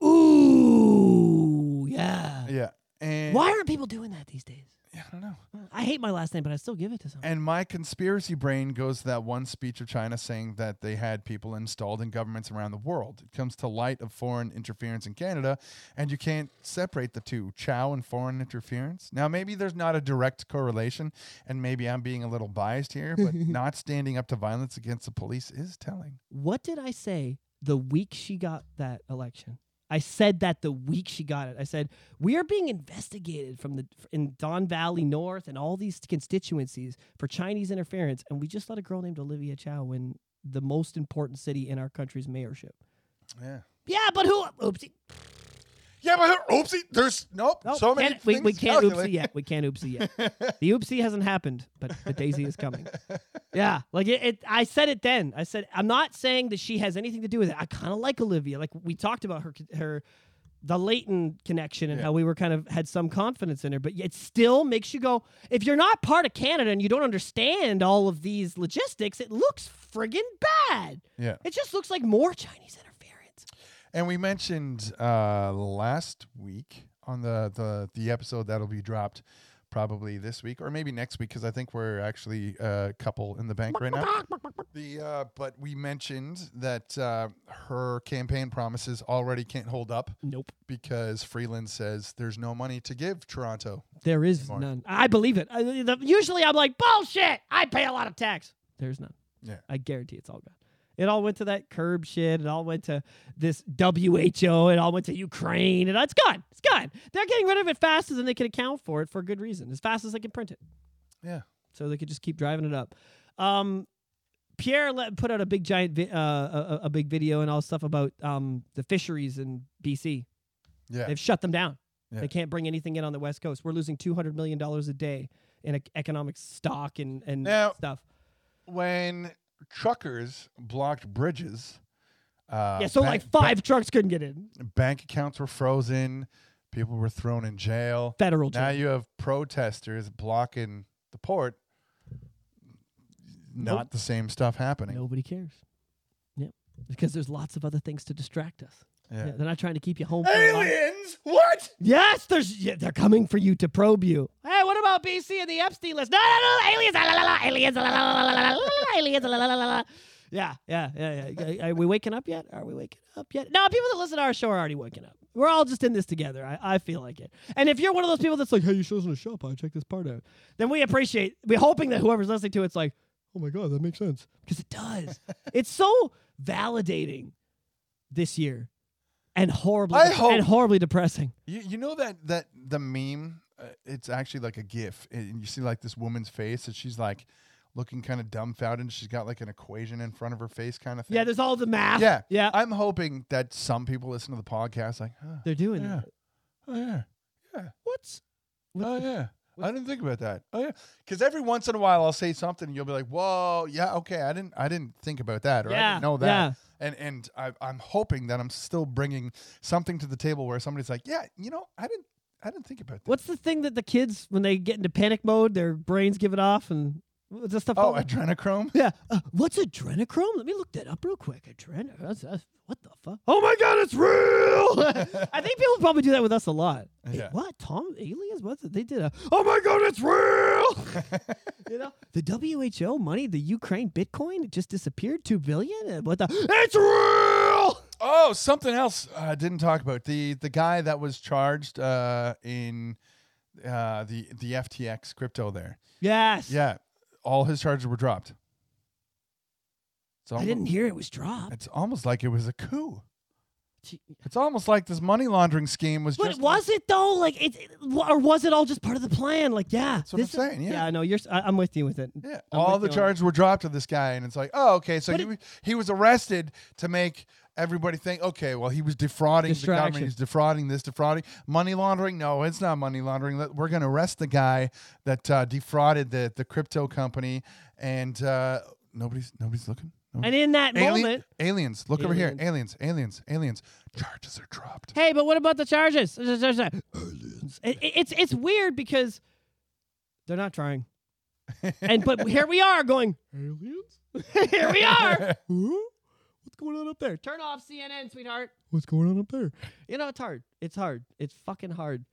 Ooh, yeah. Yeah, and Why aren't people doing that these days? Yeah, I don't know. I hate my last name, but I still give it to someone. And my conspiracy brain goes to that one speech of China saying that they had people installed in governments around the world. It comes to light of foreign interference in Canada, and you can't separate the two, Chow and foreign interference. Now, maybe there's not a direct correlation, and maybe I'm being a little biased here, but not standing up to violence against the police is telling. What did I say the week she got that election? I said that the week she got it. I said we are being investigated from the in Don Valley North and all these constituencies for Chinese interference, and we just let a girl named Olivia Chow win the most important city in our country's mayorship. Yeah. Yeah, but who? Oopsie. Yeah, but oopsie, there's nope. Nope, so many can't- we, we can't calculate. oopsie yet. We can't oopsie yet. the oopsie hasn't happened, but the daisy is coming. Yeah, like it, it. I said it then. I said I'm not saying that she has anything to do with it. I kind of like Olivia. Like we talked about her, her, the Layton connection and Yeah. how we were kind of had some confidence in her, but it still makes you go. If you're not part of Canada and you don't understand all of these logistics, it looks friggin' bad. Yeah. It just looks like more Chinese interference. And we mentioned uh, last week on the, the the episode that'll be dropped probably this week or maybe next week because I think we're actually a couple in the bank right now. The uh, but we mentioned that uh, her campaign promises already can't hold up Nope. because Freeland says there's no money to give Toronto. There is More. none. I believe it. I, the, usually I'm like, bullshit. I pay a lot of tax. There's none. Yeah. I guarantee it's all gone. It all went to that CERB shit. It all went to this WHO. It all went to Ukraine. And it's gone. It's gone. They're getting rid of it faster than they can account for it for a good reason. As fast as they can print it. Yeah. So they could just keep driving it up. Um, Pierre let, put out a big giant, vi- uh, a, a- big video and all stuff about um, the fisheries in BC. Yeah. They've shut them down. Yeah. They can't bring anything in on the West Coast. We're losing two hundred million dollars a day in ec- economic stock and and Now- stuff. when truckers blocked bridges, uh, yeah, so ba- like five trucks couldn't get in. bank accounts were frozen, people were thrown in jail. Federal Now you have protesters blocking the port. Not Nope. the same stuff happening. Nobody cares. Yep, because there's lots of other things to distract us. Yeah. Yeah, they're not trying to keep you home. for a long- Aliens? What? Yes, there's yeah, they're coming for you to probe you. Hey, BC and the Epstein list. No, no, no, aliens, aliens, aliens. Yeah, yeah, yeah, yeah. Are we waking up yet? Are we waking up yet? No, people that listen to our show are already waking up. We're all just in this together. I, I feel like it. And if you're one of those people that's like, hey, you show's in a shop, I check this part out, then we appreciate, we're hoping that whoever's listening to it's like, oh my God, that makes sense. Because it does. it's so validating this year and horribly, I hope and horribly depressing. You, you know that, that the meme uh, it's actually like a GIF, and you see like this woman's face, and she's like looking kind of dumbfounded. She's got like an equation in front of her face, kind of thing. Yeah, there's all the math. yeah, yeah. I'm hoping that some people listen to the podcast, like, huh, They're doing yeah, that. oh yeah, yeah, What's oh yeah. I didn't think about that. Oh yeah, because every once in a while I'll say something, and you'll be like, "Whoa, yeah, okay, I didn't, I didn't think about that, or I didn't know that." yeah. And and I, I'm hoping that I'm still bringing something to the table where somebody's like, "Yeah, you know, I didn't, I didn't think about that." What's the thing that the kids, when they get into panic mode, their brains give it off, and what's that stuff? Oh, called? adrenochrome. yeah. Uh, what's adrenochrome? Let me look that up real quick. Adren. That's, that's, what the fuck? Oh my god, it's real! I think people probably do that with us a lot. Hey, Yeah. what? Tom aliens? What's it? They did a. Oh my god, it's real! you know, the WHO money, the Ukraine Bitcoin, it just disappeared. Two billion. What the? It's real! Oh, something else I didn't talk about the the guy that was charged uh, in uh, the the FTX crypto there. Yes. Yeah, all his charges were dropped. It's I didn't hear it was dropped. It's almost like it was a coup. It's almost like this money laundering scheme was But just. was it though? Like it, it- or was it all just part of the plan? Like yeah, That's what I'm saying, yeah. I know you're. I, am with you with it. Yeah, I'm all the charges were dropped to this guy, and it's like, oh, okay, so But he, it- he was arrested to make everybody think, okay, well, he was defrauding the government, he's defrauding this, defrauding money laundering. No, it's not money laundering. We're going to arrest the guy that uh, defrauded the the crypto company, and uh, nobody's nobody's looking. No- And in that Alien- moment, aliens, look over here, Aliens. aliens, aliens, aliens. Charges are dropped. hey, but what about the charges? It- it- it's it's weird because they're not trying. and but here we are going. Aliens? here we are. Going on up there? Turn off CNN, sweetheart. What's going on up there? You know it's hard. It's hard. It's fucking hard.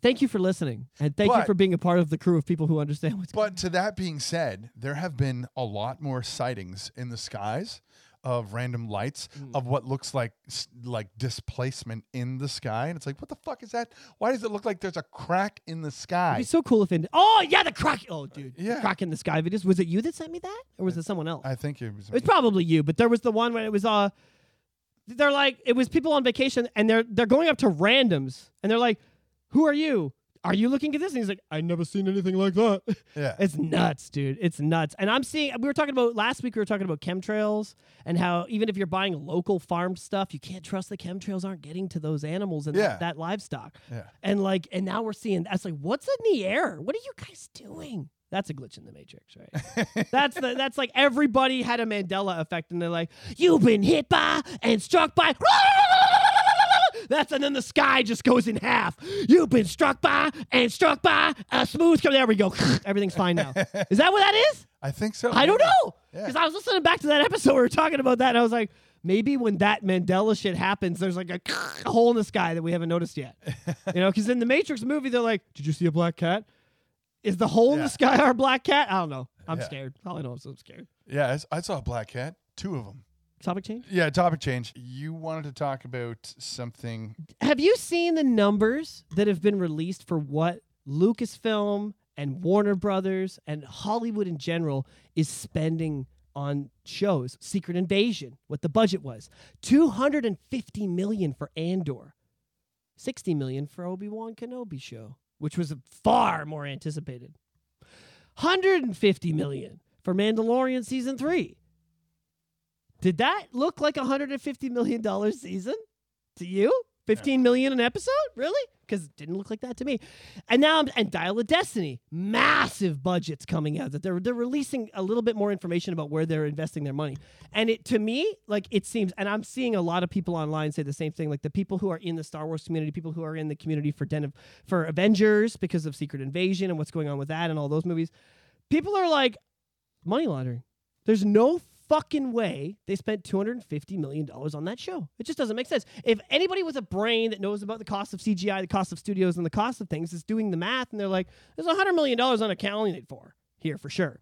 Thank you for listening, and thank you But- for being a part of the crew of people who understand what's going. But to that being said, there have been a lot more sightings in the skies of random lights Mm. of what looks like like displacement in the sky, and it's like, what the fuck is that? Why does it look like there's a crack in the sky? It'd be so cool if in oh yeah the crack oh dude the Yeah. crack in the sky videos was it you that sent me that or was it someone else I think it was. it's probably you but there was the one where it was uh they're like it was people on vacation and they're they're going up to randoms and they're like who are you "Are you looking at this?" And he's like, "I never seen anything like that." Yeah. It's nuts, dude. It's nuts. And I'm seeing, we were talking about last week, we were talking about chemtrails and how even if you're buying local farm stuff, you can't trust the chemtrails aren't getting to those animals and Yeah. that, that livestock. Yeah. And like, and now we're seeing that's like, what's in the air? What are you guys doing? That's a glitch in the matrix, right? that's the that's like everybody had a Mandela effect, and they're like, "You've been hit by and struck by." That's and then the sky just goes in half. You've been struck by and struck by a smooth. There we go. Everything's fine now. Is that what that is? I think so. I don't yeah. know. Yeah. Because I was listening back to that episode. We were talking about that, and I was like, maybe when that Mandela shit happens, there's like a, hole in the sky that we haven't noticed yet. you know, because in the Matrix movie, they're like, "Did you see a black cat? Is the hole in the sky our black cat? I don't know. I'm Yeah. scared. All I know is I'm scared. Yeah, I saw a black cat. Two of them. Topic change. Yeah, topic change. You wanted to talk about something. Have you seen the numbers that have been released for what Lucasfilm and Warner Brothers and Hollywood in general is spending on shows? Secret Invasion, what the budget was. 250 million for Andor. 60 million for Obi-Wan Kenobi show, which was far more anticipated. 150 million for Mandalorian season 3. Did that look like a 150 million dollar season? to you? 15 million an episode? Really? Because it didn't look like that to me. And now I'm and Dial of Destiny, massive budgets coming out that they're they're releasing a little bit more information about where they're investing their money. And it to me, like it seems, and I'm seeing a lot of people online say the same thing. Like the people who are in the Star Wars community, people who are in the community for Den of for Avengers because of Secret Invasion and what's going on with that and all those movies. People are like money laundering. There's no fucking way they spent $250 million on that show. It just doesn't make sense. If anybody with a brain that knows about the cost of CGI, the cost of studios, and the cost of things is doing the math, and they're like, there's $100 million on accounting for here for sure.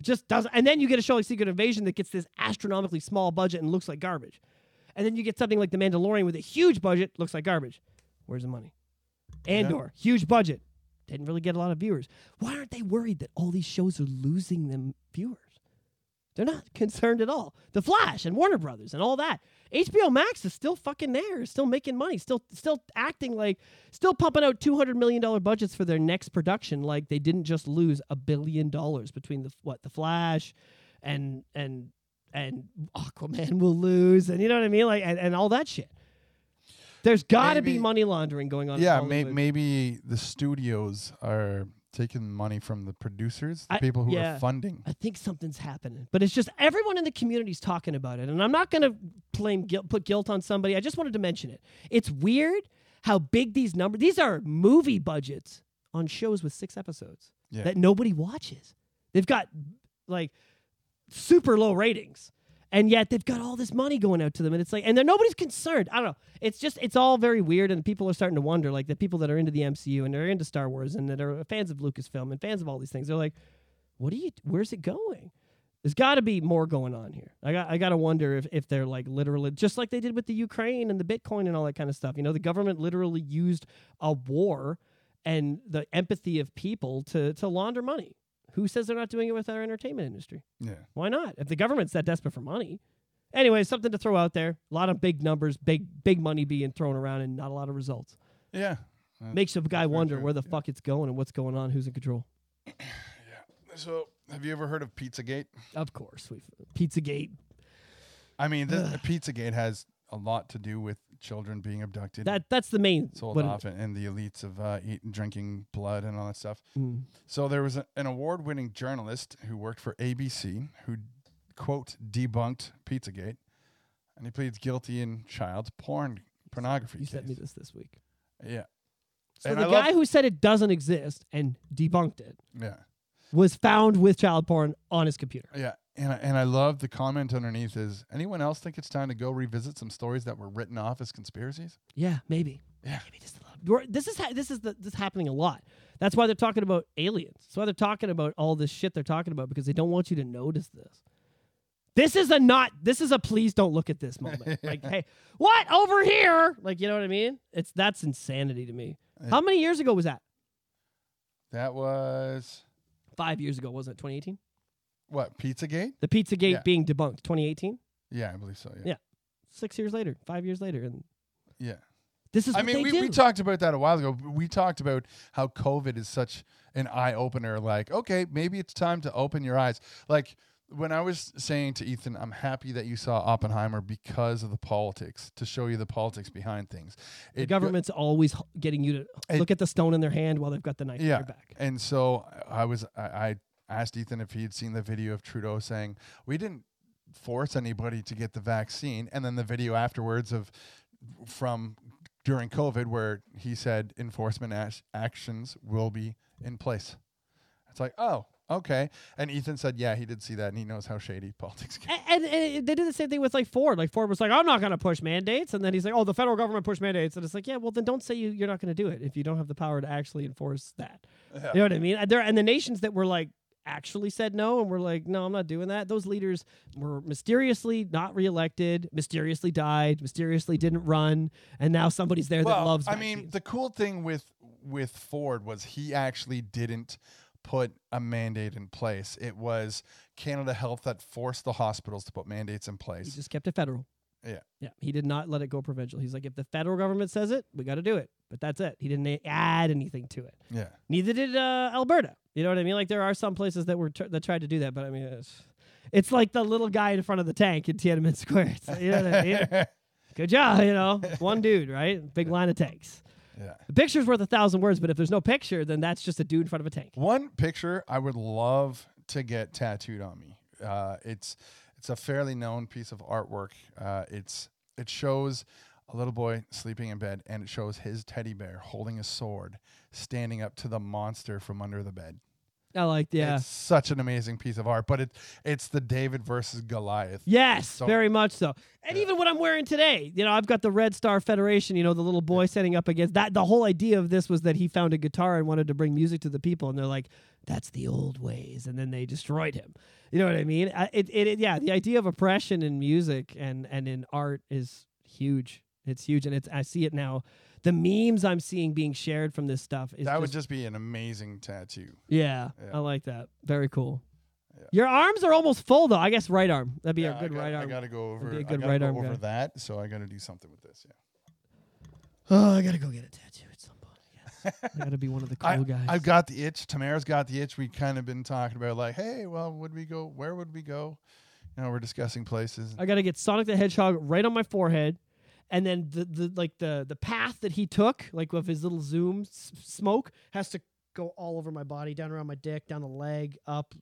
It just doesn't. And then you get a show like Secret Invasion that gets this astronomically small budget and looks like garbage. And then you get something like The Mandalorian with a huge budget, looks like garbage. Where's the money? Andor, huge budget. Didn't really get a lot of viewers. Why aren't they worried that all these shows are losing them viewers? They're not concerned at all. The Flash and Warner Brothers and all that. HBO Max is still fucking there, still making money, still still acting like still pumping out two hundred million dollar budgets for their next production. Like they didn't just lose a billion dollars between the what the Flash and and and Aquaman will lose, and you know what I mean, like and, and all that shit. There's got to be money laundering going on. Yeah, may, maybe the studios are taking money from the producers, the I- people who yeah. are funding. I think something's happening, but it's just everyone in the community's talking about it, and I'm not going to blame guilt, put guilt on somebody. I just wanted to mention it. It's weird how big these numbers. These are movie budgets on shows with six episodes Yeah. that nobody watches. They've got like super low ratings. And yet they've got all this money going out to them, and it's like, and then nobody's concerned. I don't know. It's just, it's all very weird, and people are starting to wonder, like the people that are into the MCU and they're into Star Wars and that are fans of Lucasfilm and fans of all these things. They're like, what are you where's it going there's got to be more going on here i got i got to wonder if, if they're like literally just like they did with the ukraine and the bitcoin and all that kind of stuff you know the government literally used a war and the empathy of people to to launder money who says they're not doing it with our entertainment industry Yeah. why not if the government's that desperate for money anyway something to throw out there a lot of big numbers big big money being thrown around and not a lot of results Yeah. Makes a guy wonder true, where the yeah. fuck it's going and what's going on who's in control yeah. So, have you ever heard of Pizzagate? of course we've pizzagate I mean, this, Pizzagate has a lot to do with children being abducted, That that's the main. sold off, and, and the elites of uh, eating, drinking blood and all that stuff. Mm. So there was a, an award-winning journalist who worked for ABC who quote debunked Pizzagate, and he pleads guilty in child porn pornography. You sent me this this week. Yeah, So And the I guy love- who said it doesn't exist and debunked it yeah, was found with child porn on his computer. yeah. And I, and I love the comment underneath is anyone else think it's time to go revisit some stories that were written off as conspiracies? Yeah, maybe. Yeah. Maybe just a little. This is ha- this is the, this is happening a lot. That's why they're talking about aliens. That's why they're talking about all this shit they're talking about because they don't want you to notice this. This is a not. This is a please don't look at this moment. like, hey, what over here? Like, you know what I mean? It's that's insanity to me. How many years ago was that? That was Five years ago, wasn't it? 2018. What Pizzagate? The Pizzagate Yeah. being debunked, 2018. Yeah, I believe so. Yeah, Yeah. Six years later, five years later, and yeah. This is I mean, we, do. we talked about that a while ago. We talked about how COVID is such an eye opener. Like, okay, maybe it's time to open your eyes. Like when I was saying to Ethan, I'm happy that you saw Oppenheimer because of the politics to show you the politics behind things. the It- government's always getting you to It- look at the stone in their hand while they've got the knife in Yeah. their back. And so I was I, I asked Ethan if he had seen the video of Trudeau saying we didn't force anybody to get the vaccine, and then the video afterwards of from during COVID where he said enforcement ash- actions will be in place. It's like oh okay, and Ethan said yeah he did see that and he knows how shady politics can. And, and, and they did the same thing with like Ford. Like Ford was like, I'm not going to push mandates, and then he's like, Oh, the federal government pushed mandates, and it's like, yeah, well then don't say you you're not going to do it if you don't have the power to actually enforce that. You know what I mean? And There and the nations that were like actually said no and were like, no, I'm not doing that. Those leaders were mysteriously not reelected, mysteriously died, mysteriously didn't run, and now somebody's there that loves. I mean, the cool thing with with Ford was he actually didn't put a mandate in place. It was Canada Health that forced the hospitals to put mandates in place. he just kept it federal. Yeah. Yeah. He did not let it go provincial. He's like, if the federal government says it, we got to do it. But that's it. He didn't add anything to it. Yeah. Neither did uh, Alberta. You know what I mean? Like there are some places that were tr- that tried to do that, but I mean, it's, it's like the little guy in front of the tank in Tiananmen Square. It's you know what I mean? Good job, you know, one dude, right? Big line of tanks. Yeah. The picture's worth a thousand words, but if there's no picture, then that's just a dude in front of a tank. One picture I would love to get tattooed on me. Uh, it's it's a fairly known piece of artwork. Uh, it's it shows a little boy sleeping in bed, and it shows his teddy bear holding a sword, standing up to the monster from under the bed. I like, yeah. It's such an amazing piece of art, but it it's the David versus Goliath. Yes, So- very much so. And even what I'm wearing today, you know, I've got the Red Star Federation, you know, the little boy setting up against that. The whole idea of this was that he found a guitar and wanted to bring music to the people. And they're like, that's the old ways. And then they destroyed him. You know what I mean? It, it, it, yeah, the idea of oppression in music and, and in art is huge. It's huge. And it's, I see it now. The memes I'm seeing being shared from this stuff is that would just just be an amazing tattoo. yeah, Yeah. I like that. Very cool. Yeah. Your arms are almost full though. I guess right arm. That'd be Yeah, a good I gotta, right I gotta go over. be a I good gotta right go arm over guy. that, so I gotta do something with this. Yeah. Oh, I gotta go get a tattoo at some point. I I gotta be one of the cool Yeah, guys. I, I've got the itch. Tamara's got the itch. We kind of been talking about like, hey, well, would we go? Where would we go? You know, we're discussing places. I gotta get Sonic the Hedgehog right on my forehead, and then the, the like the the path that he took, like with his little zoom s- smoke, has to go all over my body, down around my dick, down the leg, up,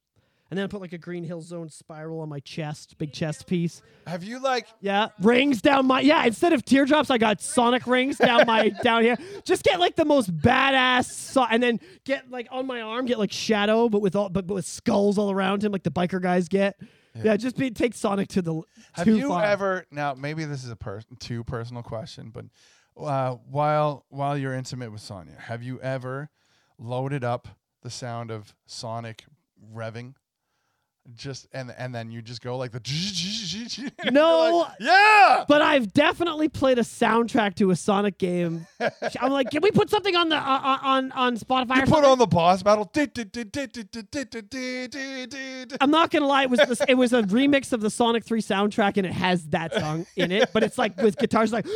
and then I put like a Green Hill Zone spiral on my chest, big chest piece. Have you like? Yeah, rings down my yeah. Instead of teardrops, I got Sonic rings down my down here. Just get like the most badass, so- and then get like on my arm, get like Shadow, but with all but, but with skulls all around him, like the biker guys get. Yeah, just be take Sonic to the Have too you far. ever? Now, maybe this is a per- too personal question, but uh, while while you're intimate with Sonia, have you ever loaded up the sound of Sonic revving? just and and then you just go like the no like, yeah but i've definitely played a soundtrack to a sonic game i'm like can we put something on the uh, on on spotify you put on the boss battle i'm not gonna lie it was this, it was a remix of the sonic 3 soundtrack and it has that song in it but it's like with guitars like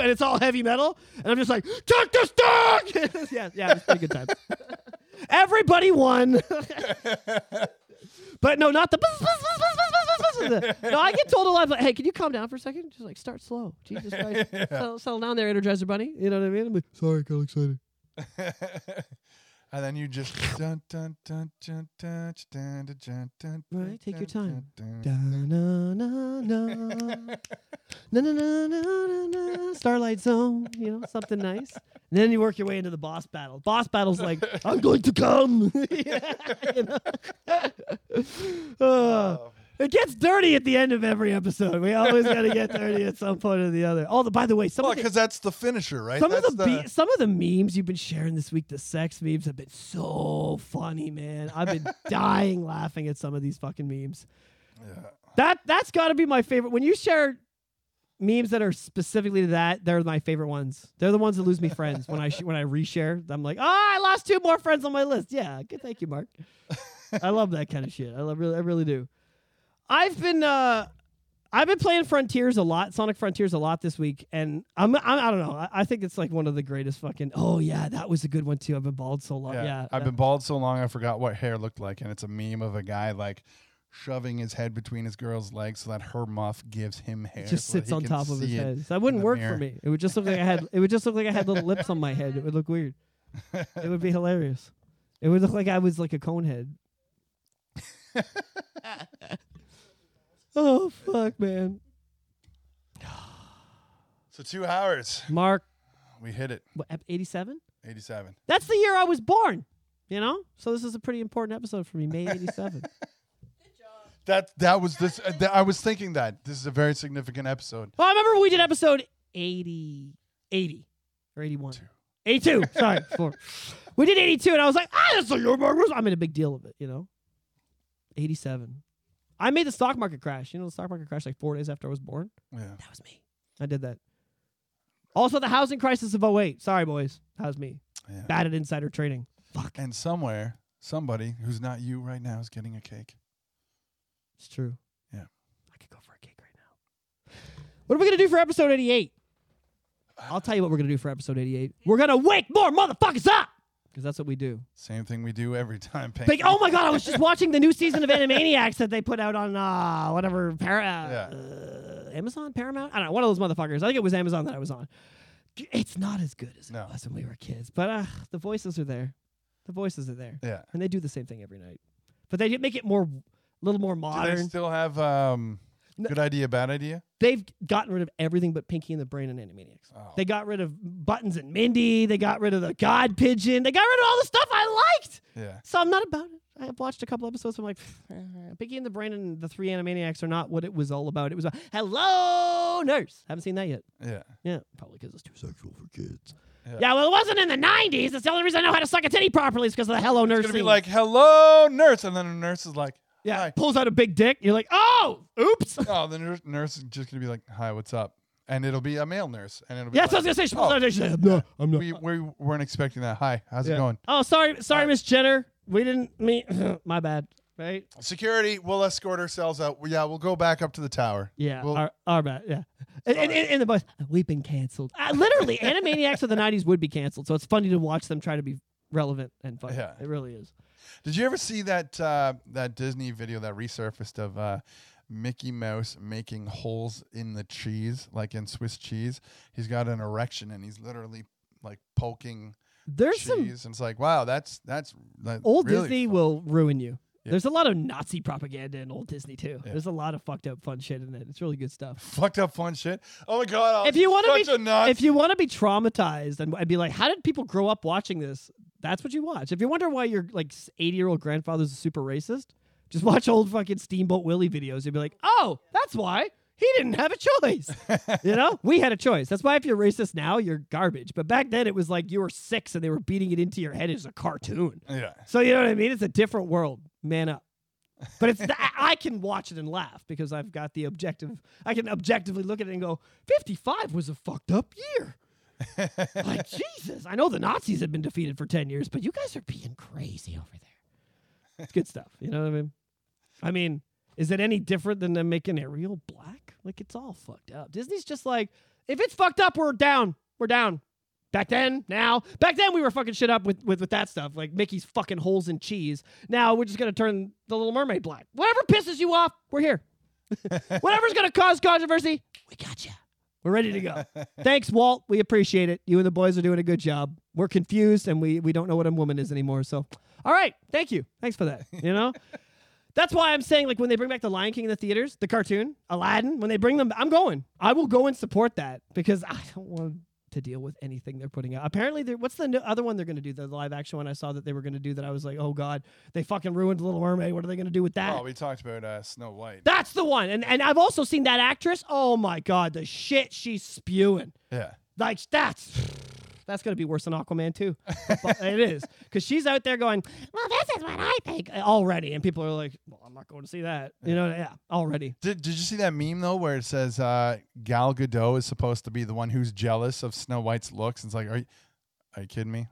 and it's all heavy metal and I'm just like, take this dog. yeah, yeah, it's pretty good time. Everybody won. But no, not the. no, I get told a lot. Like, hey, can you calm down for a second? Just like start slow. Jesus Christ, settle, settle down there, Energizer Bunny. You know what I mean? I'm like, Sorry, got excited. and then you just dun, dun, dun, dun, dun, dun, dun, dun, dun, Right, take your time. dun, Da, na, na, na. Na, na, na, na, na, na. Starlight Zone, you know, something nice. And then you work your way into the boss battle. Boss battle's like, I'm going to come. Yeah, you know? Uh, it gets dirty at the end of every episode. We always got to get dirty at some point or the other. Oh, the, by the way, some Well, of the, because that's the finisher, right? some of That's the, be- some of the memes you've been sharing this week, the sex memes, have been so funny, man. I've been dying laughing at some of these fucking memes. Yeah. That that's got to be my favorite. When you share memes that are specifically to that, they're my favorite ones. They're the ones that lose me friends when I sh- when I reshare. I'm like, oh, I lost two more friends on my list. Yeah, good. Thank you, Mark. I love that kind of shit. I love really, I really do. I've been, uh, I've been playing Frontiers a lot, Sonic Frontiers a lot this week, and I'm, I'm I don't know. I, I think it's like one of the greatest fucking. Oh yeah, that was a good one too. I've been bald so long. Yeah, I've that- been bald so long I forgot what hair looked like, and it's a meme of a guy like shoving his head between his girl's legs so that her muff gives him hair. It just so sits on top of his head. So that wouldn't work mirror. for me. It would just look like I had. It would just look like I had little lips on my head. It would look weird. It would be hilarious. It would look like I was like a cone head. oh fuck, man. So two hours, Mark, we hit it. what, ep- 87? Eighty-seven. That's the year I was born. You know, so this is a pretty important episode for me. May 87. That that was this. Uh, th- I was thinking that this is a very significant episode. well, I remember when we did episode 80, 80 or 81. 82. Sorry, four. We did 82, and I was like, ah, that's the year Mark was. I made a big deal of it, you know? 87. I made the stock market crash. You know, the stock market crashed like four days after I was born. Yeah. That was me. I did that. Also, the housing crisis of 08. Sorry, boys. That was me. Yeah. Bad at insider trading. Fuck. And somewhere, somebody who's not you right now is getting a cake. It's true. Yeah. I could go for a cake right now. What are we going to do for episode 88? I'll tell you what we're going to do for episode 88. We're going to wake more motherfuckers up! Because that's what we do. Same thing we do every time. Like, oh my god, I was just watching the new season of Animaniacs that they put out on uh, whatever Par- uh, Yeah. uh, Amazon, Paramount. I don't know, one of those motherfuckers. I think it was Amazon that I was on. It's not as good as No. it was when we were kids, but uh, the voices are there. The voices are there, Yeah. and they do the same thing every night, but they make it more, a little more Do modern. they still have um. Good idea, bad idea? They've gotten rid of everything but Pinky and the Brain and Animaniacs. Oh. They got rid of Buttons and Mindy. They got rid of the God Pigeon. They got rid of all the stuff I liked. Yeah. So I'm not about it. I've watched a couple episodes. I'm like, "Eh, Pinky and the Brain and the Three Animaniacs are not what it was all about. It was a hello nurse. Haven't seen that yet. Yeah. Yeah, probably because it's too sexual for kids. Yeah. Yeah. well, it wasn't in the '90s. That's the only reason I know how to suck a titty properly is because of the hello nurse. It's gonna be scene. like, "Hello, nurse," and then the nurse is like, yeah, "Hi." pulls out a big dick. You're like, oh, oops. Oh, the nurse, nurse is just gonna be like, "Hi, what's up?" And it'll be a male nurse, and it'll be Yeah, like, I was gonna say. She pulls "Oh, out a dick. She's like, No, I'm not. we, we weren't expecting that. Hi, how's Yeah. it going? Oh, sorry, sorry, Miss Jenner. We didn't meet. My bad. Right? Security, we'll escort ourselves out. Yeah, we'll go back up to the tower. Yeah. Well- our, our bad. Yeah. And, and, and, the boys, we've been canceled. Uh, literally, Animaniacs of the '90s would be canceled. So it's funny to watch them try to be relevant and fun. Yeah. It really is. Did you ever see that uh, that Disney video that resurfaced of uh, Mickey Mouse making holes in the cheese, like in Swiss cheese? He's got an erection and he's literally like poking There's some cheese, and it's like, wow, that's that's like, old really Disney fun. will ruin you. Yeah. There's a lot of Nazi propaganda in old Disney too. Yeah. There's a lot of fucked up fun shit in it. It's really good stuff. fucked up fun shit. Oh my god! If you wanna be- if you want to be traumatized and, and be like, how did people grow up watching this? That's what you watch. If you wonder why your like 80 year old grandfather's a super racist, just watch old fucking Steamboat Willie videos. You'll be like, oh, that's why he didn't have a choice. you know, we had a choice. That's why if you're racist now, you're garbage. But back then, it was like you were six and they were beating it into your head as a cartoon. yeah, So you know what I mean? It's a different world. Man up. But it's I- I can watch it and laugh because I've got the objective. I can objectively look at it and go, 55 was a fucked up year. like Jesus, I know the Nazis have been defeated for 10 years, but you guys are being crazy over there. It's good stuff. You know what I mean? I mean, is it any different than them making Ariel black? Like it's all fucked up. Disney's just like, if it's fucked up, we're down. We're down. Back then, now, back then we were fucking shit up with, with, with that stuff, like Mickey's fucking holes in cheese. Now we're just gonna turn the Little Mermaid black. Whatever pisses you off, we're here. Whatever's gonna cause controversy, we got you. We're ready to go. Thanks, Walt. We appreciate it. You and the boys are doing a good job. We're confused and we we don't know what a woman is anymore. So, all right, thank you. Thanks for that. You know. That's why I'm saying, like, when they bring back the Lion King in the theaters, the cartoon, Aladdin, when they bring them, I'm going. I will go and support that because I don't want to deal with anything they're putting out. Apparently, what's the no- other one they're going to do? The live action one I saw that they were going to do that I was like, oh God, they fucking ruined Little Mermaid. What are they going to do with that? Oh, we talked about uh, Snow White. That's the one. And and I've also seen that actress. Oh my God, the shit she's spewing. yeah, Like that's that's gonna be worse than Aquaman too. It is because she's out there going, Well, this is what I think. already, and people are like, "Well, I'm not going to see that." You know, yeah, already. Did Did you see that meme though, where it says uh, Gal Gadot is supposed to be the one who's jealous of Snow White's looks? And it's like, are you, Are you kidding me?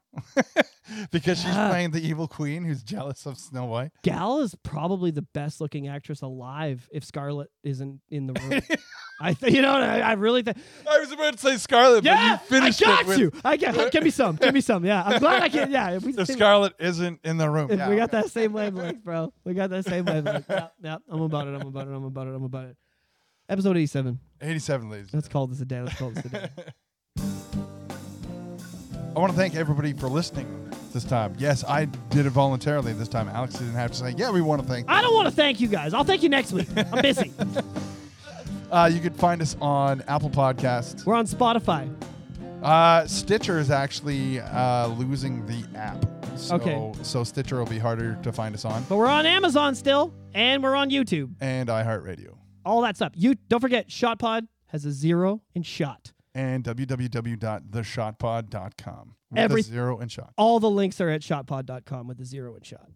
because she's Yeah. playing the evil queen who's jealous of Snow White. Gal is probably the best looking actress alive if Scarlett isn't in the room. I think you know. what I, I really think. I was about to say Scarlett, but Yeah, you finished I got it with you. I got. Give me some. Give me some. Yeah, I'm glad I can. Yeah, if we, if- Scarlett isn't in the room. Yeah. we got that same wavelength, bro. We got that same wavelength. Yeah, yeah. I'm about it. I'm about it. I'm about it. I'm about it. Episode 87. 87, ladies. Let's call this a day. Let's call this a day. I want to thank everybody for listening this time. Yes, I did it voluntarily this time. Alex didn't have to say, yeah, we want to thank I don't want to thank you guys. I'll thank you next week. I'm busy. Uh, you can find us on Apple Podcasts. We're on Spotify. Uh, Stitcher is actually uh, losing the app. So, Okay. So Stitcher will be harder to find us on. But we're on Amazon still, and we're on YouTube. And iHeartRadio. All that stuff. You don't forget, ShotPod has a zero in shot. And www.theshotpod.com. With Every- a zero and shot. All the links are at shotpod.com with the zero in shot.